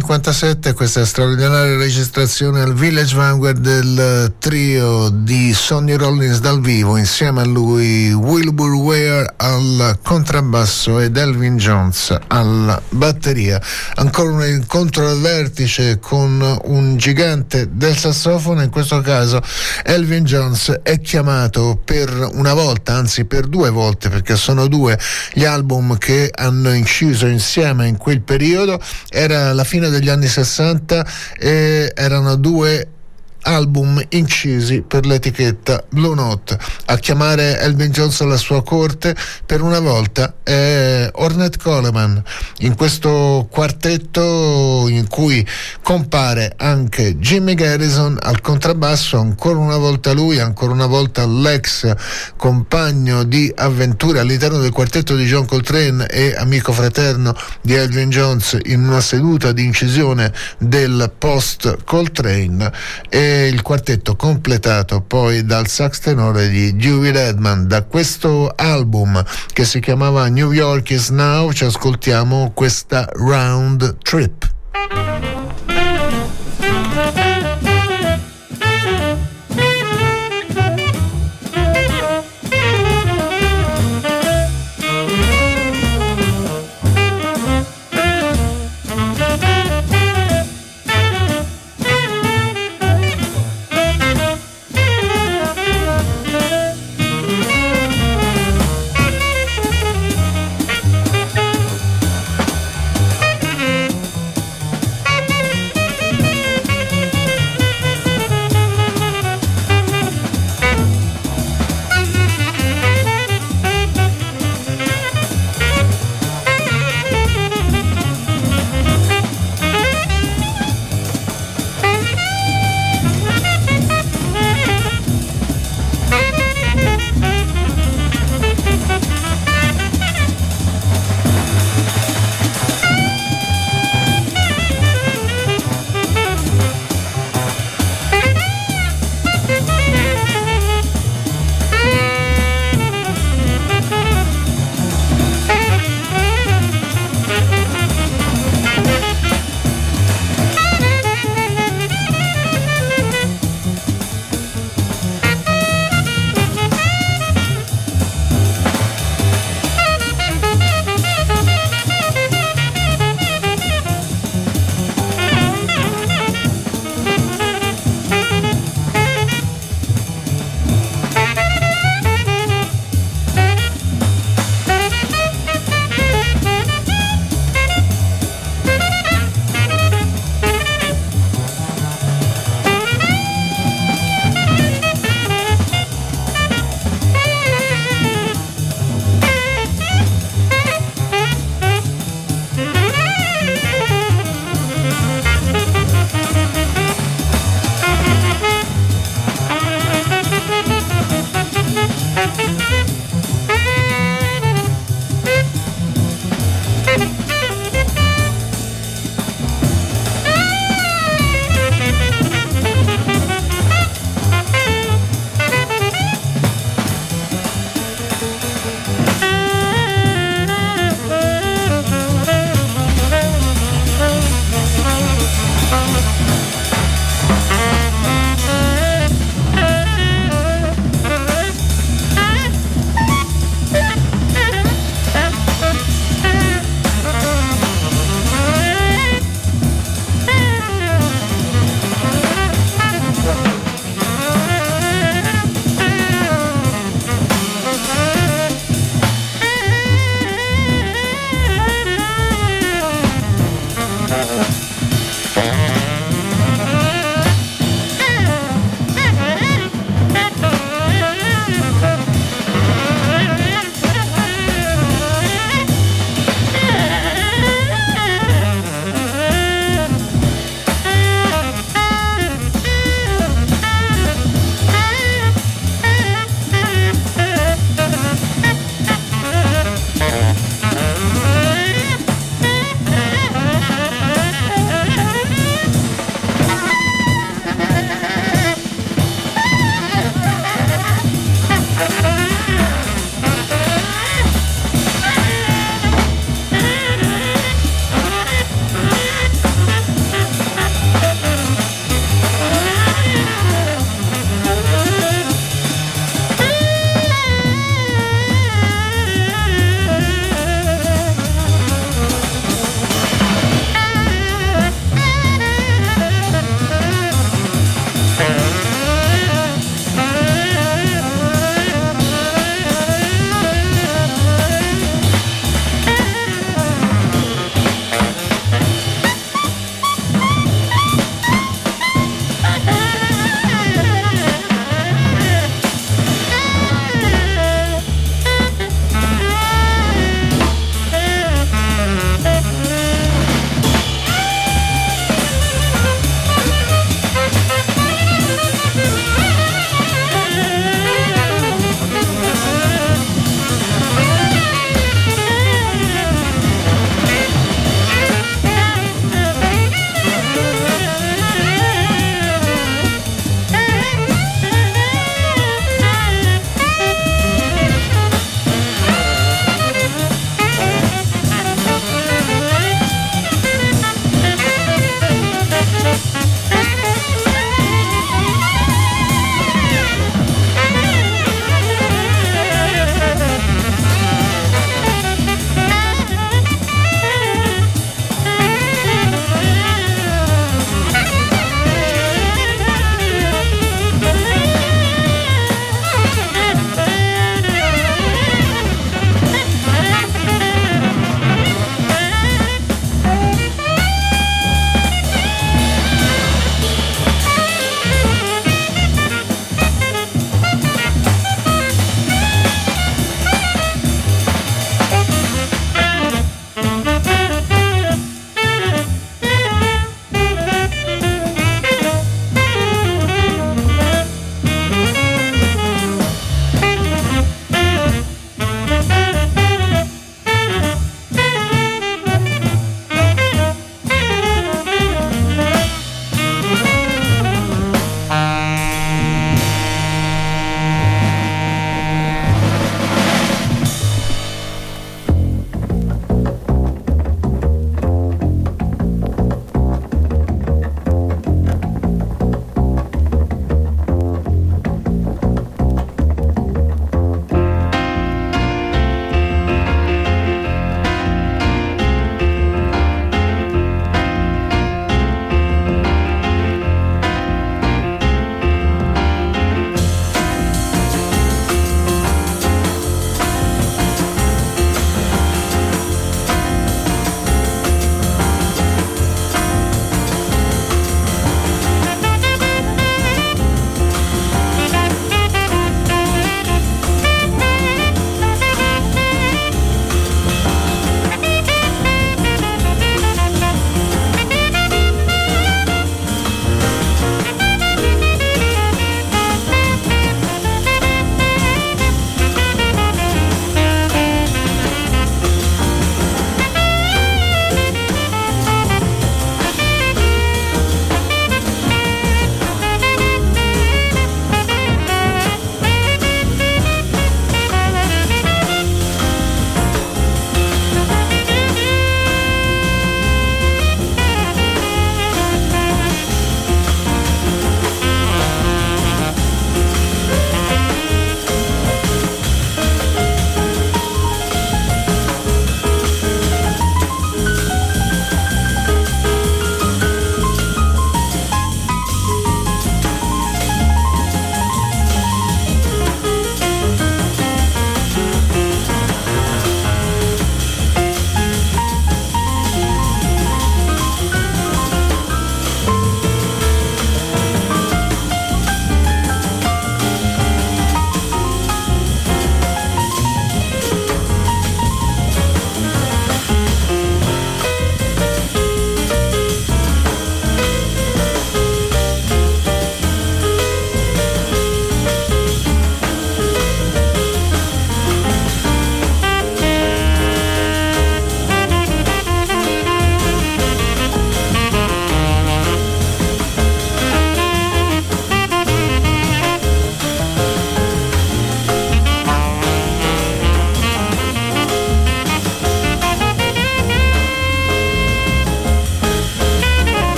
1957 questa straordinaria registrazione al Village Vanguard del trio di Sonny Rollins dal vivo insieme a lui Wilbur Ware al contrabbasso ed Elvin Jones alla batteria. Ancora un incontro al vertice con un gigante del sassofono in questo caso Elvin Jones è chiamato per una volta anzi per due volte perché sono due gli album che hanno inciso insieme in quel periodo. Era la fine degli anni 60 e erano due album incisi per l'etichetta Blue Note. A chiamare Elvin Jones alla sua corte per una volta è Ornette Coleman. In questo quartetto in cui compare anche Jimmy Garrison al contrabbasso, ancora una volta lui, ancora una volta l'ex compagno di avventure all'interno del quartetto di John Coltrane e amico fraterno di Elvin Jones in una seduta di incisione del post Coltrane. E il quartetto completato poi dal sax tenore di Dewey Redman. Da questo album che si chiamava New York is Now ci ascoltiamo questa Round Trip.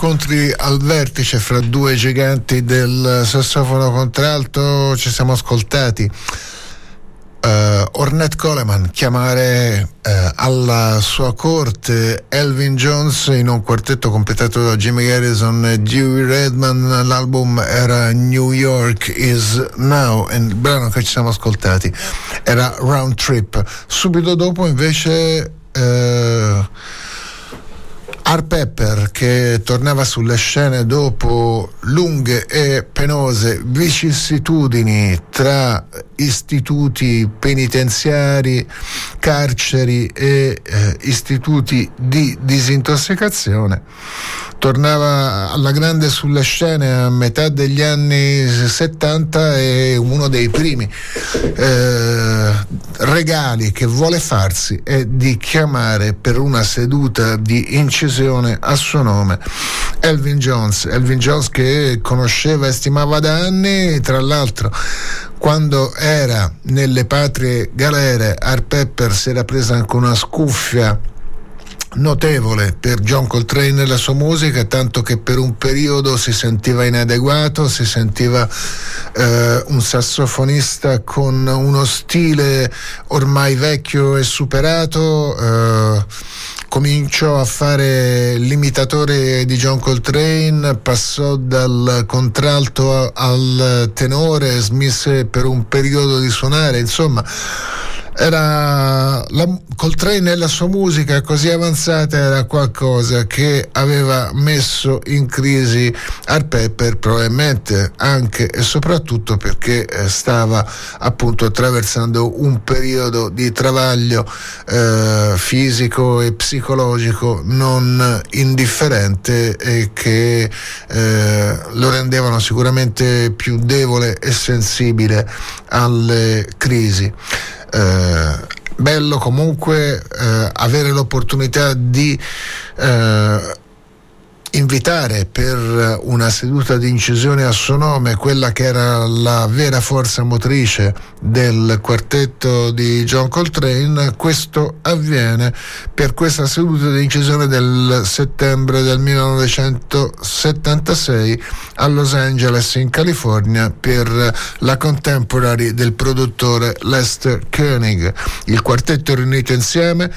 Incontri al vertice fra due giganti del sassofono contralto ci siamo ascoltati. Uh, Ornette Coleman chiamare uh, alla sua corte Elvin Jones in un quartetto completato da Jimmy Garrison e Dewey Redman. L'album era New York is Now e il brano che ci siamo ascoltati era Round Trip. Subito dopo invece uh, Art Pepper che tornava sulle scene dopo lunghe e penose vicissitudini tra istituti penitenziari, carceri e eh, istituti di disintossicazione. Tornava alla grande sulle scene a metà degli anni 70 e uno dei primi eh, regali che vuole farsi è di chiamare per una seduta di incisione a suo nome Elvin Jones, Elvin Jones che conosceva e stimava da anni, tra l'altro quando era nelle patrie galere Art Pepper si era presa anche una scuffia notevole per John Coltrane e la sua musica, tanto che per un periodo si sentiva inadeguato, si sentiva eh, un sassofonista con uno stile ormai vecchio e superato. Eh, cominciò a fare l'imitatore di John Coltrane, passò dal contralto al tenore, smise per un periodo di suonare, insomma era la, Coltrane e la sua musica così avanzata era qualcosa che aveva messo in crisi Art Pepper probabilmente anche e soprattutto perché eh, stava appunto attraversando un periodo di travaglio eh, fisico e psicologico non indifferente e che eh, lo rendevano sicuramente più debole e sensibile alle crisi bello comunque eh, avere l'opportunità di eh, invitare per una seduta di incisione a suo nome quella che era la vera forza motrice del quartetto di John Coltrane, questo avviene per questa seduta di incisione del settembre del 1976 a Los Angeles in California per la contemporary del produttore Lester Koenig. Il quartetto riunito insieme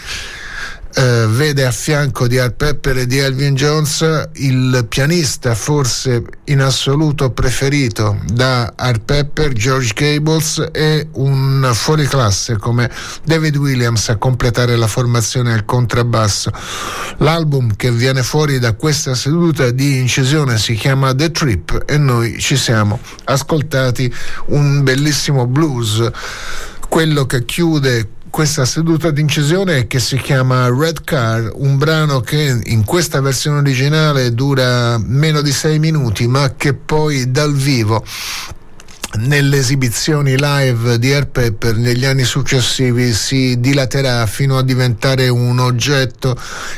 eh, vede a fianco di Art Pepper e di Elvin Jones il pianista forse in assoluto preferito da Art Pepper, George Gables e un fuoriclasse come David Williams a completare la formazione al contrabbasso. L'album che viene fuori da questa seduta di incisione si chiama The Trip e noi ci siamo ascoltati un bellissimo blues, quello che chiude questa seduta d'incisione che si chiama Red Car, un brano che in questa versione originale dura meno di sei minuti, ma che poi dal vivo nelle esibizioni live di Air Pepper negli anni successivi si dilaterà fino a diventare un oggetto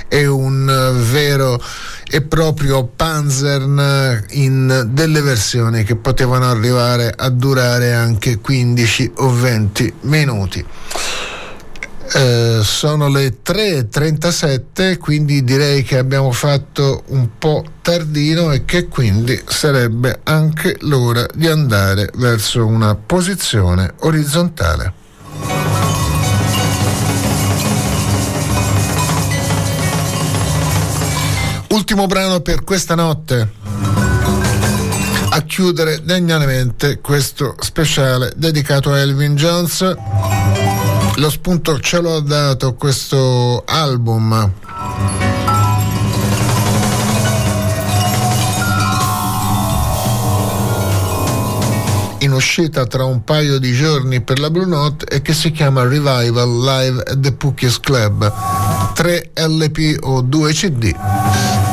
e un vero e proprio Panzern in delle versioni che potevano arrivare a durare anche 15 o 20 minuti. Eh, sono le 3.37, quindi direi che abbiamo fatto un po' tardino e che quindi sarebbe anche l'ora di andare verso una posizione orizzontale. Ultimo brano per questa notte a chiudere degnamente questo speciale dedicato a Elvin Jones lo spunto ce l'ho dato questo album. in uscita tra un paio di giorni per la Blue Note e che si chiama Revival Live at the Pookies Club 3 LP o 2 CD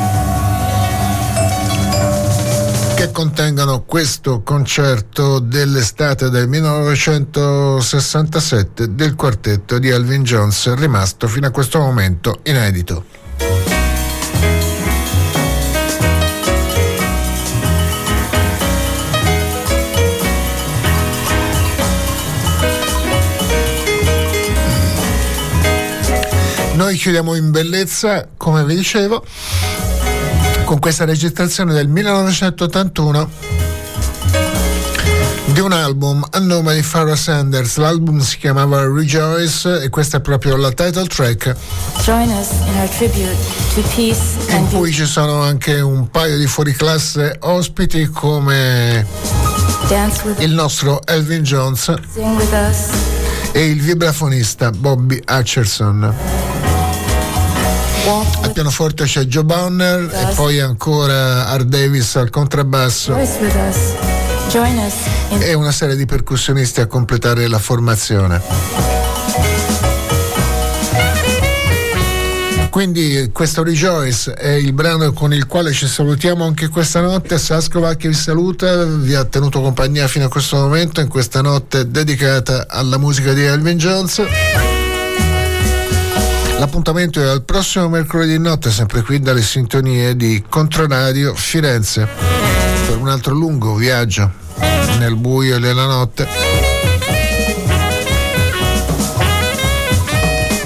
che contengono questo concerto dell'estate del 1967 del quartetto di Elvin Jones rimasto fino a questo momento inedito. Noi chiudiamo in bellezza, come vi dicevo con questa registrazione del 1981 di un album a nome di Farrah Sanders. L'album si chiamava Rejoice e questa è proprio la title track. In cui ci sono anche un paio di fuoriclasse ospiti come il nostro Elvin Jones e il vibrafonista Bobby Hutcherson. Al pianoforte c'è Joe Bonner e poi ancora Art Davis al contrabbasso e una serie di percussionisti a completare la formazione. Quindi questo Rejoice è il brano con il quale ci salutiamo anche questa notte. Sascova che vi saluta, vi ha tenuto compagnia fino a questo momento in questa notte dedicata alla musica di Elvin Jones. L'appuntamento è al prossimo mercoledì notte, sempre qui dalle sintonie di Controradio Firenze, per un altro lungo viaggio nel buio della notte,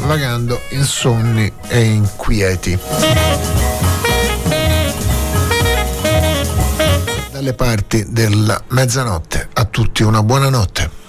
vagando insonni e inquieti. Dalle parti della mezzanotte a tutti una buona notte.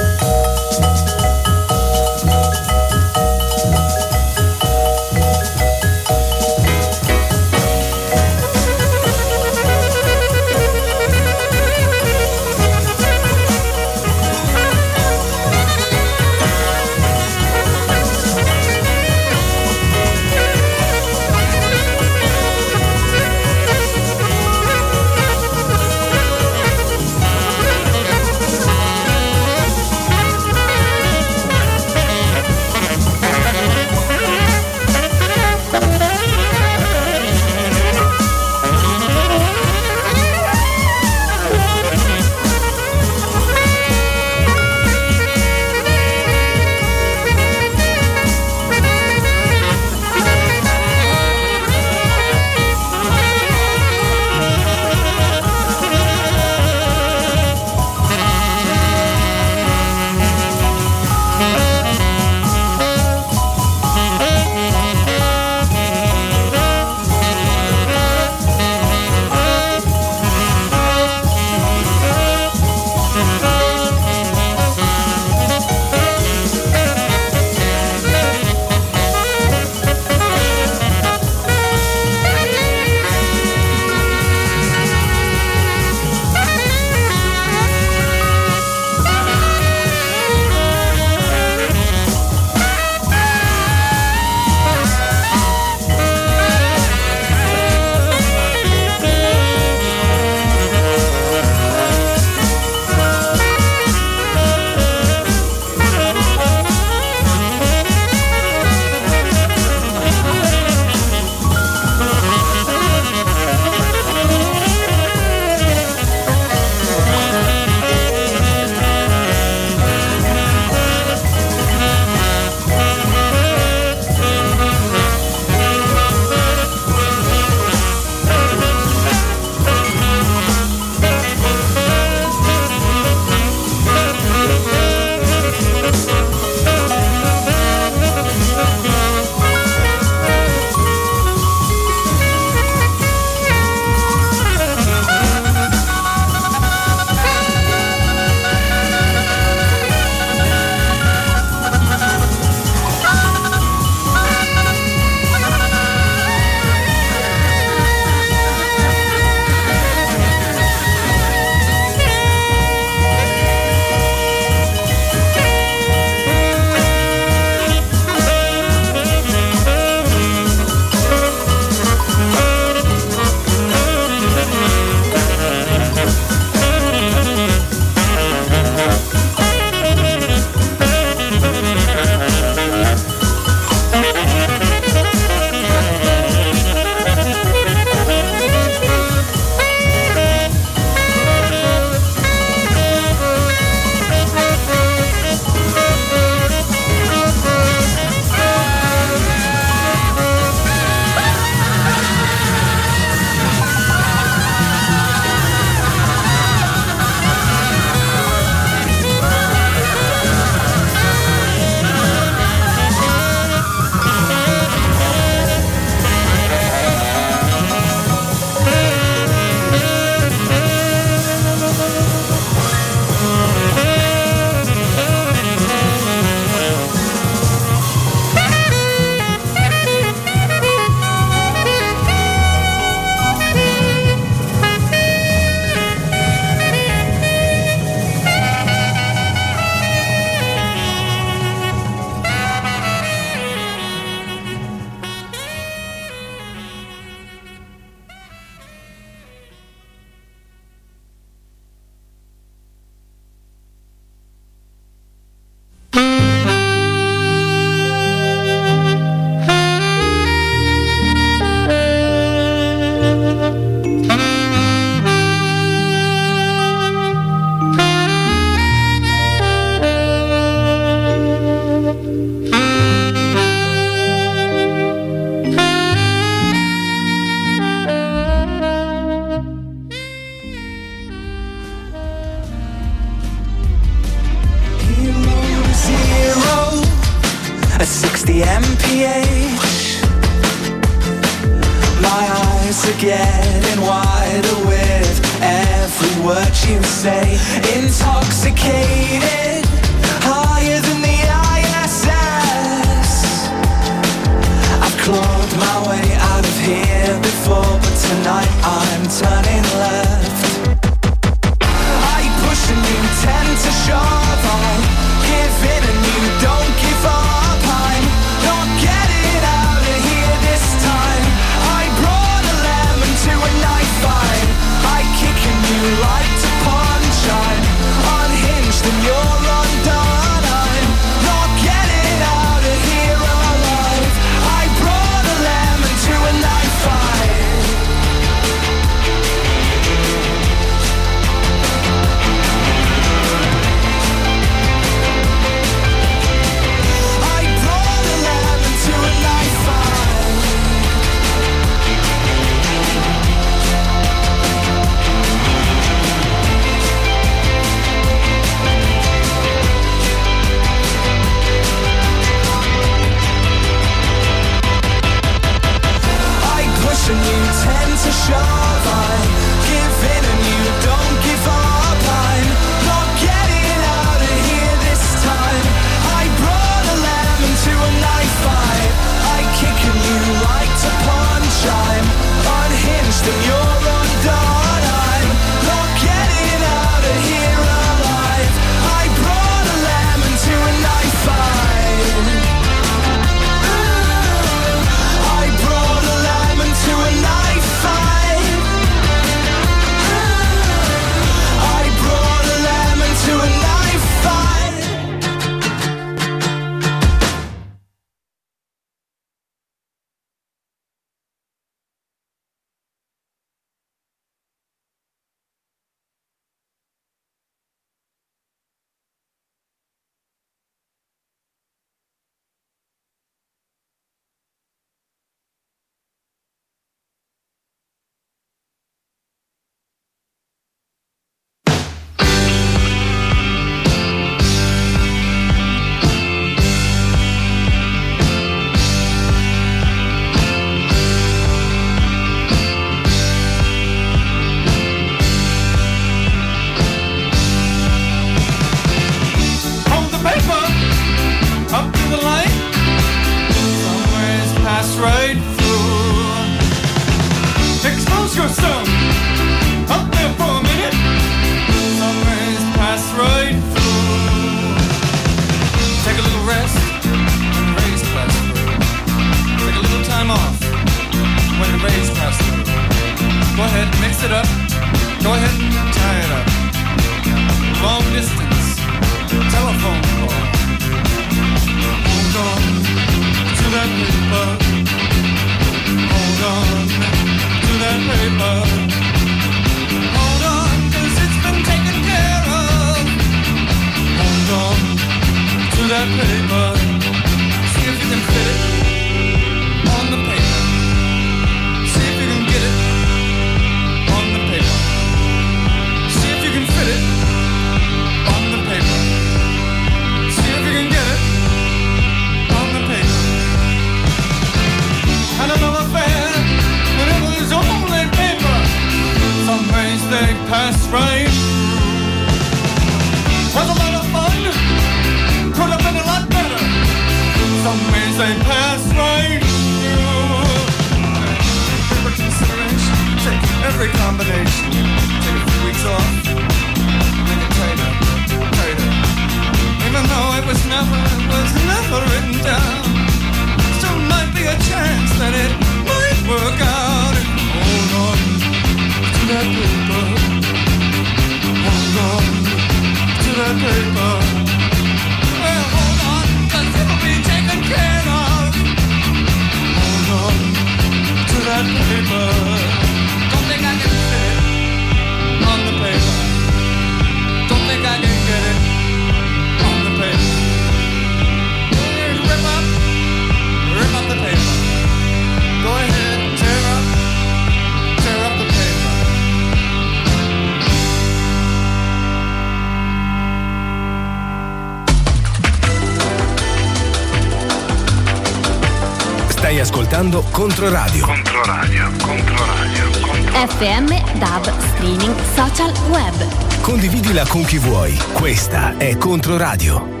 Controradio. Controradio, Controradio, Controradio. FM, DAB, streaming, social, web. Condividila con chi vuoi. Questa è Controradio.